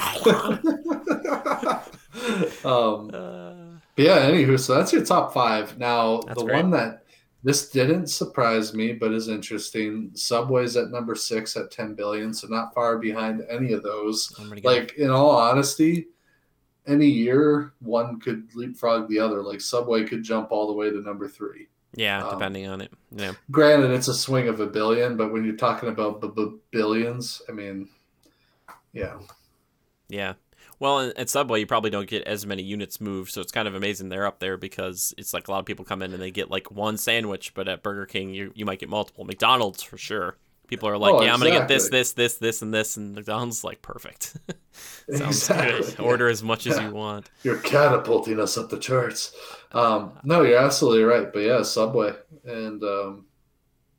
um uh, But yeah, anywho, so that's your top five. Now, the great. one that this didn't surprise me, but is interesting. Subway's at number six at 10 billion, so not far behind any of those. I'm gonna get Like, in all honesty, any year one could leapfrog the other. Like, Subway could jump all the way to number three. Yeah, um, depending on it. Yeah, Granted, it's a swing of a billion, but when you're talking about b- b- billions, I mean, yeah. yeah. Well, at- at Subway, you probably don't get as many units moved, so it's kind of amazing they're up there because it's like a lot of people come in and they get like one sandwich, but at Burger King, you you might get multiple. McDonald's for sure. People are like, Oh, yeah, I'm gonna get this, this, this, this, and this, and McDonald's like perfect. Sounds Exactly, good. Order as much as you want. You're catapulting us up the charts. Um, no, you're absolutely right. But yeah, Subway, and um,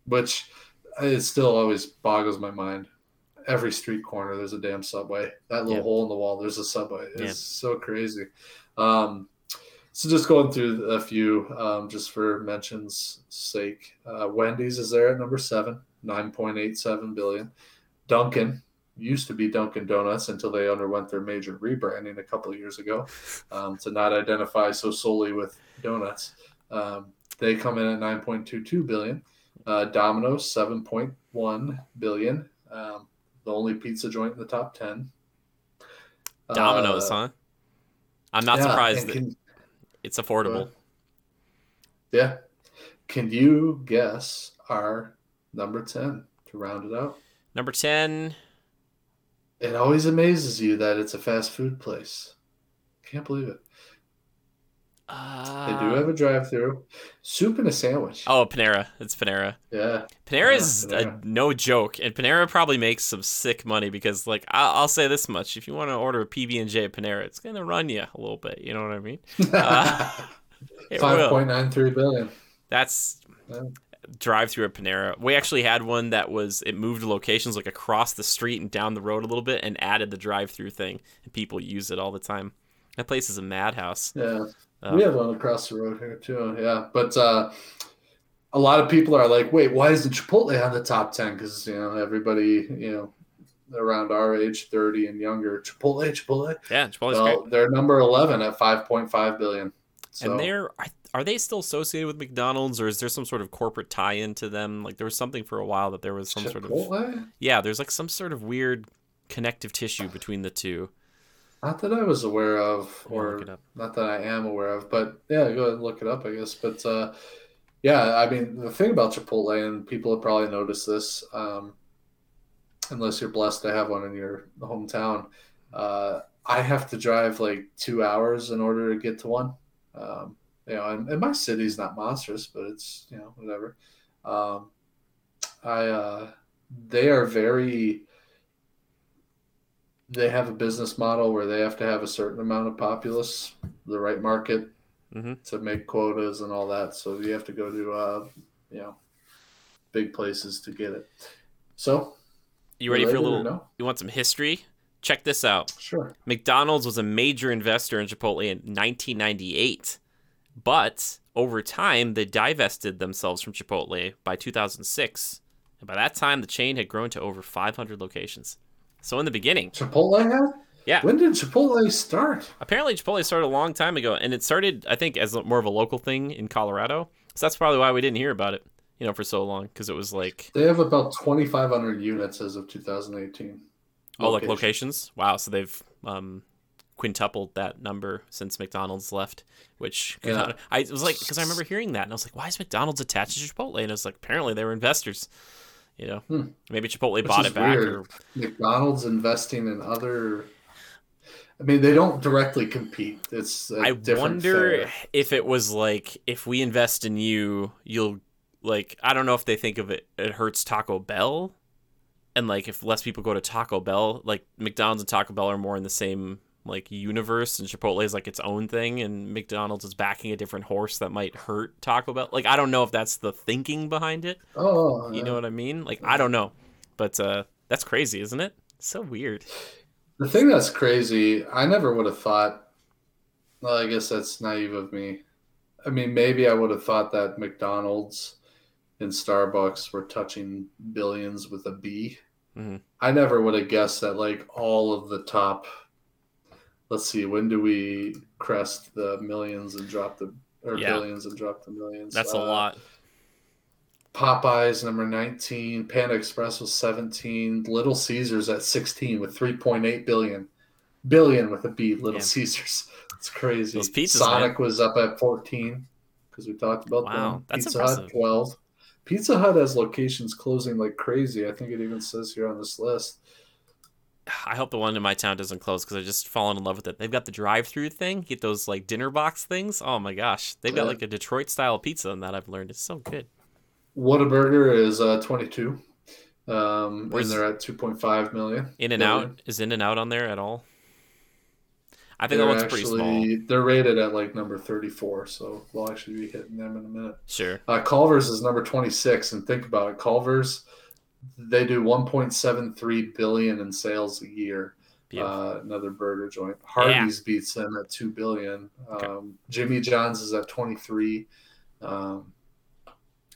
which it still always boggles my mind. Every street corner, there's a damn Subway. That little Yeah. hole in the wall, there's a Subway. It's Yeah. so crazy. Um, so just going through a few, um, just for mention's sake. Uh, Wendy's is there at number seven, nine point eight seven billion. Dunkin' used to be Dunkin' Donuts until they underwent their major rebranding a couple of years ago um, to not identify so solely with donuts. Um, they come in at 9.22 billion. Uh, Domino's 7.1 billion. Um, the only pizza joint in the top 10. Domino's, Uh, huh? I'm not yeah, surprised that can- it's affordable. yeah. Can you guess our number 10 to round it out? Number ten. It always amazes you that it's a fast food place. Can't believe it. Uh, They do have a drive through. Soup and a sandwich. Oh, Panera. It's Panera. Yeah. Panera's Yeah, a no joke, and Panera probably makes some sick money because, like, I'll, I'll say this much: if you want to order a PB and J at Panera, it's gonna run you a little bit. You know what I mean? Uh, Five will. point nine three billion. That's Yeah. Drive through at Panera. We actually had one that was it moved locations like across the street and down the road a little bit, and added the drive through thing, and people use it all the time. That place is a madhouse. Yeah, Uh, we have one across the road here too. Yeah, but uh, a lot of people are like, wait, why isn't Chipotle on the top 10? Because, you know, everybody, you know, around our age, 30 and younger, Chipotle, Chipotle. Yeah, Chipotle's Well, great. they're number 11 at 5.5 billion. So, And they're are they still associated with McDonald's, or is there some sort of corporate tie-in to them? Like there was something for a while that there was some sort of yeah, there's like some sort of weird connective tissue between the two. Not that I was aware of, or look it up. not that I am aware of, but yeah, go ahead and look it up, I guess. But uh, yeah, I mean, the thing about Chipotle, and people have probably noticed this, um, unless you're blessed to have one in your hometown, uh, I have to drive like two hours in order to get to one. Um, you know, and, and my city's not monstrous, but it's you know whatever. Um, I uh, they are very they have a business model where they have to have a certain amount of populace, the right market Mhm. to make quotas and all that. So you have to go to, uh, you know, big places to get it. So You ready for a little? No, You want some history? Check this out. sure. McDonald's was a major investor in Chipotle in 1998, but over time they divested themselves from Chipotle by 2006, and by that time the chain had grown to over 500 locations. So in the beginning, Chipotle had. Yeah. When did Chipotle start? apparently Chipotle started a long time ago, and it started I think as more of a local thing in Colorado. So that's probably why we didn't hear about it, you know, for so long because it was like They have about 2,500 units as of 2018. Oh, like locations. Wow, so they've um, quintupled that number since McDonald's left. Which Yeah. I was like, because I remember hearing that, and I was like, why is McDonald's attached to Chipotle? And it was like, apparently they were investors. You know, Hmm. maybe Chipotle Which bought it back. Or, McDonald's investing in other. I mean, they don't directly compete. It's I wonder if it was like, if we invest in you, you'll like. I don't know if they think of it. It hurts Taco Bell, and like if less people go to Taco Bell, like McDonald's and Taco Bell are more in the same like universe, and Chipotle is like its own thing, and McDonald's is backing a different horse that might hurt Taco Bell. Like I don't know if that's the thinking behind it. Oh, You know what I mean? Like I don't know, but uh, that's crazy, isn't it? So weird. The thing that's crazy, I never would have thought. Well, I guess that's naive of me. I mean, maybe I would have thought that McDonald's and Starbucks were touching billions with a B. Mhm. I never would have guessed that, like, all of the top. Let's see, when do we crest the millions and drop the or Yeah. billions and drop the millions? That's a Uh, lot. Popeyes number 19, Panda Express was 17, Little Caesars at 16 with 3.8 billion. Billion with a B, Little Yeah. Caesars. It's crazy. Those pizzas, Sonic was up at 14 because we talked about Wow, them. that's Pizza impressive. Hut 12. Pizza Hut has locations closing like crazy. I think it even says here on this list. I hope the one in my town doesn't close because I just fallen in love with it. They've got the drive-through thing. Get those like dinner box things. Oh my gosh, they've got Yeah. like a Detroit style pizza, and that I've learned is so good. Whataburger is uh, 22. Um, Where's- and they're at 2.5 million. In and out is in and out on there at all? I think They're that one's pretty small. actually they're rated at like number 34, so we'll actually be hitting them in a minute. Sure. Uh, Culver's is number 26, and think about it. Culver's, they do 1.73 billion in sales a year. Uh, another burger joint. Hardee's beats them at 2 billion. Okay. Um, Jimmy John's is at 23. Um,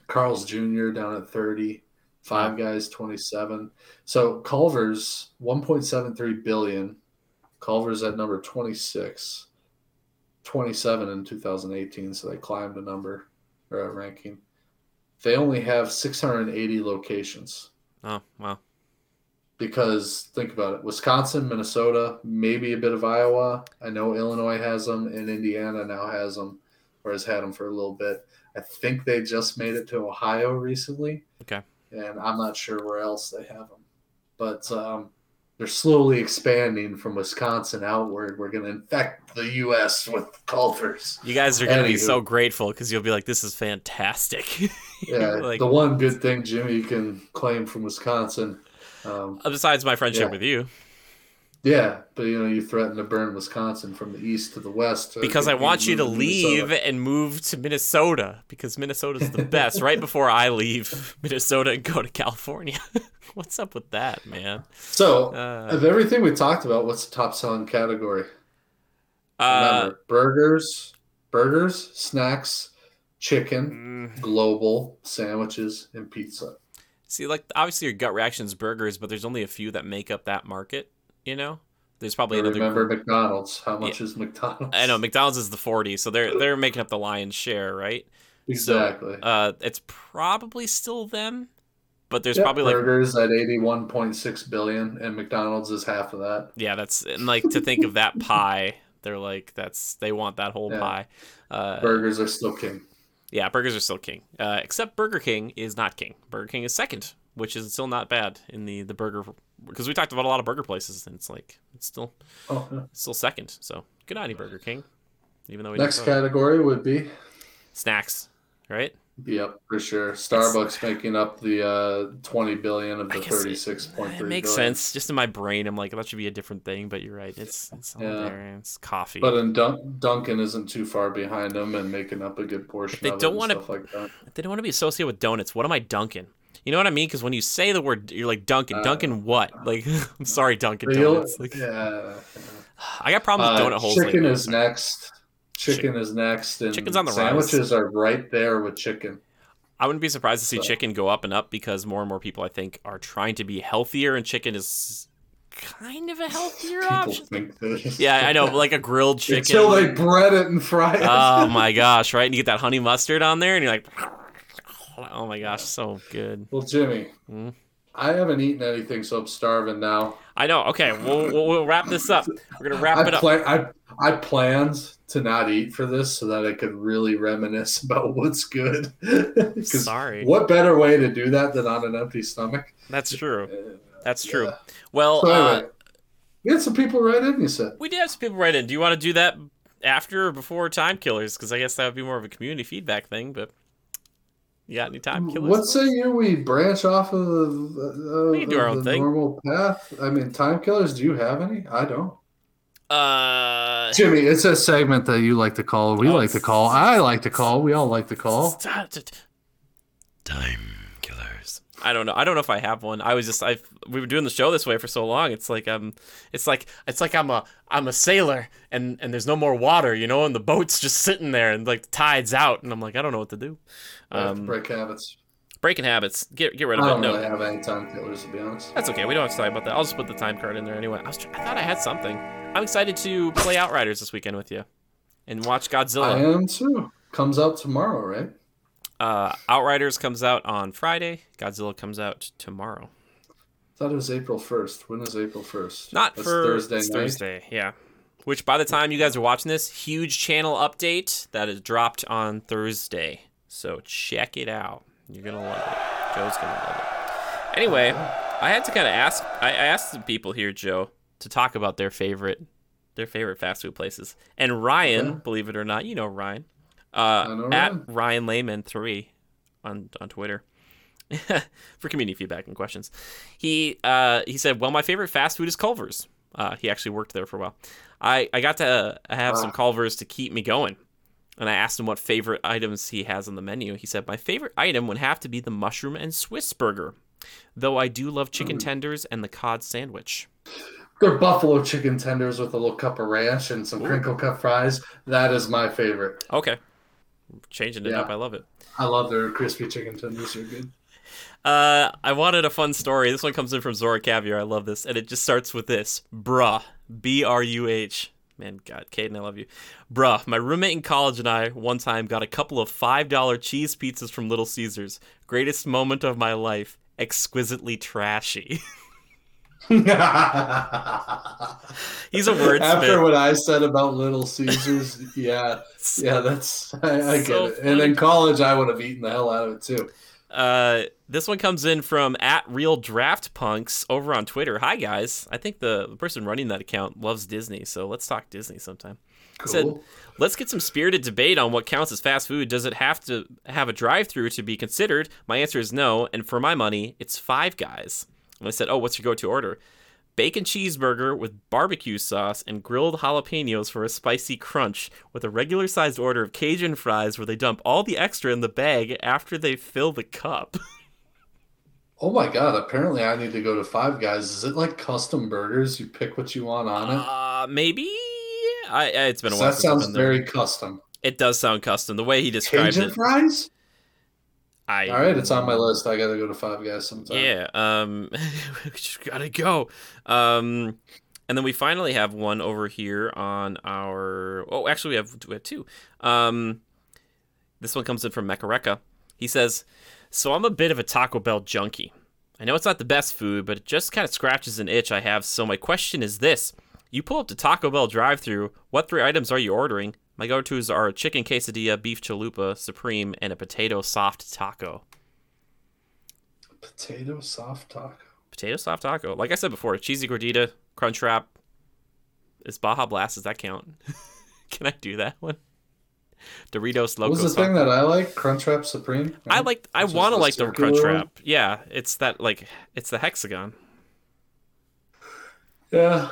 Carl's Jr. down at 30. Five Guys 27. So Culver's 1.73 billion. Culver's at number 26. 27 in 2018, so they climbed a number or a ranking. They only have 680 locations oh wow. because think about it Wisconsin, Minnesota, maybe a bit of Iowa. I know Illinois has them, and Indiana now has them or has had them for a little bit. I think they just made it to Ohio recently. Okay. And I'm not sure where else they have them. But um, they're slowly expanding from Wisconsin outward. We're going to infect the U.S. with Culvers. You guys are gonna be so grateful because you'll be like, "This is fantastic." Yeah, like the one good thing Jimmy can claim from Wisconsin. Um, besides my friendship Yeah. with you, yeah, but you know you threaten to burn Wisconsin from the east to the west to because I want you to Minnesota. leave and move to Minnesota because Minnesota's the best. right before I leave Minnesota and go to California. What's up with that, man? So, Uh, of everything we talked about, what's the top selling category? uh, Remember, burgers, burgers, snacks, chicken, Mm. global, sandwiches, and pizza. See, like obviously your gut reaction is burgers, but there's only a few that make up that market. You know, there's probably But another. remember group- McDonald's. How much is McDonald's? I know McDonald's is the forty, so they're they're making up the lion's share, right? Exactly. Uh, it's probably still them, but there's Yeah, probably like burgers at 81.6 billion, and McDonald's is half of that. yeah, that's and like to think of that pie. They're like that's they want that whole Yeah. pie. Uh, Burgers are still king. yeah, burgers are still king. Uh, except Burger King is not king. Burger King is second, which is still not bad in the the burger because we talked about a lot of burger places and it's like it's still Oh, yeah. it's still second. So good on you, Burger King. Even though we Next category would be snacks, right? Yep, for sure. Starbucks making up the uh, 20 billion of the guess it- 36.3 It makes billion. sense. Just in my brain, I'm like that should be a different thing, but you're right. It's it's Yeah. there. It's coffee. But in Dun- Dunkin' isn't too far behind them and making up a good portion they of don't wanna- like they don't want to be associated with donuts. What am I dunking? You know what I mean? Because when you say the word, you're like Dunkin'. Uh, Dunkin' what? Like, I'm sorry, Dunkin' Real- Donuts. Like, yeah. I got problems with Uh, donut holes. chicken lately. is next. Chicken is next, and Chicken's on the rise. sandwiches are right there with chicken. I wouldn't be surprised to see So- chicken go up and up because more and more people, I think, are trying to be healthier, and chicken is kind of a healthier People option. think this. Yeah, I know, like a grilled chicken. Until they bread it and fry it. oh my gosh, right? And you get that honey mustard on there, and you're like, oh my gosh, so good. Well, Jimmy, Hmm? I haven't eaten anything, so I'm starving now. I know. Okay, we'll, we'll, we'll wrap this up. We're gonna wrap I it up. plan I I planned to not eat for this so that I could really reminisce about what's good. Sorry, What better way to do that than on an empty stomach? that's true. That's true. yeah. Well, So uh, we had some people write in. You said we did have some people write in. Do you want to do that after or before Time Killers? Because I guess that would be more of a community feedback thing. But you got any Time Killers? What say you? We branch off of the, uh, We can do our of own the thing. normal path. I mean, time killers. Do you have any? I don't. Uh, Jimmy, it's a segment that you like to call. We Oh, like to call. I like to call. We all like to call. Stop it. Time Killers. I don't know. I don't know if I have one. I was just I we were doing the show this way for so long. It's like um it's like it's like I'm a I'm a sailor and and there's no more water, you know, and the boat's just sitting there and like the tide's out and I'm like I don't know what to do. I Um, break habits. breaking habits. Get get rid I of it. I don't No. really have any time killers to be honest. That's okay. We don't have to talk about that. I'll just put the time card in there anyway. I was tr- I thought I had something. I'm excited to play Outriders this weekend with you and watch Godzilla. I am too. Comes out tomorrow, right? Uh, Outriders comes out on Friday. Godzilla comes out tomorrow. thought it was April first. When is April first? Not That's for Thursday. Thursday, yeah. Which by the time you guys are watching this, huge channel update that is dropped on Thursday. So check it out. You're gonna love it. Joe's gonna love it. Anyway, I had to kind of ask. I asked the people here, Joe, to talk about their favorite, their favorite fast food places. And Ryan, Yeah. believe it or not, you know Ryan, uh, know at Ryan. Ryan Layman three on on Twitter. for community feedback and questions. He uh, he said, "Well, my favorite fast food is Culver's. Uh, he actually worked there for a while. I, I got to have some Culver's to keep me going, and I asked him what favorite items he has on the menu. He said, "My favorite item would have to be the mushroom and Swiss burger, though I do love chicken Mm. tenders and the cod sandwich." They're buffalo chicken tenders with a little cup of ranch and some Ooh. crinkle cut fries. That is my favorite. Okay, changing it Yeah. up. I love it. I love their crispy chicken tenders. They're good. Uh, I wanted a fun story. This one comes in from Zora Caviar. I love this, and it just starts with this: "Bruh, B R U H." Man, God, Caden, I love you. Bruh, my roommate in college and I one time got a couple of five dollar cheese pizzas from Little Caesars. Greatest moment of my life. Exquisitely trashy. He's a wordsmith. After what I said about Little Caesars, yeah, yeah, that's I, I get So it. And in college, I would have eaten the hell out of it too. Uh, this one comes in from at Real Draft Punks over on Twitter. Hi guys, I think the, the person running that account loves Disney, so let's talk Disney sometime. Cool. Said- Let's get some spirited debate on what counts as fast food. Does it have to have a drive-through to be considered? My answer is no, and for my money, it's Five Guys. And I said, "Oh, what's your go-to order?" Bacon cheeseburger with barbecue sauce and grilled jalapenos for a spicy crunch, with a regular sized order of Cajun fries where they dump all the extra in the bag after they fill the cup. oh my god! Apparently, I need to go to Five Guys. Is it like custom burgers? You pick what you want on it. Uh, maybe. I, I- it's been a while. that sounds very custom. It does sound custom. The way he describes Cajun it, Cajun fries. I All right, it's on my list. I gotta go to Five Guys sometime. Yeah, um, we just gotta go. Um, and then we finally have one over here on our. Oh, actually, we have, we have two. Um, this one comes in from Mekareka. He says, "So I'm a bit of a Taco Bell junkie. I know it's not the best food, but it just kind of scratches an itch I have. So my question is this: You pull up to Taco Bell drive-through. What three items are you ordering? My go-tos are a chicken quesadilla, beef chalupa, supreme, and a potato soft taco." Potato soft taco. Potato soft taco. Like I said before, cheesy gordita, crunch wrap. Is Baja Blast? Does that count? Can I do that one? Doritos Loco. What's the thing that I like? Crunchwrap Supreme. I right? like. I want to like the circular crunch wrap. Yeah, it's that like it's the hexagon. Yeah,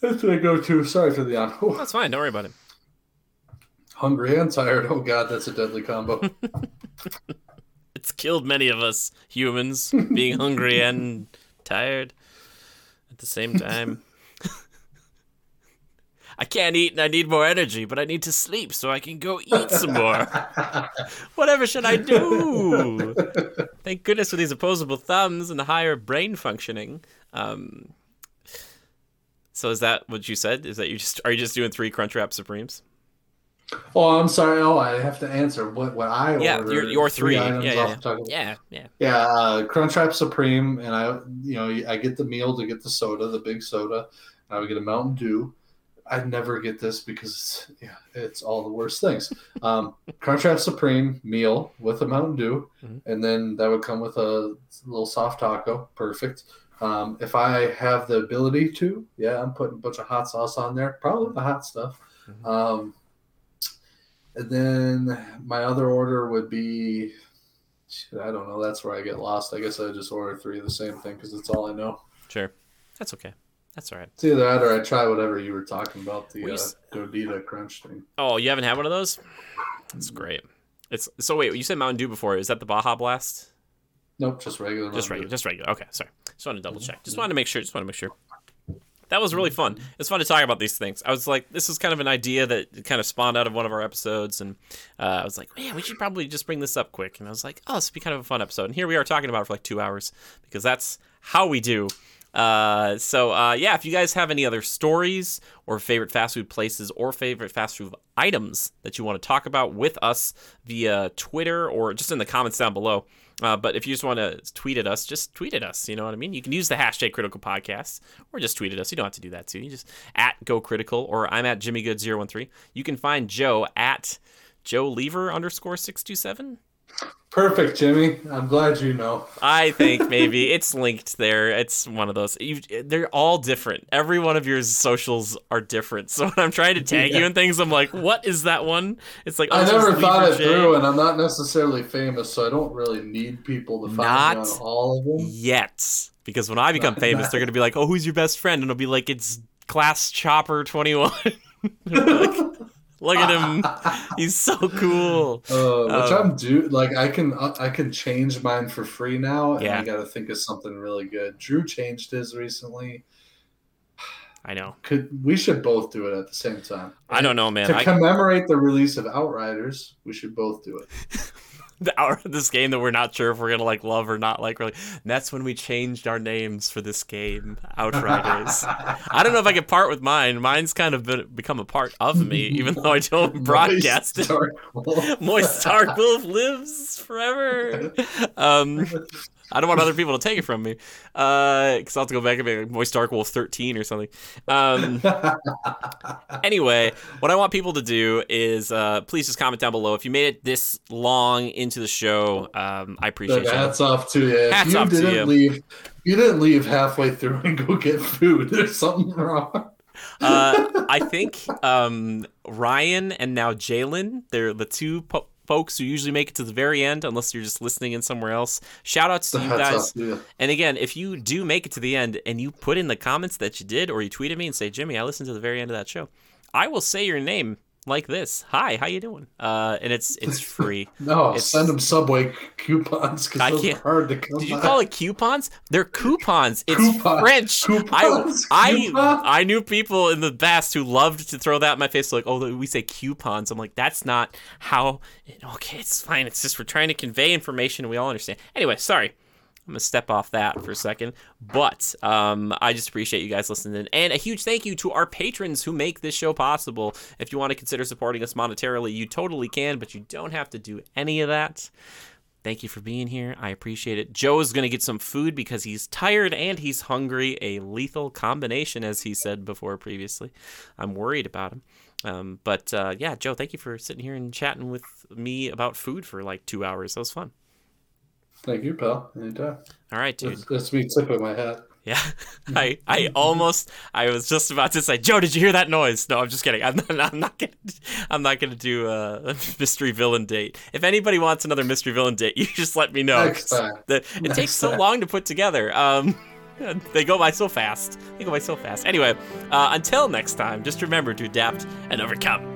that's what I go to. Sorry for the. Whew. That's fine. Don't worry about it. Hungry and tired. Oh god, that's a deadly combo. It's killed many of us humans, being hungry and tired at the same time. I can't eat and I need more energy, but I need to sleep so I can go eat some more. Whatever should I do? Thank goodness for these opposable thumbs and the higher brain functioning. Um, so is that what you said? Is that you just are you just doing three Crunchwrap Supremes? Oh, I'm sorry. Oh, I have to answer what what I Yeah, ordered. your your three. items Yeah, yeah, the yeah, yeah. Yeah, uh, Crunchwrap Supreme, and I, you know, I get the meal to get the soda, the big soda. I would get a Mountain Dew. I never get this because yeah, it's all the worst things. Um, Crunchwrap Supreme meal with a Mountain Dew, Mhm. and then that would come with a little soft taco. Perfect. Um, if I have the ability to, yeah, I'm putting a bunch of hot sauce on there, probably the hot stuff. Mhm. Um, and then my other order would be I don't know. That's where I get lost. I guess I just order three of the same thing because it's all I know. Sure, that's okay. That's all right. It's either that or I try whatever you were talking about the We uh, Gordita Crunch thing. Oh, you haven't had one of those? That's great. It's so wait. You said Mountain Dew before. Is that the Baja Blast? Nope, just regular. Just regular. Just regular. Okay, sorry. Just want to double check. Just wanted to make sure. Just want to make sure. That was really fun. It's fun to talk about these things. I was like, this is kind of an idea that kind of spawned out of one of our episodes, and uh, I was like, man, we should probably just bring this up quick. And I was like, oh, this would be kind of a fun episode. And here we are talking about it for like two hours because that's how we do. Uh, so uh, yeah, if you guys have any other stories or favorite fast food places or favorite fast food items that you want to talk about with us via Twitter or just in the comments down below. Uh, but if you just want to tweet at us, just tweet at us. You know what I mean? You can use the hashtag critical podcast or just tweet at us. You don't have to do that too. You just at go critical or I'm at Jimmy Good 013. You can find Joe at Joe Lever underscore 627. Perfect, Jimmy. I'm glad you know. I think maybe it's linked there. It's one of those. You, they're all different. Every one of your socials are different. So when I'm trying to tag you Yeah. and things, I'm like, what is that one? It's like, oh, I never thought it J. through, and I'm not necessarily famous, so I don't really need people to find Not me on all of them. yet because when I become Not- famous, not- they're gonna be like, "Oh, who's your best friend?" And it'll be like, "It's Class Chopper 21." like, Look at him, he's so cool. Uh, which Um, I'm do like I can uh, I can change mine for free now, and Yeah. I got to think of something really good. Drew changed his recently. I know. Could we should both do it at the same time? I don't know, man. To I, commemorate the release of Outriders, we should both do it. the hour of this game that we're not sure if we're gonna like love or not like. Really, And that's when we changed our names for this game, Outriders. I don't know if I could part with mine. Mine's kind of been, become a part of me, even though I don't broadcast it. Dark. Moist Dark Wolf lives forever. Um, I don't want other people to take it from me, because I'll have to go back and be like Moist Dark Wolf 13 or something. Um, anyway, what I want people to do is uh, please just comment down below if you made it this long into the show. Um, I appreciate you. hats off to you. Hats you off to didn't you. leave, you didn't leave halfway through and go get food. There's something wrong. Uh, I think um, Ryan and now Jalen, they're the two po- folks who usually make it to the very end, unless you're just listening in somewhere else. Shout outs to you guys. you. And again, if you do make it to the end and you put in the comments that you did, or you tweeted me and say, Jimmy, I listened to the very end of that show, I will say your name like this. Hi, how you doing? Uh, and it's it's free. No, It's- send them Subway coupons because those can't- are hard to come Did you by. call it coupons? They're coupons. It's Coupon- French. coupons? I I I knew people in the past who loved to throw that in my face, like, oh, we say coupons. I'm like, that's not how. Okay, it's fine. It's just we're trying to convey information. We all understand. Anyway, sorry. I'm gonna step off that for a second, but um, I just appreciate you guys listening, and a huge thank you to our patrons who make this show possible. If you want to consider supporting us monetarily, you totally can, but you don't have to do any of that. Thank you for being here. I appreciate it. Joe is to get some food because he's tired and he's hungry. A lethal combination, as he said before previously. I'm worried about him. Um, but uh, yeah, Joe, thank you for sitting here and chatting with me about food for like two hours. That was fun. Thank you, pal. Anytime. All right, dude. That's, that's me tipping my hat. Yeah, I I almost I was just about to say, Joe, did you hear that noise? No, I'm just kidding. I'm not, I'm not gonna I'm not gonna do a, mystery villain date. If anybody wants another mystery villain date, you just let me know. Next 'cause time. the- it Next takes so time. long to put together. Um, they go by so fast. They go by so fast. Anyway, uh, until next time, just remember to adapt and overcome.